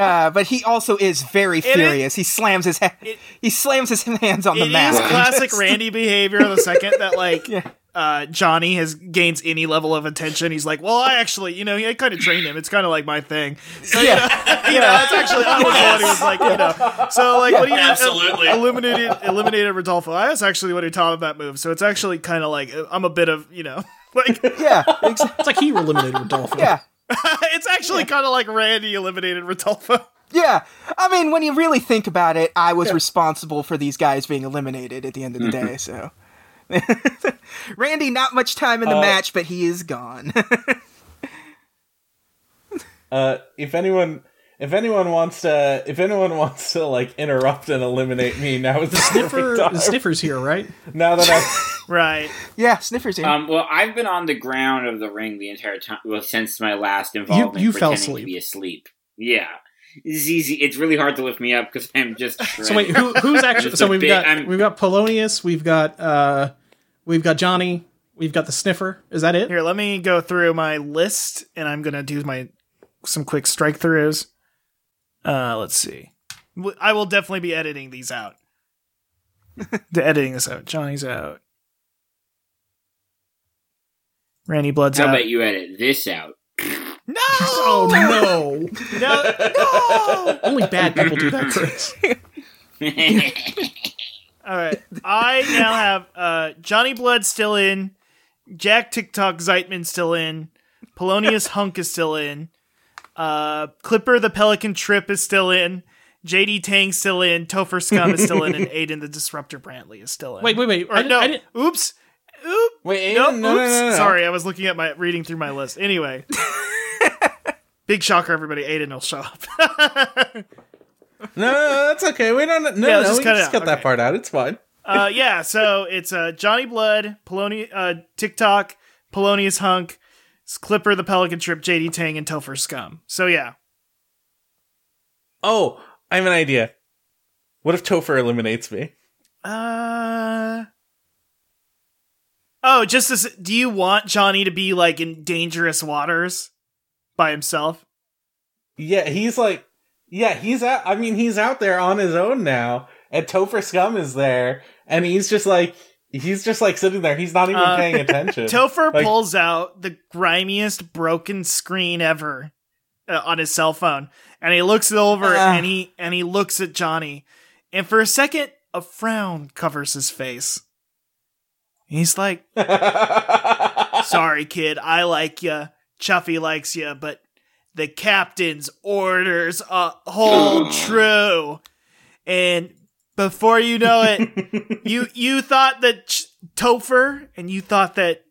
Uh, but he also is very furious. he slams his ha- he slams his hands on the It map. is classic Just- Randy behavior. The second that like Yeah. uh, Johnny has gains any level of attention, he's like, "Well, I actually, you know, I kind of trained him. It's kind of like my thing." So, Yeah. you know, that's actually I was the one who was like, you know, so like when he Absolutely. eliminated eliminated Rodolfo, I was actually what he taught him that move. So it's actually kind of like I'm a bit of you know, like Yeah, ex- It's like he eliminated Rodolfo. yeah. it's actually kind of like Randy eliminated Rodolfo. Yeah, I mean, when you really think about it, I was responsible for these guys being eliminated at the end of the Mm-hmm. day. So, Randy, not much time in the Uh, match, but he is gone. Uh, if anyone, if anyone wants to, if anyone wants to like interrupt and eliminate me, now is the Sniffer, the Sniffer's here, right? Now that I, Right. yeah, Sniffers here. Um, well, I've been on the ground of the ring the entire time. Well, since my last involvement, you fell asleep. to be asleep. Yeah, it's easy. It's really hard to lift me up because I'm just. So wait, who, who's actually? So a we've bit- got I'm- we've got Polonius, we've got uh, we've got Johnny, we've got the Sniffer. Is that it? Here, let me go through my list, and I'm gonna do my some quick strike throughs. Uh, let's see. I will definitely be editing these out. the editing this out. Johnny's out. Randy Blood's How out. How about you edit this out? No! Oh no! no! No! Only bad people do that, Chris. All right. I now have uh, Johnny Blood still in, Jack TikTok Zeitman still in, Polonius Hunk is still in, uh, Clipper the Pelican Trip is still in, JD Tang still in, Topher Scum is still in, and Aiden the Disruptor Brantley is still in. Wait, wait, wait. Or I, no, I oops. Oop. wait, Aiden, no, no, oops. no, no, no. Sorry, I was looking at my reading through my list. Anyway. Big shocker, everybody. Aiden will show up. no, no, that's okay. We don't. No, Yeah, no, just we cut just out. cut that part out. It's fine. uh, yeah, so it's uh, Johnny Blood, Poloni- uh, TikTok, Polonius Hunk, Clipper the Pelican Trip, JD Tang, and Topher Scum. So yeah. Oh, I have an idea. What if Topher eliminates me? Uh. Oh, just as do you want Johnny to be like in dangerous waters by himself? Yeah, he's like, yeah, he's out. I mean, he's out there on his own now, and Topher Scum is there, and he's just like, he's just like sitting there. He's not even Uh, paying attention. Topher Like- pulls out the grimiest broken screen ever uh, on his cell phone, and he looks it over Ah. and he and he looks at Johnny, and for a second, a frown covers his face. He's like, "Sorry, kid, I like you. Chuffy likes you, but the captain's orders uh, hold true." And before you know it, you you thought that Ch- Topher and you thought that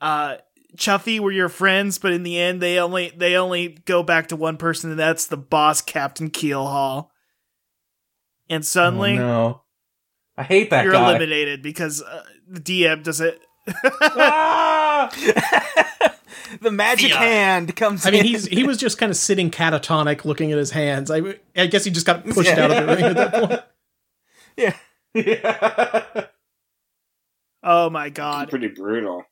uh Chuffy were your friends, but in the end they only they only go back to one person and that's the boss Captain Keelhaul. And Oh, suddenly no, I hate that you're guy. eliminated because uh, the DM does it. Ah! the magic Yeah. hand comes I mean, in. he's he was just kind of sitting catatonic, looking at his hands. I I guess he just got pushed out of the ring at that point. Yeah. yeah. Oh my god. Pretty brutal.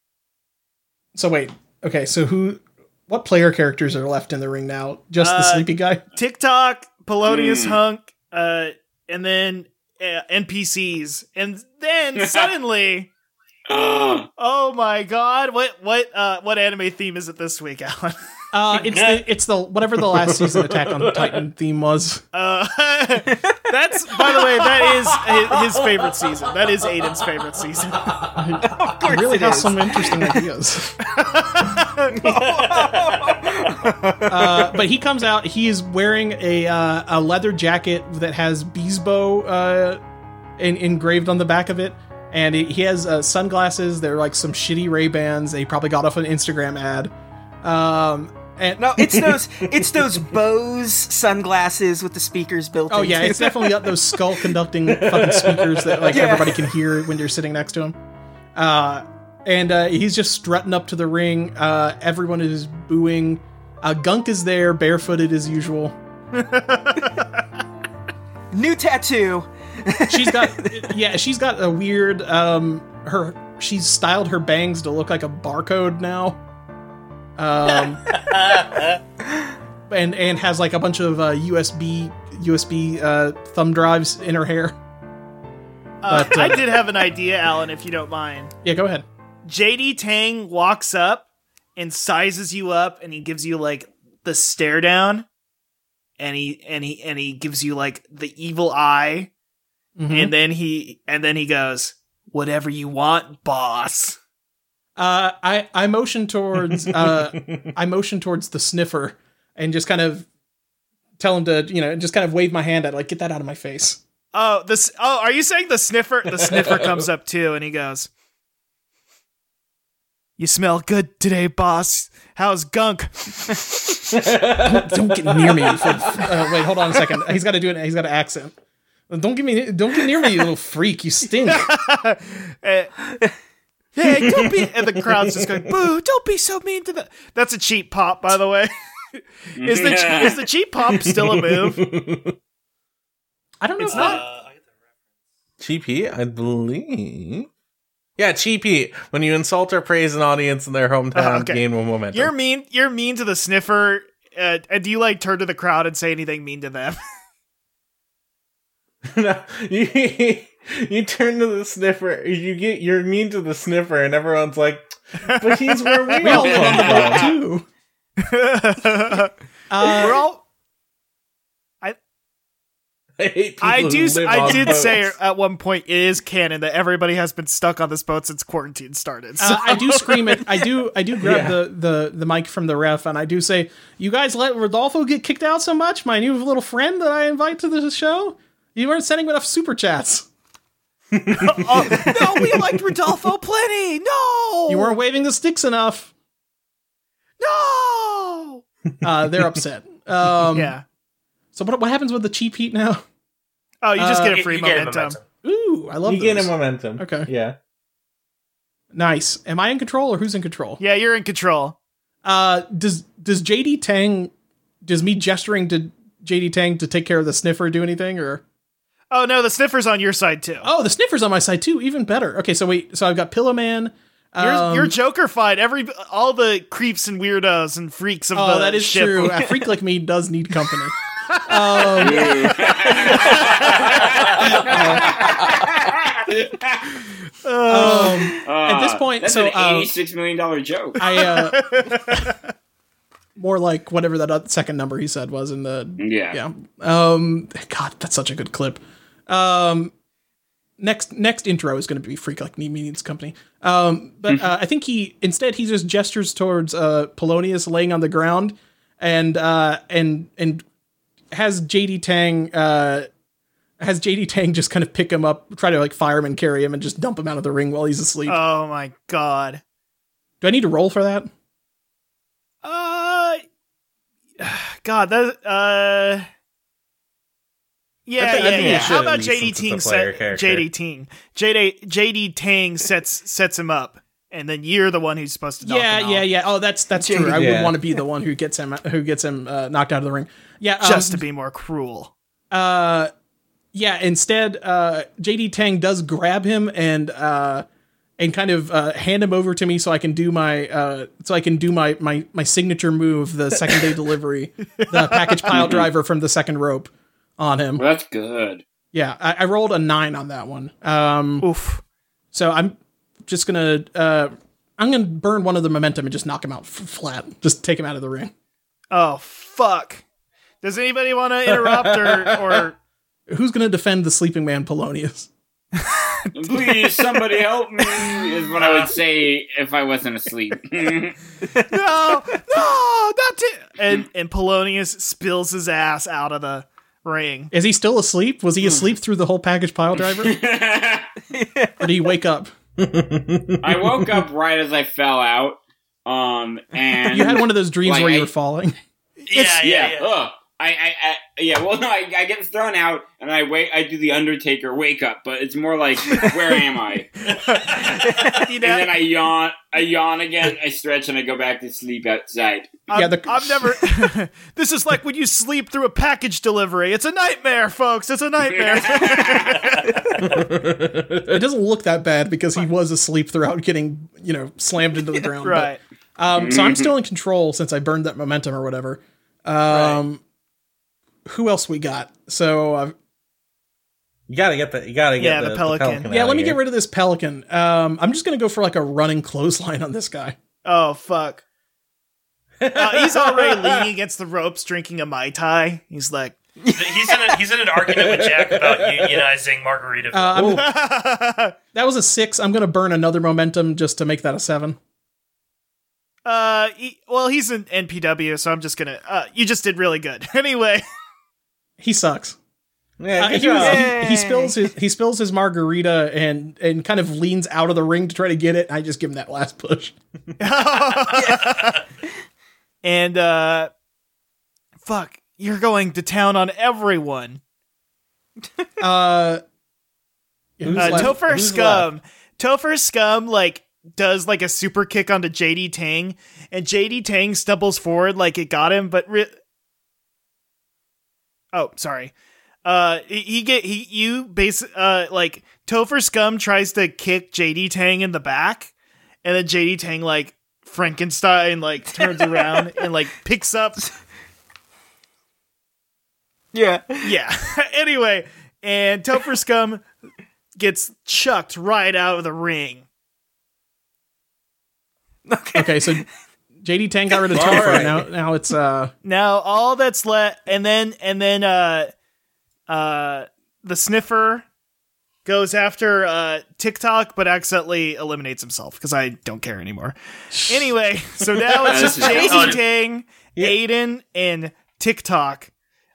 So wait, okay, so who? What player characters are left in the ring now? Just the Uh, sleepy guy. TikTok, Polonius Hmm. Hunk, uh, and then uh, NPCs, and then suddenly, oh my god, what what uh what anime theme is it this week, Alan? Uh, it's the it's the whatever the last season Attack on Titan theme was. Uh, that's by the way, that is his, his favorite season. That is Aiden's favorite season. He really it has is. some interesting ideas. uh, but he comes out. He is wearing a uh, a leather jacket that has Beesbo uh, in, engraved on the back of it, and he he has uh, sunglasses. They're like some shitty Ray Bans. They probably got off an Instagram ad. Um, and No, it's those it's those Bose sunglasses with the speakers built in. Oh in. yeah, it's definitely got those skull conducting fucking speakers that like Yeah. everybody can hear when you're sitting next to him. Uh, and uh, he's just strutting up to the ring. Uh, everyone is booing. Uh, Gunk is there, barefooted as usual. New tattoo. She's got yeah, she's got a weird um her she's styled her bangs to look like a barcode now. Um and and has like a bunch of uh, USB USB uh, thumb drives in her hair. Uh, But, uh, I did have an idea, Alan, if you don't mind. Yeah, go ahead. JD Tang walks up and sizes you up and he gives you like the stare down and he and he and he gives you like the evil eye Mhm. and then he and then he goes whatever you want boss Uh, I I motion towards uh, I motion towards the sniffer and just kind of tell him to you know just kind of wave my hand at like get that out of my face. oh this oh are you saying the sniffer the sniffer comes up too and he goes you smell good today boss how's gunk Don't, don't get near me. For, uh, wait, hold on a second. He's got to do it. He's got an accent. Don't get me. Don't get near me, you little freak. You stink. Hey, don't be. And the crowd's just going, boo, don't be so mean to the. That's a cheap pop, by the way. is, the, is the cheap pop still a move? I don't know. It's if not- Uh, I get the Cheapy, I believe. Yeah, cheapy. When you insult or praise an audience in their hometown, Oh, okay. gain one momentum. You're mean. You're mean to the sniffer. Uh, and do you like turn to the crowd and say anything mean to them? No, you, you turn to the sniffer. You get you're mean to the sniffer, and everyone's like, "But he's where we we all all live on the come boat from." too. We're Uh, all. I hate I do. I did boats. say at one point it is canon that everybody has been stuck on this boat since quarantine started. So. uh, I do scream it. I do. I do grab Yeah. the, the the mic from the ref, and I do say, "You guys let Rodolfo get kicked out so much. My new little friend that I invite to the show. You weren't sending enough super chats. oh, no, we liked Rodolfo plenty. No, You weren't waving the sticks enough. No. Uh, they're upset. Um, yeah. So what, what happens with the cheap heat now? Oh, you just Uh, get a You- free you get momentum. Ooh, I love You gain a momentum. Okay. Yeah. Nice. Am I in control or who's in control? Yeah, you're in control. Uh, does does JD Tang does me gesturing to JD Tang to take care of the sniffer do anything or? Oh no, the sniffer's on your side too. Oh, the sniffer's on my side too. Even better. Okay, so wait. So I've got Pillow Man. You're, um, you're Joker fight. Every all the creeps and weirdos and freaks of Oh, the that is ship. true. A freak like me does need company. um, um, at this point, that's so an uh, eighty-six million dollar joke. I uh, more like whatever that second number he said was in the yeah. yeah. Um, God, that's such a good clip. Um, next next intro is going to be Freak Like Me Meetings Company. Um, but uh, I think he instead he just gestures towards uh Polonius laying on the ground and uh and and has JD Tang uh has JD Tang just kind of pick him up, try to like fire him and carry him and just dump him out of the ring while he's asleep. Oh my god. Do I need to roll for that? Uh, God, that uh. Yeah, I thi- I yeah, think yeah. How about JD since Ting set. JD Ting JD JD Tang sets sets him up, and then you're the one who's supposed to knock yeah, him yeah, out, yeah. Oh, that's that's true. I Yeah. would want to be the one who gets him who gets him uh, knocked out of the ring. Yeah, um, just to be more cruel. uh yeah instead uh jd tang does grab him and uh and kind of uh hand him over to me so i can do my uh so i can do my my my signature move the second day delivery the package pile driver from the second rope on him Well, that's good. yeah I, I rolled a nine on that one um Oof. so i'm just gonna uh i'm gonna burn one of the momentum and just knock him out f- flat just take him out of the ring Oh fuck. Does anybody want to interrupt or or who's gonna defend the sleeping man polonius Please, somebody help me, is what I would say if I wasn't asleep. no, no, not to. And and Polonius spills his ass out of the ring. Is he still asleep? Was he asleep through the whole package pile driver? or did he wake up? I woke up right as I fell out. Um, and You had one of those dreams Like, where you I- were falling. Yeah, yeah, yeah. Ugh. I, I, I yeah, well, no, I, I get thrown out, and I wait. I do the Undertaker wake up, but it's more like, where am I? You And then I yawn, I yawn again, I stretch, and I go back to sleep outside. I'm, Yeah, the- I'm never. this is like when you sleep through a package delivery. It's a nightmare, folks. It's a nightmare. It doesn't look that bad because he was asleep throughout getting, you know, slammed into the ground. but- right. Um, so I'm still in control since I burned that momentum or whatever. Um, who else we got? So uh, You gotta get the. You gotta get Yeah, the, the Pelican. yeah, out let me here. get rid of this pelican. Um, I'm just gonna go for like a running clothesline on this guy. Oh fuck. Uh, he's already leaning against the ropes, drinking a mai tai. He's like, he's in a, he's in an argument with Jack about unionizing Margarita. Uh, uh, that was a six. I'm gonna burn another momentum just to make that a seven. he, well, he's an NPW, so I'm just gonna. Uh, you just did really good. Anyway, He sucks. Yeah, Uh, he, was- he- he spills his he spills his margarita and and kind of leans out of the ring to try to get it. I just give him that last push. and uh, fuck, you're going to town on everyone. Uh, who's Uh. Topher Who's Scum. Topher Scum like does like a super kick onto JD Tang, and JD Tang stumbles forward like it got him, but re- oh, sorry. Uh, he, he get he you base uh like Topher Scum tries to kick JD Tang in the back, and then JD Tang like Frankenstein like turns around and like picks up Yeah. yeah. anyway, and Topher Scum gets chucked right out of the ring. Okay. Okay, so JD Tang got rid of All Topher. right. Now now it's uh Now all that's left, and then and then uh uh the sniffer goes after uh TikTok, but accidentally eliminates himself because I don't care anymore. Anyway, so now it's just JD Tang, Aiden, and TikTok.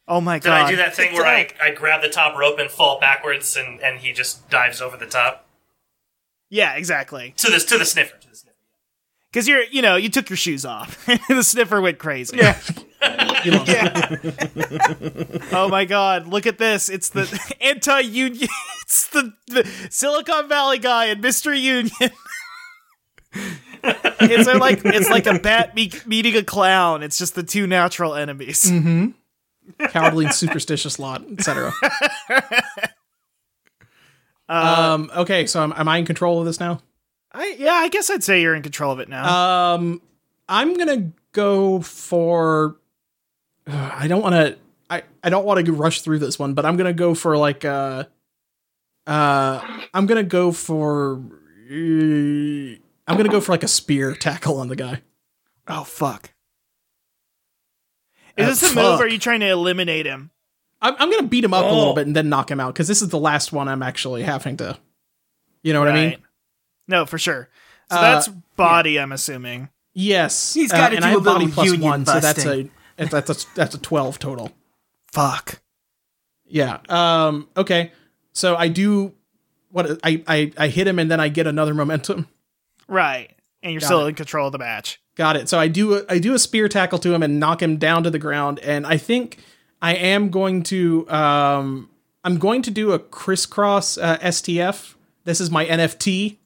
Oh my god! Did god! I do that thing where I, I grab the top rope and fall backwards and, and he just dives over the top? Yeah, exactly. To this to the sniffer. To the sniffer. Because you're, you know, you took your shoes off. the sniffer went crazy. Yeah. you know, Oh my god, look at this. It's the anti union. It's the, the Silicon Valley guy and Mr. Union. it's like it's like a bat me- meeting a clown. It's just the two natural enemies. cowardly and superstitious lot, etc. Uh, um. Okay, so am, am I in control of this now? I, yeah, I guess I'd say you're in control of it now. Um, I'm gonna go for. Ugh, I don't want to. I I don't want to rush through this one, but I'm gonna go for like uh. Uh, I'm gonna go for. uh, I'm gonna go for like a spear tackle on the guy. oh fuck. Is Uh, this the move? Or are you trying to eliminate him? I'm, I'm gonna beat him up a little Oh. bit and then knock him out because this is the last one I'm actually having to. You know what I mean? Right. No, for sure. So Uh, that's body, I'm assuming. Yes, He's gotta and do I a body little plus union one, so that's a that's a that's a twelve total. Fuck. Yeah. Um. Okay. So I do what I I I hit him and then I get another momentum. Right. And you're Got still it. in control of the match. Got it. So I do a, I do a spear tackle to him and knock him down to the ground. And I think I am going to um I'm going to do a crisscross uh, STF. This is my NFT.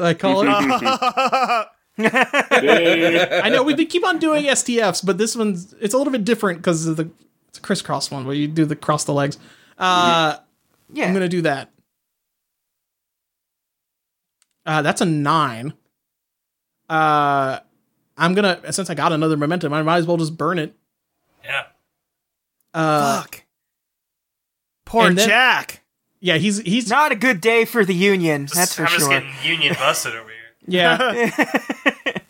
I call it. I know we keep on doing STFs, but this one's it's a little bit different because of the it's a crisscross one where you do the cross the legs. Uh, Yeah. I'm gonna do that. Uh, that's a nine. Uh, I'm gonna since I got another momentum, I might as well just burn it. Yeah. Uh, Fuck. Poor and then- Jack. Yeah, he's he's Not a good day for the union, that's for I'm just sure. getting union busted over here. yeah.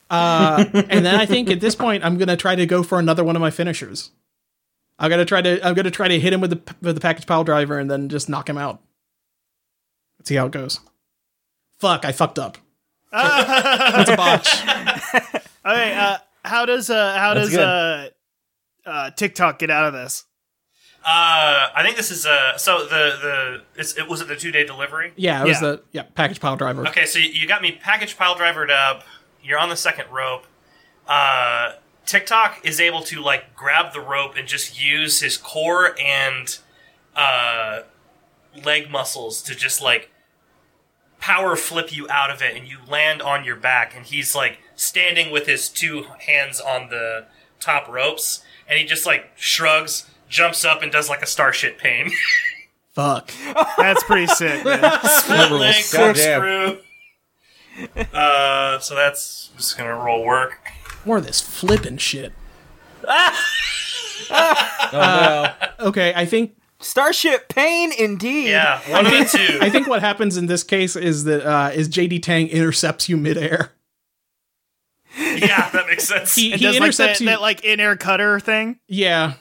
uh, and then I think at this point I'm gonna try to go for another one of my finishers. I'm gonna try to I'm gonna try to hit him with the with the package pile driver and then just knock him out. Let's see how it goes. Fuck, I fucked up. That's a botch. Okay, uh, how does uh how That's does uh uh TikTok get out of this? Uh, I think this is uh. So the the it's, it was it the two day delivery. Yeah, it was Yeah. the yeah package pile driver. Okay, so you got me package pile drivered up. You're on the second rope. Uh, TikTok is able to like grab the rope and just use his core and uh, leg muscles to just like power flip you out of it, and you land on your back. And he's like standing with his two hands on the top ropes, and he just like shrugs, jumps up, and does like a starship pain. Fuck. That's pretty sick. Man. Split leg, Goddamn. corkscrew. Uh, so that's just gonna roll work. More of this flipping shit. Oh no. Okay, I think Starship Pain, indeed. Yeah, one of the two. I think what happens in this case is that uh, is JD Tang intercepts you midair. yeah, that makes sense. He, he does like intercepts that, you. that like in air cutter thing. yeah.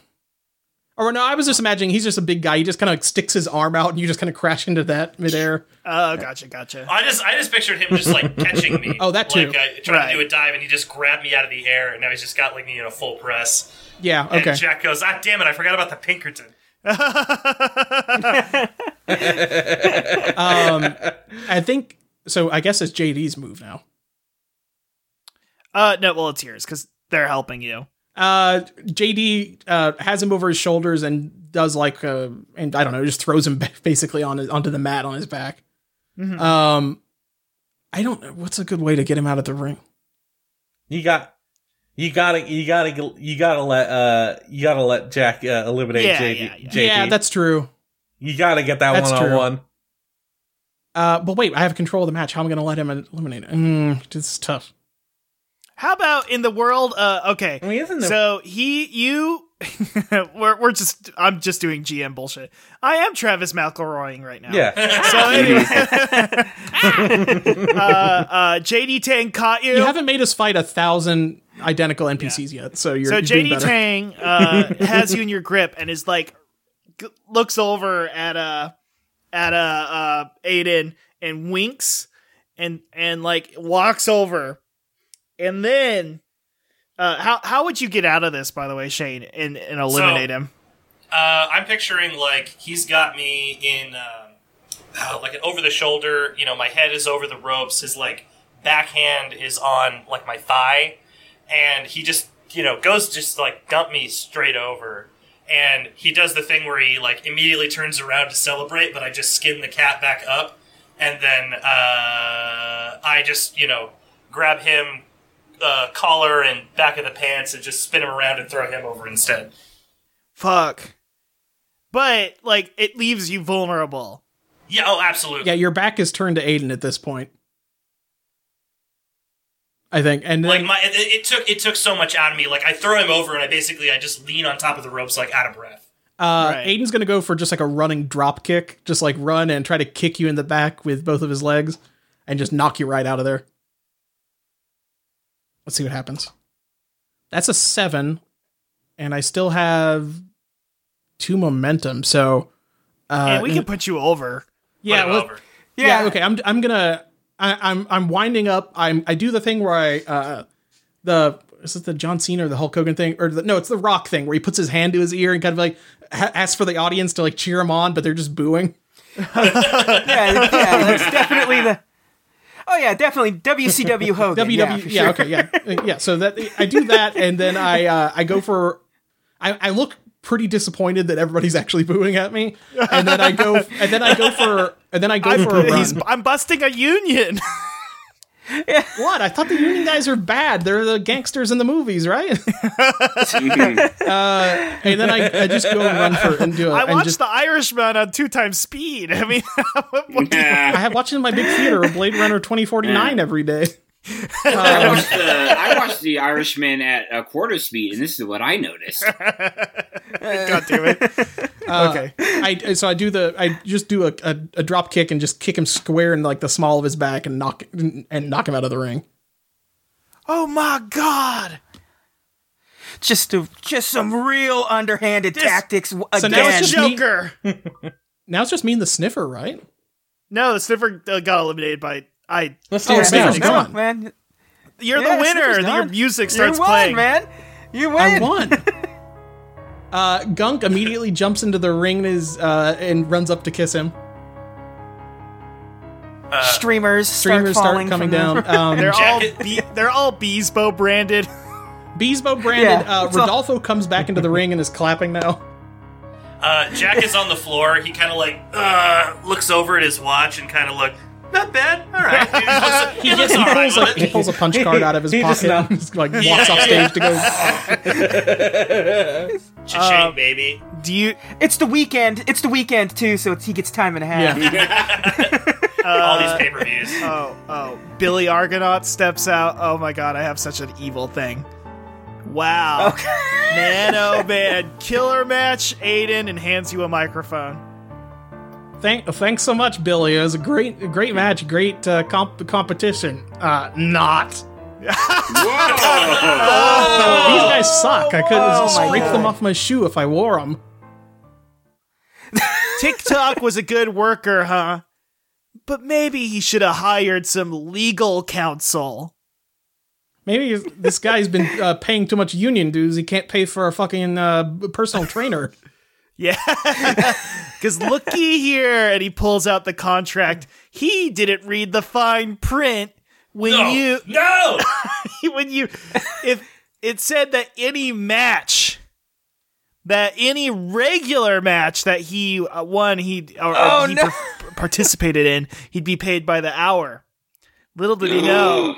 Or no, I was just imagining he's just a big guy. He just kind of sticks his arm out, and you just kind of crash into that midair. Oh, gotcha, gotcha. I just I just pictured him just like catching me. Oh, that too. Like I tried Right. to do a dive and he just grabbed me out of the air and now he's just got like me in a full press. Yeah. And Okay. Jack goes, Ah damn it, I forgot about the Pinkerton. Um, I think so. I guess it's JD's move now. Uh, no, well, it's yours because they're helping you. Uh, JD uh, has him over his shoulders and does like uh, and I don't know, just throws him basically on his, onto the mat on his back. Mhm. Um, I don't know what's a good way to get him out of the ring. You got. You gotta, you gotta, you gotta let, uh, you gotta let Jack uh, eliminate Yeah, JD. yeah, yeah. JD. Yeah, that's true. you gotta get that one on one. Uh, but wait, I have control of the match. How am I going to let him eliminate? it? Mm, this is tough. How about in the world? Uh, okay. I mean, isn't there? So he, you, we're we're just. I'm just doing GM bullshit. I am Travis McElroying right now. yeah. So anyway, uh, uh, JD Tang caught you. You haven't made us fight a thousand identical NPCs yet, so you're, so you're JD better. Tang uh, has you in your grip and is like g- looks over at a at a uh Aiden and winks and and like walks over and then uh how how would you get out of this by the way Shane and and eliminate him Uh, I'm picturing like he's got me in um, uh, like an over the shoulder. You know, my head is over the ropes. His like backhand is on like my thigh, and he just you know goes just like dump me straight over. And he does the thing where he like immediately turns around to celebrate, but I just skin the cat back up, and then uh, I just you know grab him uh, collar and back of the pants and just spin him around and throw him over instead. fuck but like it leaves you vulnerable Yeah, oh, absolutely. Yeah, your back is turned to Aiden at this point. I think, and like then my it, it took it took so much out of me. Like I throw him over and I basically I just lean on top of the ropes like out of breath. uh, Right. Aiden's gonna go for just like a running drop kick, just like run and try to kick you in the back with both of his legs, and just knock you right out of there. Let's see what happens. That's a seven, and I still have two momentum. So, uh, and we can put you over yeah, let- over. yeah, okay. I'm I'm gonna I, I'm I'm winding up. I'm I do the thing where I uh the is it the John Cena or the Hulk Hogan thing or the, no, it's the Rock thing where he puts his hand to his ear and kind of like ha- asks for the audience to like cheer him on, but they're just booing. yeah, yeah, that's definitely the. Oh yeah, definitely WCW Hogan. WW, yeah, yeah, sure. okay, yeah, Uh, yeah. So that I do that, and then I uh, I go for I, I look pretty disappointed that everybody's actually booing at me, and then I go and then I go for and then I go I'm, for a run. I'm busting a union What? I thought the union guys are bad. They're the gangsters in the movies, right? uh, and then I, I just go and run for and do it. I and watched just, the Irishman on two times speed I mean what I have watching in my big theater Blade Runner twenty forty nine every day. I watched the I watched the Irishman at a quarter speed, and this is what I noticed. God damn it. okay. I so I do the I just do a, a, a drop kick and just kick him square in like the small of his back and knock and knock him out of the ring. Oh my god. Just to, just some real underhanded This- tactics w- So again. now it's just me- Joker. Now it's just me and the sniffer, right? no, the sniffer uh, got eliminated by I. Let's do Oh, it Sniffer's now. gone. man. You're Yeah, the winner. Your music starts you won, playing. man. You win. I won. uh, Gunk immediately jumps into the ring and is uh, and runs up to kiss him. Uh, Streamers, Streamers start, start falling coming from the- down. Um, They're all Jacket- be- they're all Beesbo branded. Beesbo branded. Yeah, uh, it's all- Rodolfo comes back into the ring and is clapping now. Uh, Jack is on the floor. He kind of like uh, looks over at his watch and kind of look. Not bad. All right. He looks, he looks all right pulls, a, he pulls a punch card out of his He pocket not- and just, like walks Yeah, off yeah, stage to go. Cha-ching, uh, baby. Do you? It's the weekend. It's the weekend too, so it's, he gets time and a half. Yeah. Uh, all these pay per views. Oh, oh. Billy Argonaut steps out. Oh my god, I have such an evil thing. Wow. Man, oh man. Killer match, Aiden, and hands you a microphone. Thank, thanks so much, Billy. It was a great, great match, great uh, comp- competition. Uh, not. Whoa! These guys suck. I could Oh scrape them off my shoe if I wore them. TikTok was a good worker, huh? But maybe he should have hired some legal counsel. Maybe this guy's been uh, paying too much union dues. He can't pay for a fucking uh, personal trainer. Yeah. Because looky here, and he pulls out the contract. He didn't read the fine print when No. you no. when you if it said that any match that any regular match that he uh, won he or, Oh, he no. par- participated in he'd be paid by the hour little did he know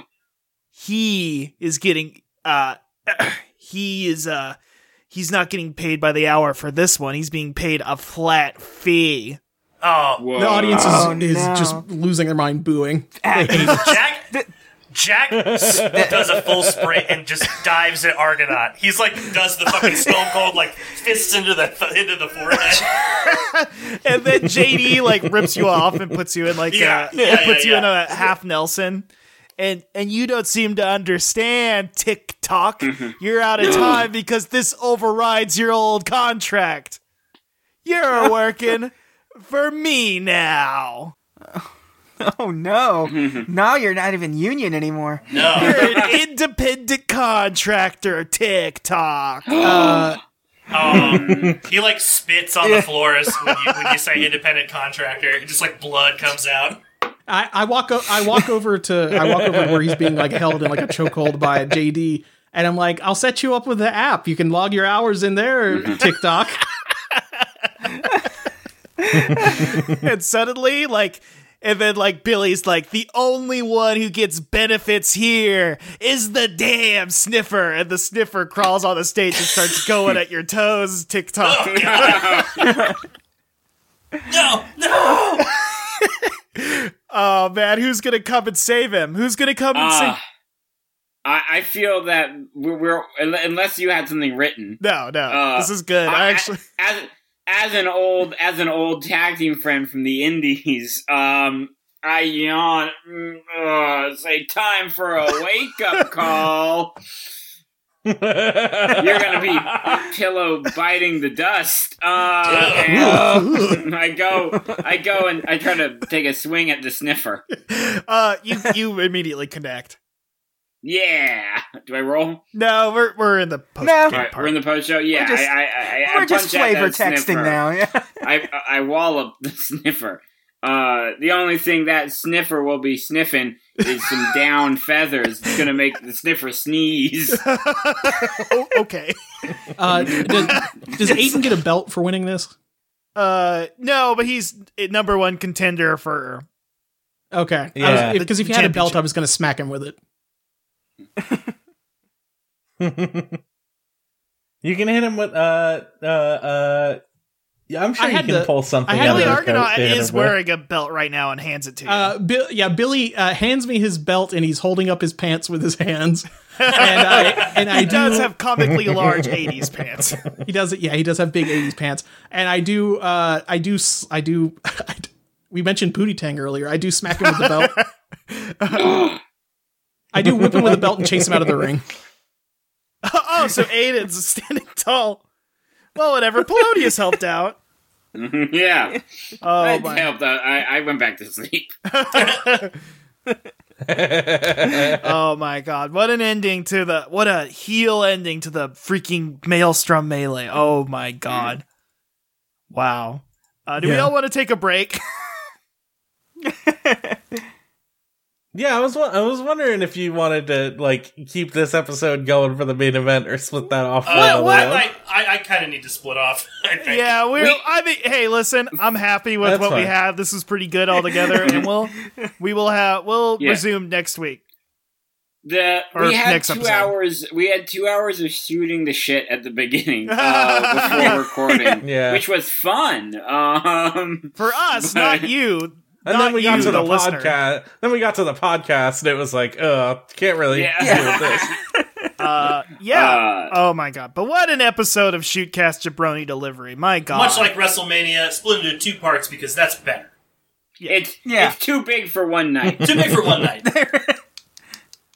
he is getting uh he is uh he's not getting paid by the hour for this one he's being paid a flat fee Oh, Whoa. The audience is, Oh, is no. just losing their mind, booing. They hate it. Jack. Jack does a full sprint and just dives at Argonaut. He's like does the fucking Stone Cold like fists into the into the forehead. and then JD like rips you off and puts you in like Yeah, uh, yeah, puts yeah, you in a half Nelson. And and you don't seem to understand TikTok. Mm-hmm. You're out of time because this overrides your old contract. You're working for me now. Oh no! now you're not even union anymore. No. You're an independent contractor, TikTok. Uh, Um, he like spits on the floor as when you, when you say independent contractor. and Just like blood comes out. I, I walk o- I walk over to I walk over to where he's being like held in like a chokehold by JD, and I'm like, I'll set you up with the app. You can log your hours in there, TikTok. and suddenly like and then like Billy's like the only one who gets benefits here is the damn sniffer and the sniffer crawls on the stage and starts going at your toes TikTok. No, no. Oh man, who's going to come and save him? Who's going to come and save Uh, I, I feel that we're, we're unless you had something written. No, no. uh, this is good. I actually as as an old as an old tag team friend from the Indies, um, I yawn. mm, Uh, say time for a wake up call. You're gonna be pillow biting the dust. Uh, and I go, I go, and I try to take a swing at the sniffer. uh you you immediately connect. Yeah. Do I roll? No, we're we're in the post No. game All right, part. we're in the post show. Yeah, We're just- I, I, I, I We're just punch at flavor texting sniffer. now. Yeah. I I wallop the sniffer. Uh, the only thing that sniffer will be sniffing is some down feathers. It's gonna make the sniffer sneeze. Oh, okay. Uh, does, does Aiden get a belt for winning this? Uh no, but he's number 1 contender for Okay, Yeah. because if he had a belt, I was going to smack him with it. you can hit him with uh uh uh. Yeah, I'm sure I you can pull something. I had out Billy of to- his coat Argonaut is wearing a belt right now and hands it to you. Uh, Bill, yeah, Billy uh, hands me his belt and he's holding up his pants with his hands. and I and I he does have comically large 80s pants. He does it. Yeah, he does have big '80s pants, and I do. Uh, I do. I do. I d- we mentioned Booty Tang earlier. I do smack him with the belt. I do whip him with a belt and chase him out of the ring. oh, so Aiden's standing tall. Well, whatever. Polonius helped out. yeah, Oh I my. helped. I I went back to sleep. Oh my god. What an ending to the what a heel ending to the freaking Maelstrom melee. Oh my god. Wow. Uh, do we all want to take a break? Yeah, I was I was wondering if you wanted to like keep this episode going for the main event or split that off. for Uh, another I, one. like, I, I kind of need to split off. I think. Yeah, we're. We- I mean, hey, listen, I'm happy with That's what we have. This is pretty good altogether, and we'll we will have we'll Yeah. resume next week. The Or we had next two episode. hours. We had two hours of shooting the shit at the beginning uh, before recording, Yeah. which was fun. Um, For us, But- not you. And not then we got to the, listener. podcast. Then we got to the podcast, and it was like, uh, can't really Yeah. deal with this. Uh, yeah. Uh, oh my god! But what an episode of Shootcast Jabroni Delivery. My god. Much like WrestleMania, split into two parts because that's better. it's Yeah. it's too big for one night. Too big for one night.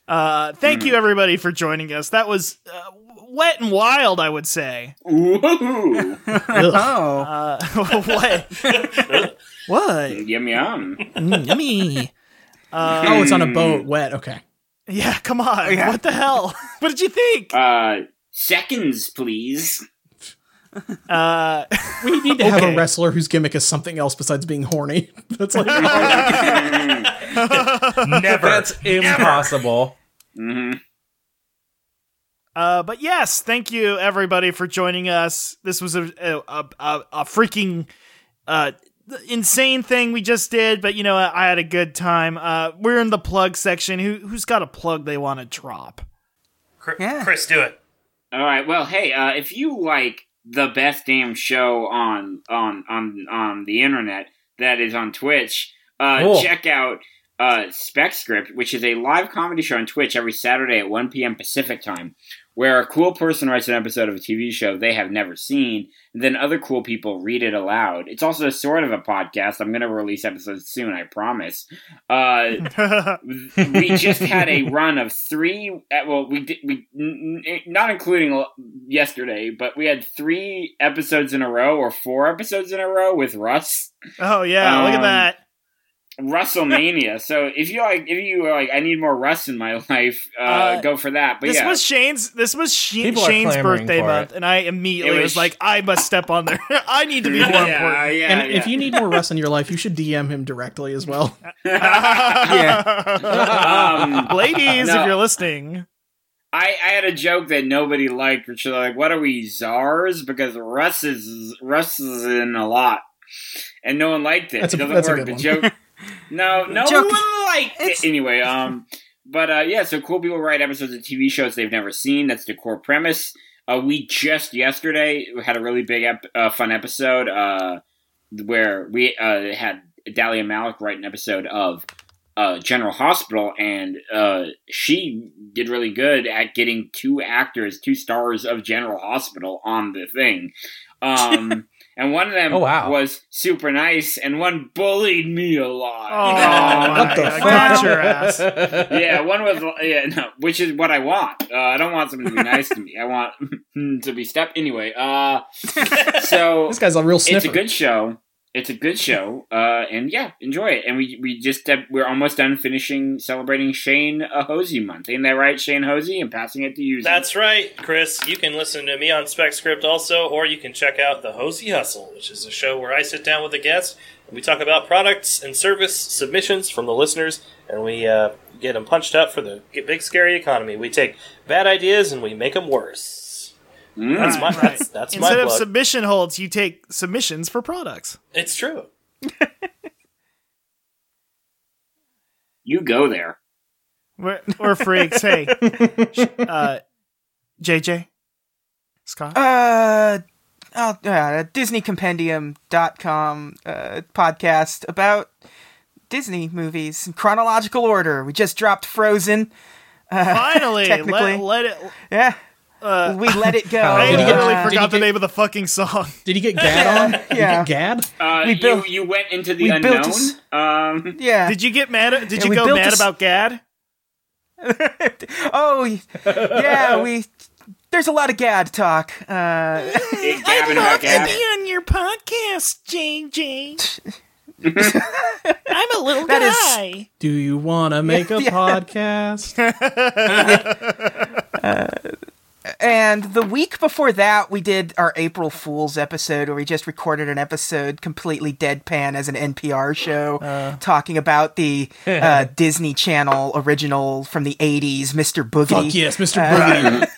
Uh, thank Hmm. you everybody for joining us. That was uh, wet and wild, I would say. Ooh, Oh. Uh, what? what? yum yum. Mm, yummy. Uh, Oh, it's on a boat, wet. Okay. yeah, come on. Yeah. What the hell? What did you think? Uh, seconds, please. Uh, We need to have a wrestler whose gimmick is something else besides being horny. That's like Never. That's impossible. hmm uh, but yes, thank you everybody for joining us. This was a a a, a, a freaking uh insane thing we just did, but you know I had a good time. Uh, we're in the plug section. Who who's got a plug they want to drop? Chris, Yeah. Chris, do it. All right. Well, hey, uh, if you like the best damn show on on on on the internet that is on Twitch, uh, Cool. check out uh, Spec Script, which is a live comedy show on Twitch every Saturday at 1 p.m. Pacific time, where a cool person writes an episode of a TV show they have never seen, and then other cool people read it aloud. It's also sort of a podcast. I'm going to release episodes soon, I promise. Uh, we just had a run of three. uh, Well, we did we not including l- yesterday, but we had three episodes in a row or four episodes in a row with Russ oh yeah, look at Um, that. WrestleMania. so if you like, if you are like, I need more Russ in my life, uh, Uh, go for that. But This yeah, was Shane's. This was Sh- Shane's birthday month, it. and I immediately was, was- like, I must step on there. I need to be more yeah, important. yeah, and yeah. if you need more Russ in your life, you should DM him directly as well. um, Ladies, No. if you're listening, I, I had a joke that nobody liked, which is like, what are we czars? Because Russ is Russ is in a lot, and no one liked it. That's a- it doesn't that's a work. good the one. joke, no, no Joke- one liked it anyway. Um, but uh, yeah, so cool people write episodes of TV shows they've never seen. That's the core premise. Uh, we just yesterday had a really big, ep- uh, fun episode uh, where we uh, had Dahlia Malik write an episode of uh, General Hospital, and uh, she did really good at getting two actors, two stars of General Hospital on the thing. Um, and one of them Oh, wow. was super nice, and one bullied me a lot. oh, What the fuck? got your ass. yeah, one was yeah, no, which is what I want. Uh, I don't want someone to be nice to me. I want to be step anyway. Uh, so This guy's a real Sniffer. it's a good show. It's a good show, uh, and yeah, enjoy it. And we we just uh, we're almost done finishing celebrating Shane Hosey month. Ain't that right, Shane Hosey? And passing it to you. That's right, Chris. You can listen to me on Spec Script also, or you can check out the Hosey Hustle, which is a show where I sit down with a guest and we talk about products and service submissions from the listeners, and we uh, get them punched up for the big scary economy. We take bad ideas and we make them worse. Mm. That's my Right. that's, that's my Instead of plug. submission holds, you take submissions for products. it's true. you go there. We're, we're freaks. hey, uh, JJ, Scott. Uh, oh, uh, DisneyCompendium.com uh, podcast about Disney movies in chronological order. We just dropped Frozen. Finally, technically. let, let it. Yeah, Uh, we let it go. I Did he get- literally Uh, forgot the get- name of the fucking song. Did he get Gad on? Did he Yeah. get Gad? Uh, We you built- you went into the we unknown. built a s- um, yeah. Did you get mad? At, did Yeah, you go mad a s- about Gad? oh, yeah. We there's a lot of Gad talk. Uh, it, Gavin to be on your podcast, JJ. I'm a little That is- guy. Do you want to make a Yeah. podcast? And the week before that, we did our April Fool's episode where we just recorded an episode completely deadpan as an NPR show talking about the uh, Disney Channel original from the 80s, Mr. Boogie. Fuck yes, Mr. Boogie.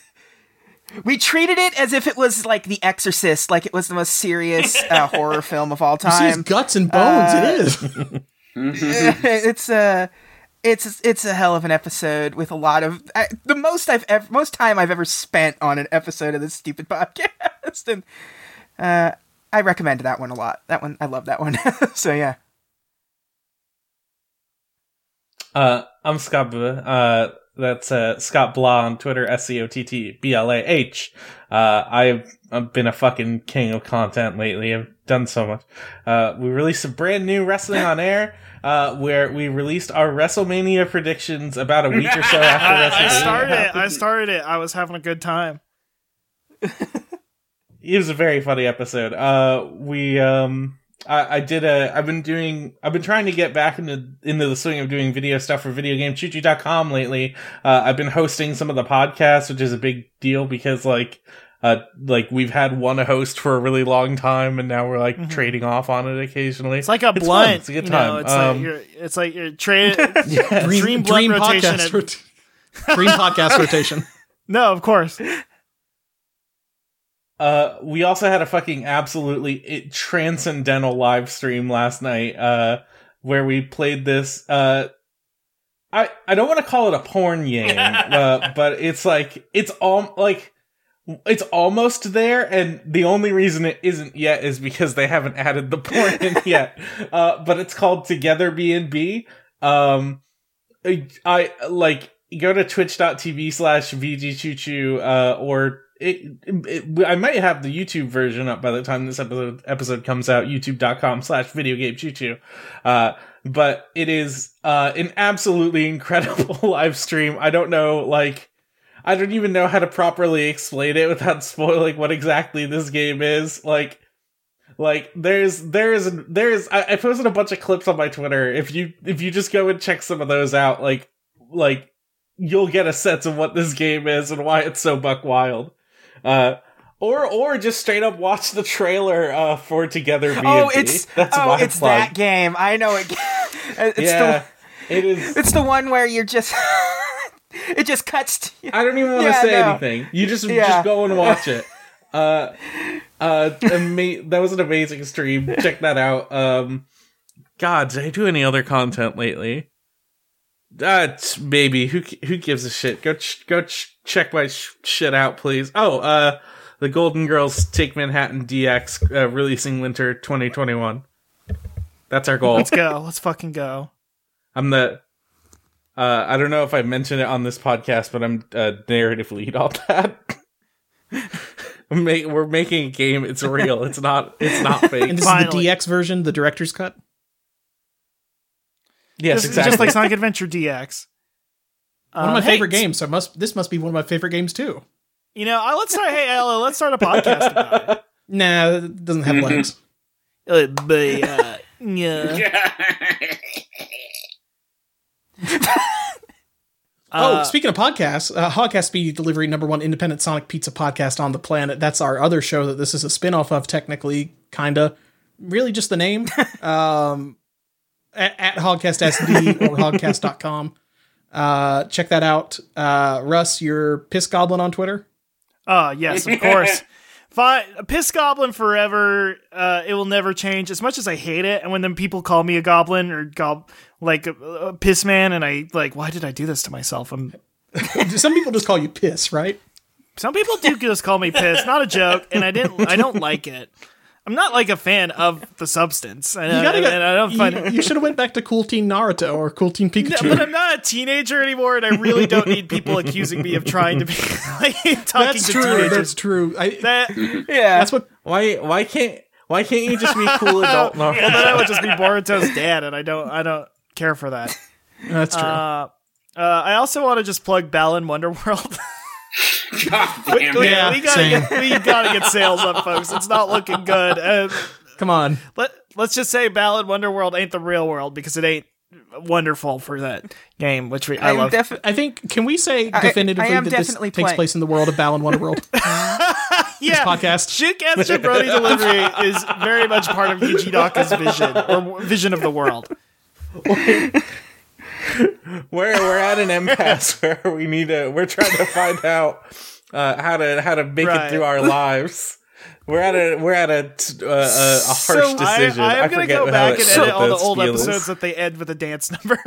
We treated it as if it was like The Exorcist, like it was the most serious uh, horror film of all You see his guts and bones. it is. it's a it's it's a hell of an episode with a lot of I, the most I've ever most time I've ever spent on an episode of this stupid podcast, and uh, I recommend that one a lot. That one I love that one. so yeah, Uh, I'm Scott. Uh, that's uh, Scott Blah on Twitter. S C O T T B L A H. Uh, I've, I've been a fucking king of content lately. I've done so much. Uh, we released a brand new Wrestling on Air. Uh, where we released our WrestleMania predictions about a week or so after WrestleMania. I started it. I started it. I was having a good time. it was a very funny episode. Uh, we um, I, I did a. I've been doing. I've been trying to get back into into the swing of doing video stuff for videogamechoo.com lately. Uh, I've been hosting some of the podcasts, which is a big deal because like. Uh, like we've had one host for a really long time, and now we're like trading off on it occasionally. Mm-hmm. It's like a fun. blunt. It's a good you time. know, it's Um, like you're. It's like you're trade. yes. Dream blunt rotation podcast at- rot- dream podcast rotation. no, of course. Uh, we also had a fucking absolutely it, transcendental live stream last night, uh, where we played this, uh, I, I don't want to call it a porn game, uh, but it's like, it's all, like, it's almost there, and the only reason it isn't yet is because they haven't added the porn in yet. Uh, but it's called Together B and B. Um, I, I like go to twitch.tv slash vgchoochoo, uh, or it, it, I might have the YouTube version up by the time this episode episode comes out. YouTube.com slash video game choo choo. Uh, but it is uh, an absolutely incredible live stream. I don't know, like, I don't even know how to properly explain it without spoiling what exactly this game is. Like, like there's there's there's I, I posted a bunch of clips on my Twitter. If you if you just go and check some of those out, like like you'll get a sense of what this game is and why it's so buck wild. Uh, or or just straight up watch the trailer uh, for Together B&B. oh it's That's oh it's plug. that game. I know it. It's yeah, the it is. it's the one where you're just it just cuts. To, I don't even want to Yeah, say no. anything. You just Yeah. just go and watch it. Uh, uh, ama- that was an amazing stream. Check that out. Um, God, did I do any other content lately? Uh, t- maybe. Who who gives a shit? Go ch- go ch- check my sh- shit out, please. Oh, uh, the Golden Girls Take Manhattan DX uh, releasing winter 2021. That's our goal. Let's go. Let's fucking go. I'm the. Uh, I don't know if I mentioned it on this podcast, but I'm uh, narrative lead on that. I'm we're making a game. It's real. It's not. It's not fake. And this Finally. is the DX version, the director's cut. Yes, just, exactly. just like Sonic Adventure DX. One of Um, my hey, favorite games. So must this must be one of my favorite games too. You know, uh, let's start. Hey, Ella, let's start a podcast about it. Nah, it doesn't have legs. Uh, but, uh, yeah. oh, Uh, speaking of podcasts, uh, Hogcast Speedy Delivery, number one independent Sonic Pizza podcast on the planet. That's our other show that this is a spin off of, technically, kinda. Really, just the name. um, at, at Hogcast SD or Hogcast.com. Uh, check that out. Uh, Russ, you're Piss Goblin on Twitter. Uh, yes, of course. Fine, piss goblin forever. Uh, it will never change. As much as I hate it, and when then people call me a goblin or gob like a, a piss man, and I like, why did I do this to myself? I'm. Some people just call you Piss, right? Some people do just call me piss. Not a joke, and I didn't. I don't like it. I'm not like a fan of the substance. And, You gotta and, get, and I don't find you, it. you should have went back to Cool Teen Naruto or Cool Teen No, Pikachu. but I'm not a teenager anymore, and I really don't need people accusing me of trying to be like talking That's to true. teenagers. That's true. I, that, yeah, that's what why? Why can't? Why can't you just be cool adult? Naruto? well, then I would just be Boruto's dad, and I don't. I don't care for that. that's true. Uh, uh, I also want to just plug Balan Wonderworld. God damn we. Yeah, we gotta get, we gotta get sales up, folks. It's not looking good. Uh, Come on. let Let's just say Balan Wonderworld ain't the real world because it ain't. wonderful for that game, which we, I, I love. defi- I think can we say definitively I am that this definitely takes place in the world of Balan Wonderworld? yeah, podcast. Shitcast Jabroni Delivery is very much part of Yuji Naka's vision or vision of the world. We're we're at an impasse where we need to. We're trying to find out uh, how to how to make Right. it through our lives. We're at a we're at a t- uh, a, a harsh So, decision. I, am gonna go back and edit all the old is. episodes that they end with a dance number.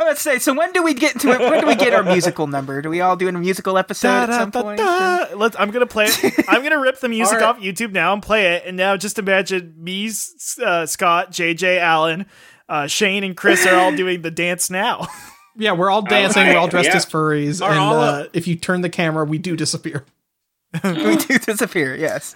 I was say, so when do we get to it? When do we get our musical number? Do we all do a musical episode at some point? Da-da-da-da. Let's. I'm gonna play. it. I'm gonna rip the music off YouTube now and play it. And now just imagine me, uh, Scott, JJ, Allen, uh, Shane, and Chris are all doing the dance now. yeah, we're all dancing. we're all dressed yeah. as furries, Are and all uh, of- if you turn the camera, we do disappear. we do disappear. Yes,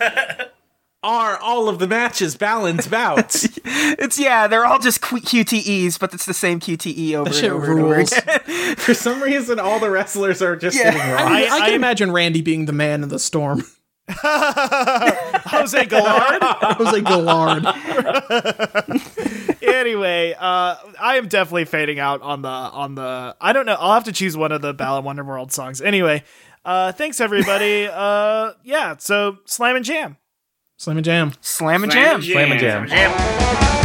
Are all of the matches balanced bouts? it's yeah. They're all just Q- QTEs, but it's the same QTE over That and shit over and over again. For some reason, all the wrestlers are just Yeah. getting wrong. I, I- I can I- imagine Randy being the man in the storm. Jose Gallard. Jose Gallard. Anyway, uh, I am definitely fading out on the on the. I don't know. I'll have to choose one of the Balan Wonderworld songs. Anyway, uh, thanks everybody. uh, yeah. So slam and jam. Slam and jam. Slam and jam. Slam and jam. jam.